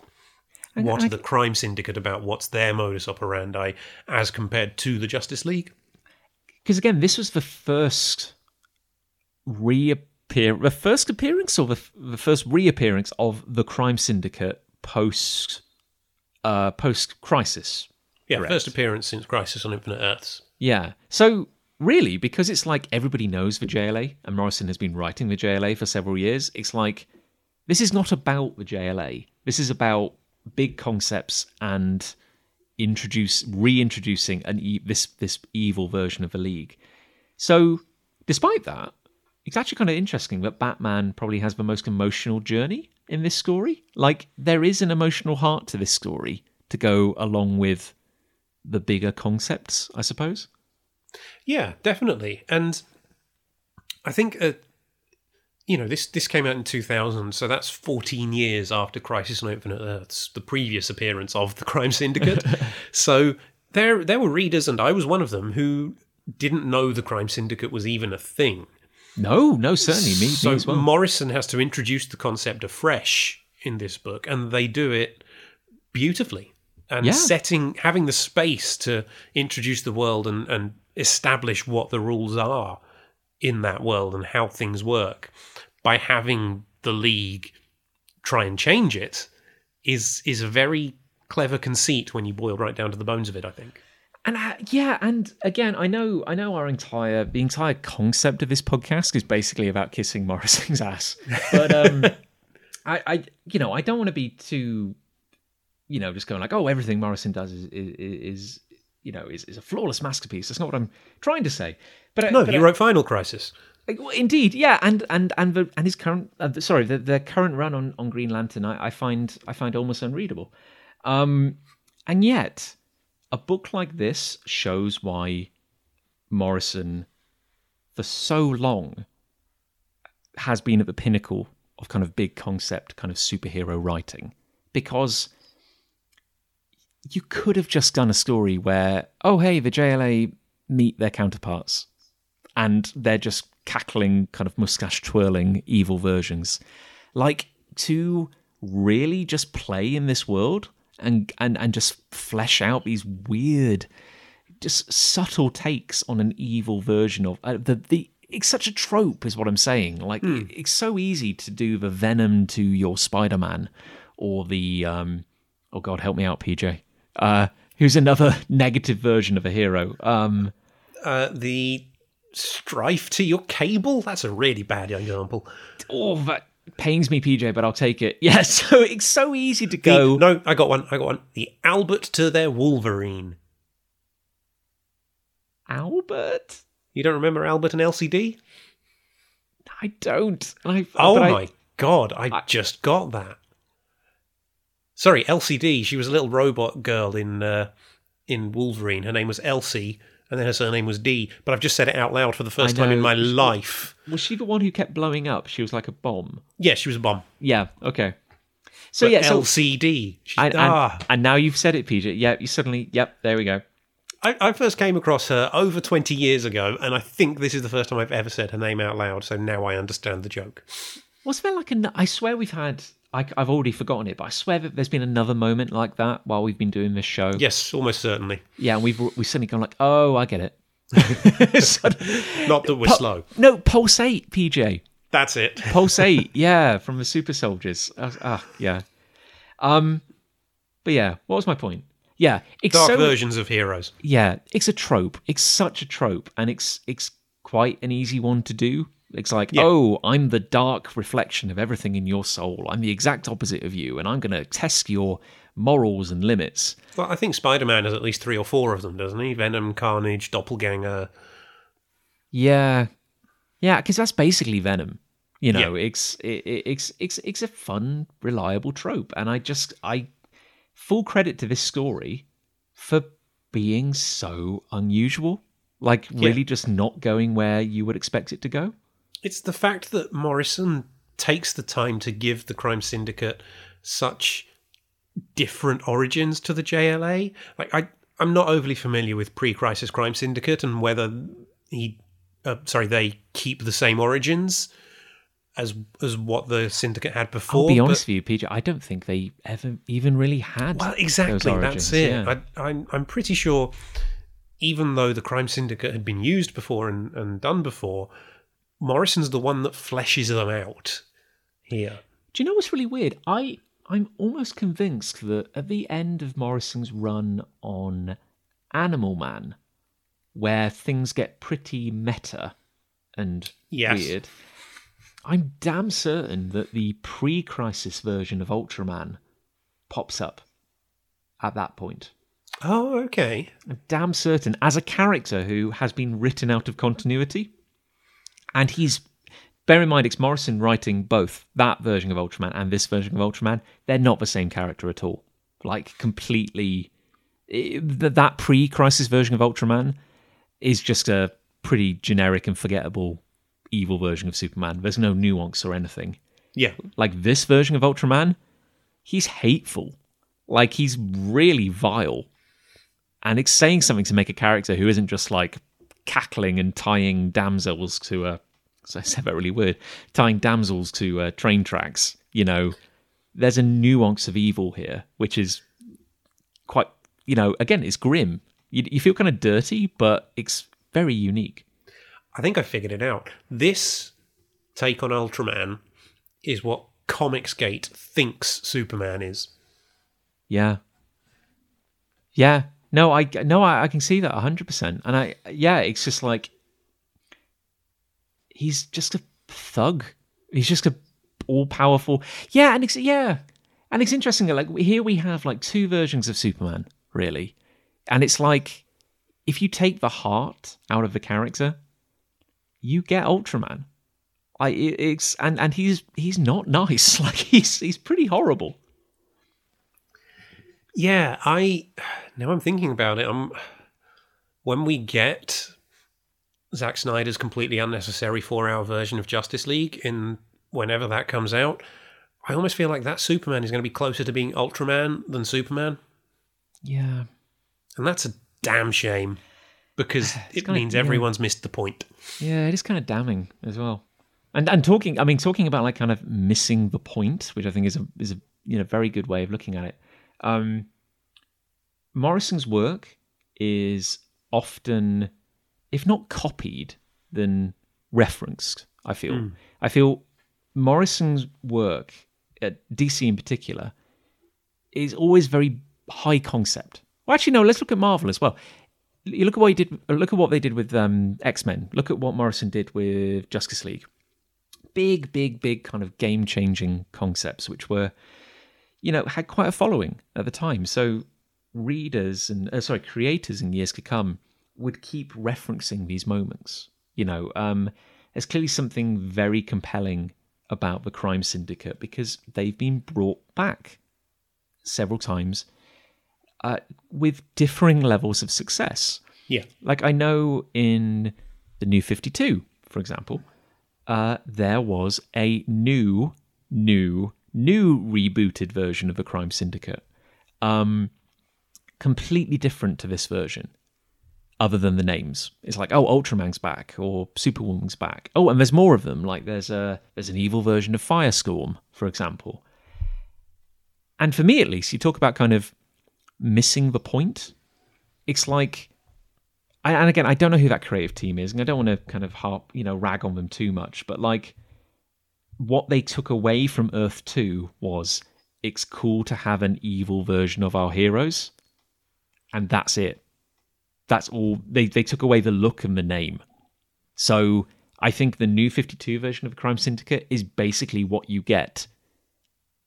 what I- are the crime syndicate about? What's their modus operandi as compared to the Justice League? because again, this was the first reappear, the first appearance or the, the first reappearance of the crime syndicate post uh, post crisis. Yeah, Correct. first appearance since Crisis on Infinite Earths. Yeah. So really, because it's like everybody knows the JLA, and Morrison has been writing the JLA for several years, it's like this is not about the JLA. This is about big concepts and introduce reintroducing an e- this this evil version of the League. So, despite that, it's actually kind of interesting that Batman probably has the most emotional journey in this story. Like there is an emotional heart to this story to go along with the bigger concepts, I suppose. Yeah, definitely. And I think, uh, you know, this this came out in 2000, so that's 14 years after Crisis on Infinite Earths, the previous appearance of the Crime Syndicate. so there there were readers, and I was one of them, who didn't know the Crime Syndicate was even a thing. No, no, certainly me, so me well. Morrison has to introduce the concept afresh in this book, and they do it beautifully. And Yeah. setting, having the space to introduce the world and, and establish what the rules are in that world and how things work by having the league try and change it is is a very clever conceit when you boil right down to the bones of it. I think. And uh, yeah, and again, I know, I know, our entire the entire concept of this podcast is basically about kissing Morrison's ass, but um, I, I, you know, I don't want to be too, you know, just going like, oh, everything Morrison does is is, is you know, is, is a flawless masterpiece. That's not what I'm trying to say. But I- No, but you I- wrote Final Crisis. Indeed, yeah, and and and the and his current uh, the- sorry the, the current run on, on Green Lantern I, I find I find almost unreadable, um, and yet a book like this shows why Morrison for so long has been at the pinnacle of kind of big concept kind of superhero writing because you could have just done a story where oh hey the JLA meet their counterparts and they're just cackling, kind of mustache twirling evil versions. Like to really just play in this world and and and just flesh out these weird, just subtle takes on an evil version of uh, the the. It's such a trope, is what I'm saying. Like it's so easy to do the Venom to your Spider-Man, or the um, oh God, help me out, PJ. Uh, who's another negative version of a hero? Um, Uh, the Stryfe to your Cable. That's a really bad example. Oh, that pains me, PJ, but I'll take it. Yeah, so it's so easy to The- go. no, I got one. I got one. The Albert to their Wolverine. Albert? You don't remember Albert and LCD? I don't. I, Oh but I- my god, I, just got that. Sorry, LCD. She was a little robot girl in uh, in Wolverine. Her name was Elsie, and then her surname was D. But I've just said it out loud for the first time in my life. was she the one who kept blowing up? She was like a bomb. Yeah, she was a bomb. Yeah. Okay. So But yeah. So LCD. And, and, ah. and now you've said it, PJ. Yeah. You suddenly. Yep. There we go. I, I first came across her over 20 years ago, and I think this is the first time I've ever said her name out loud, so now I understand the joke. Was there like a? I swear we've had. I, I've already forgotten it, but I swear that there's been another moment like that while we've been doing this show. Yes, almost certainly. Yeah. And we've we've suddenly gone like, oh, I get it. Not that we're slow. No, Pulse Eight, PJ. That's it. Pulse Eight, yeah, from the Super Soldiers. Ah, ah, yeah. Um, but yeah, what was my point? Yeah, it's Dark so versions of heroes. yeah, it's a trope. It's such a trope, and it's it's quite an easy one to do. It's like, Yeah. oh, I'm the dark reflection of everything in your soul. I'm the exact opposite of you, and I'm going to test your morals and limits. Well, I think Spider Man has at least three or four of them, doesn't he? Venom, Carnage, Doppelganger. Yeah, yeah, because that's basically Venom. You know, it's it, it- it's it's it's a fun, reliable trope, and I just I full credit to this story for being so unusual, like really just not going where you would expect it to go. It's the fact that Morrison takes the time to give the Crime Syndicate such different origins to the JLA. Like I I'm not overly familiar with pre-crisis crime syndicate and whether he, uh, sorry, they keep the same origins as as what the syndicate had before. I'll be but- honest with you, PJ. I don't think they ever even really had. Well, exactly. That's it. yeah. I, I'm, I'm pretty sure, even though the crime syndicate had been used before and, and done before, Morrison's the one that fleshes them out here. Do you know what's really weird? I I'm almost convinced that at the end of Morrison's run on Animal Man, where things get pretty meta and Yes. weird, I'm damn certain that the pre-crisis version of Ultraman pops up at that point. Oh, okay. I'm damn certain as a character who has been written out of continuity, and he's bear in mind it's Morrison writing both that version of Ultraman and this version of Ultraman. They're not the same character at all. Like completely, that pre-crisis version of Ultraman is just a pretty generic and forgettable evil version of Superman. There's no nuance or anything Yeah. like this version of Ultraman, he's hateful. Like he's really vile. And it's saying something to make a character who isn't just like cackling and tying damsels to a so I said that really weird. Tying damsels to uh, train tracks. You know, there's a nuance of evil here, which is quite. You know, again, it's grim. You, you feel kind of dirty, but it's very unique. I think I figured it out. This take on Ultraman is what Comicsgate thinks Superman is. Yeah. Yeah. No, I no, I, I can see that hundred percent. And I yeah, it's just like he's just a thug. He's just a all powerful. Yeah, and it's yeah. And it's interesting like here we have like two versions of Superman, really. And it's like if you take the heart out of the character, you get Ultraman. I it's and and he's he's not nice. Like he's he's pretty horrible. Yeah, I now I'm thinking about it. I'm when we get Zack Snyder's completely unnecessary four-hour version of Justice League in whenever that comes out, I almost feel like that Superman is going to be closer to being Ultraman than Superman, Yeah. and that's a damn shame because it means yeah. everyone's missed the point. Yeah, it is kind of damning as well. And and talking, I mean, talking about like kind of missing the point, which I think is a is a you know very good way of looking at it. Um, Morrison's work is often, if not copied, then referenced. I feel. I feel Morrison's work at DC in particular is always very high concept. Well, actually, no. Let's look at Marvel as well. You look at what he did. Look at what they did with um, X Men. Look at what Morrison did with Justice League. Big, big, big kind of game changing concepts, which were, you know, had quite a following at the time. So readers and uh, sorry, creators in years to come would keep referencing these moments. You know, um, there's clearly something very compelling about the crime syndicate because they've been brought back several times uh, with differing levels of success. Yeah, Like I know in the New Fifty Two, for example, uh, there was a new, new, new rebooted version of the Crime Syndicate, um, completely different to this version. Other than the names, it's like oh, Ultraman's back or Superwoman's back. Oh, and there's more of them. Like there's a there's an evil version of Firestorm, for example. And for me, at least, you talk about kind of missing the point. It's like I, and again, I don't know who that creative team is, and I don't want to kind of harp, you know, rag on them too much. But like, what they took away from Earth Two was it's cool to have an evil version of our heroes, and that's it. That's all. They they took away the look and the name. So I think the new Fifty Two version of the Crime Syndicate is basically what you get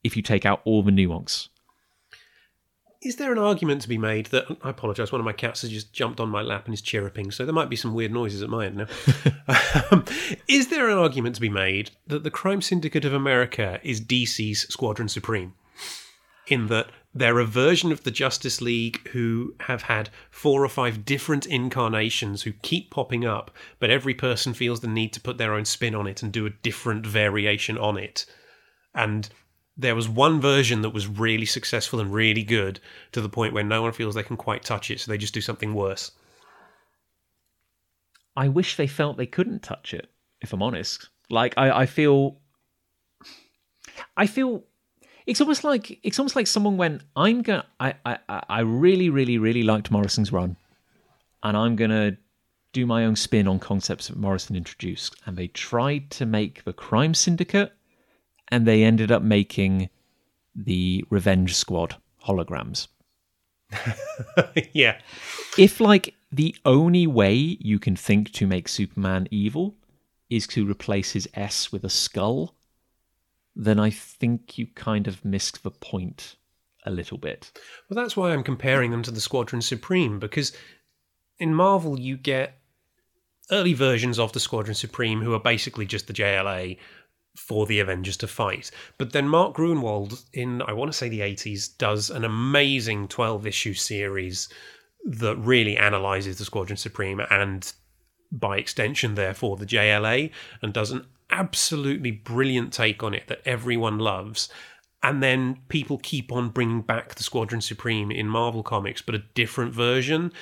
if you take out all the nuance. Is there an argument to be made that I apologise? One of my cats has just jumped on my lap and is chirruping, so there might be some weird noises at my end now. um, is there an argument to be made that the Crime Syndicate of America is DC's Squadron Supreme? In that they're a version of the Justice League who have had four or five different incarnations who keep popping up, but every person feels the need to put their own spin on it and do a different variation on it. And there was one version that was really successful and really good to the point where no one feels they can quite touch it, so they just do something worse. I wish they felt they couldn't touch it. If I'm honest, like I, I feel, I feel it's almost like it's almost like someone went, "I'm gonna, I, I, I really, really, really liked Morrison's run, and I'm gonna do my own spin on concepts that Morrison introduced." And they tried to make the Crime Syndicate, and they ended up making the Revenge Squad holograms. yeah. If like the only way you can think to make Superman evil is to replace his S with a skull, then I think you kind of missed the point a little bit. Well, that's why I'm comparing them to the Squadron Supreme, because in Marvel, you get early versions of the Squadron Supreme who are basically just the JLA for the Avengers to fight. But then Mark Gruenwald, in I want to say the 80s, does an amazing 12 issue series that really analyzes the Squadron Supreme and by extension, therefore, the JLA, and does an absolutely brilliant take on it that everyone loves. And then people keep on bringing back the Squadron Supreme in Marvel Comics, but a different version,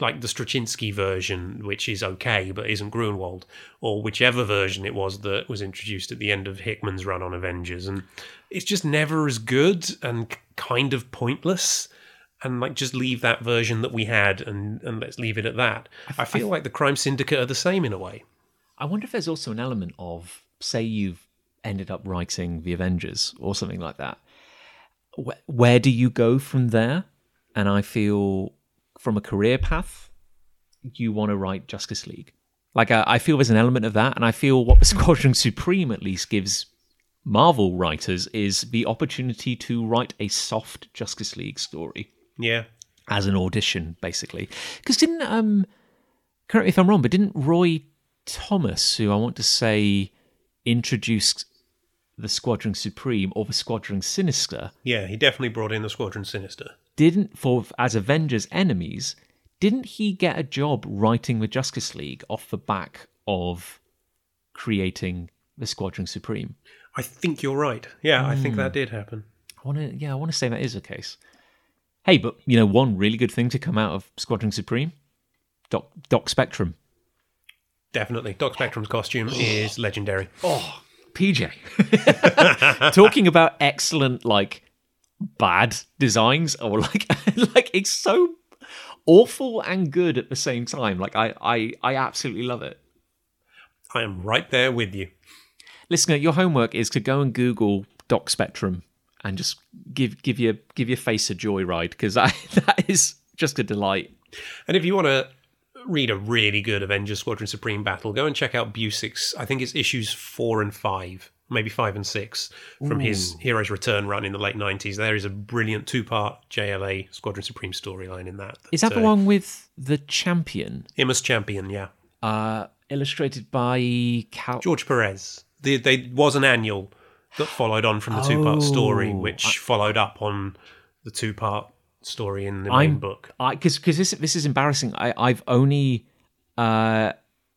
like the Straczynski version, which is okay but isn't Gruenwald, or whichever version it was that was introduced at the end of Hickman's run on Avengers. And it's just never as good and kind of pointless and like just leave that version that we had and and let's leave it at that. I feel like the Crime Syndicate are the same in a way. I wonder if there's also an element of, say, you've ended up writing the Avengers or something like that. Where, where do you go from there? And I feel from a career path, you want to write Justice League. Like I, I feel there's an element of that, and I feel what the Squadron Supreme at least gives Marvel writers is the opportunity to write a soft Justice League story Yeah. as an audition, basically. Because didn't um, correct me if I'm wrong, but didn't Roy Thomas, who I want to say introduced the Squadron Supreme or the Squadron Sinister, Yeah, he definitely brought in the Squadron Sinister. didn't for as Avengers enemies, didn't he get a job writing the Justice League off the back of creating the Squadron Supreme? I think you're right. Yeah, I think that did happen. I want to, yeah, I want to say that is the case. Hey, but you know, one really good thing to come out of Squadron Supreme, Doc, Doc Spectrum. Definitely. Doc Spectrum's costume is legendary. Oh, PJ. Talking about excellent, like bad designs, or like, like it's so awful and good at the same time. Like I, I, I absolutely love it. I am right there with you. Listener, your homework is to go and Google Doc Spectrum and just give give your give your face a joyride because that that is just a delight. And if you want to read a really good Avengers Squadron Supreme battle, go and check out Busiek's, I think it's issues four and five, maybe five and six, from his Heroes Return run in the late 90s. There is a brilliant two part JLA Squadron Supreme storyline in that. Is that the uh, one with the champion? Imus Champion, yeah. Uh, illustrated by Cal. George Perez. The, they was an annual that followed on from the two part story, Oh, which followed up on the two part story in the main I'm book. because because this this is embarrassing. I I've only uh.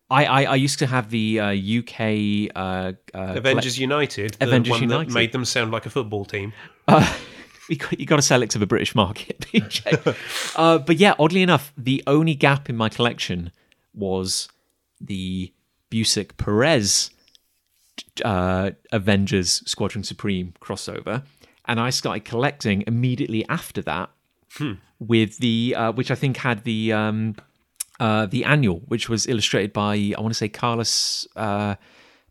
I, I, I used to have the uh, UK uh, uh, Avengers United, the Avengers one United. that made them sound like a football team. you got, you got to sell it to the British market, PJ. uh, but yeah, oddly enough, the only gap in my collection was the Busiek Perez uh, Avengers Squadron Supreme crossover, and I started collecting immediately after that with the uh, which I think had the um, uh, the annual, which was illustrated by I want to say Carlos uh,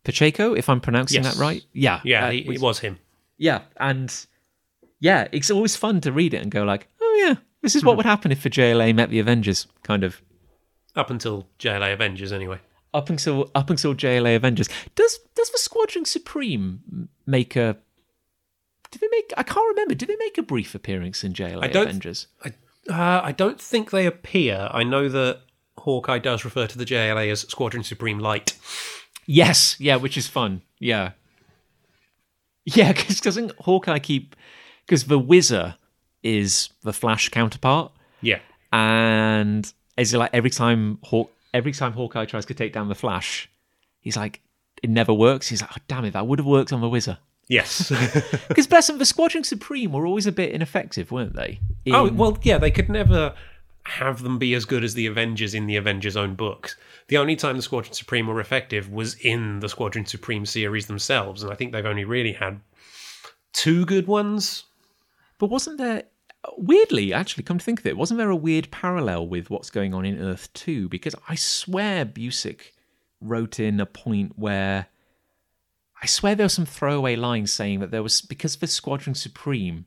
Pacheco, if I'm pronouncing Yes. that right. Yeah, Yeah, uh, he, which- it was him. yeah, and yeah, it's always fun to read it and go like, oh yeah, this is what would happen if the JLA met the Avengers, kind of. Up until JLA Avengers, anyway. Up until up until JLA Avengers, does does the Squadron Supreme make a? Did they make? I can't remember. Did they make a brief appearance in JLA I don't- Avengers? I, uh, I don't think they appear. I know that Hawkeye does refer to the JLA as Squadron Supreme Light. Yes, yeah, which is fun. Yeah, yeah, because doesn't Hawkeye keep? Because the Whizzer is the Flash counterpart. Yeah. and is it like every time Hawk, every time Hawkeye tries to take down the Flash, he's like, it never works. He's like, oh, damn it, that would have worked on the Wizard. Yes. Because bless them, the Squadron Supreme were always a bit ineffective, weren't they? oh well, yeah. They could never have them be as good as the Avengers in the Avengers' own books. The only time the Squadron Supreme were effective was in the Squadron Supreme series themselves, and I think they've only really had two good ones. But wasn't there weirdly, actually, come to think of it, wasn't there a weird parallel with what's going on in Earth 2? Because I swear Busiek wrote in a point where I swear there was some throwaway lines saying that there was because the Squadron Supreme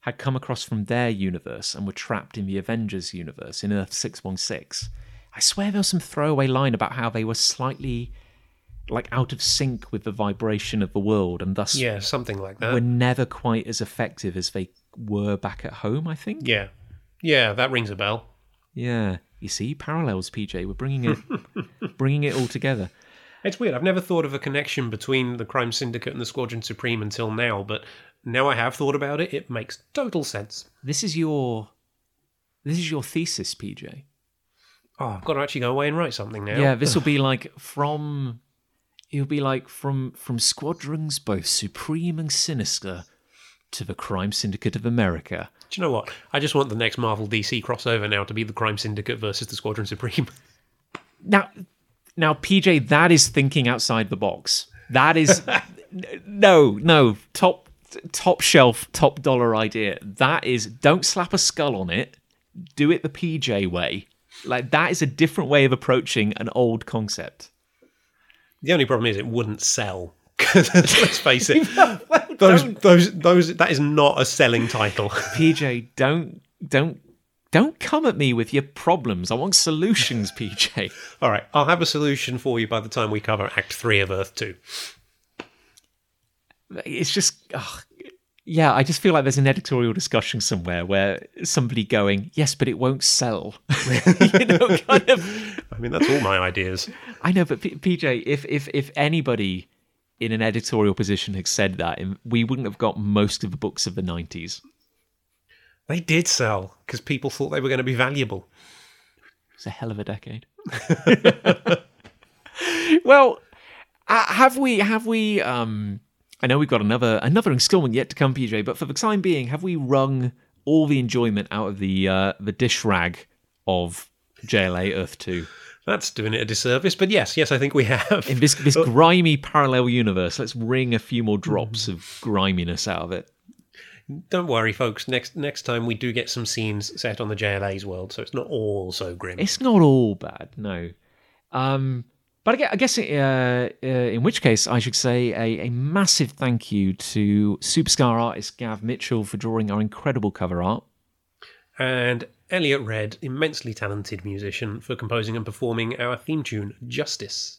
had come across from their universe and were trapped in the Avengers universe in Earth 616. I swear there was some throwaway line about how they were slightly like out of sync with the vibration of the world and thus Yeah, something like that. were never quite as effective as they were back at home, I think. yeah, yeah, that rings a bell. Yeah. You see, parallels, PJ. We're bringing it, bringing it all together. It's weird. I've never thought of a connection between the Crime Syndicate and the Squadron Supreme until now, but now I have thought about it. It makes total sense. This is your, this is your thesis, PJ. Oh, I've got to actually go away and write something now. Yeah, this will be like from, it'll be like from from squadrons both supreme and sinister, to the Crime Syndicate of America. Do you know what? I just want the next Marvel DC crossover now to be the Crime Syndicate versus the Squadron Supreme. Now, now, PJ, that is thinking outside the box. That is no, no top top shelf, top dollar idea. That is don't slap a skull on it. Do it the PJ way. Like that is a different way of approaching an old concept. the only problem is it wouldn't sell. let's face it, those those those that is not a selling title. PJ, don't don't don't come at me with your problems. I want solutions, PJ. All right, I'll have a solution for you by the time we cover Act Three of Earth Two. It's just ugh. yeah, I just feel like there's an editorial discussion somewhere where somebody going, "Yes, but it won't sell." you know, kind of I mean, that's all my ideas. I know, but P- PJ, if if if anybody in an editorial position had said that, we wouldn't have got most of the books of the '90s. They did sell because people thought they were going to be valuable. It was a hell of a decade. well, uh, have we? Have we? Um, I know we've got another another instalment yet to come, PJ. But for the time being, have we wrung all the enjoyment out of the uh, the dish rag of JLA Earth Two That's doing it a disservice, but yes, yes, I think we have. in this this grimy parallel universe? Let's wring a few more drops of griminess out of it. Don't worry, folks. Next next time we do get some scenes set on the JLA's world, so it's not all so grim. It's not all bad, no. Um, but I guess, I guess uh, uh, in which case, I should say a, a massive thank you to superstar artist Gav Mitchell for drawing our incredible cover art. and Eliot Red, immensely talented musician, for composing and performing our theme tune, Justice.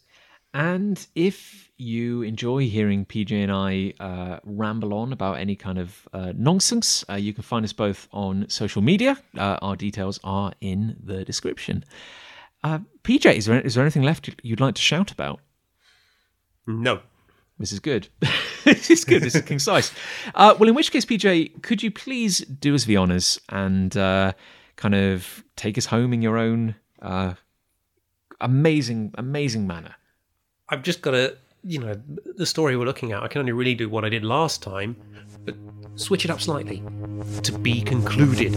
And if you enjoy hearing PJ and I uh, ramble on about any kind of uh, nonsense, uh, you can find us both on social media. Uh, our details are in the description. Uh, PJ, is there, is there anything left you'd like to shout about? No. This is good. this is good. This is concise. Uh, well, in which case, PJ, could you please do us the honours and uh, kind of take us home in your own uh, amazing, amazing manner? I've just got to, you know, the story we're looking at, I can only really do what I did last time, but switch it up slightly. To be concluded.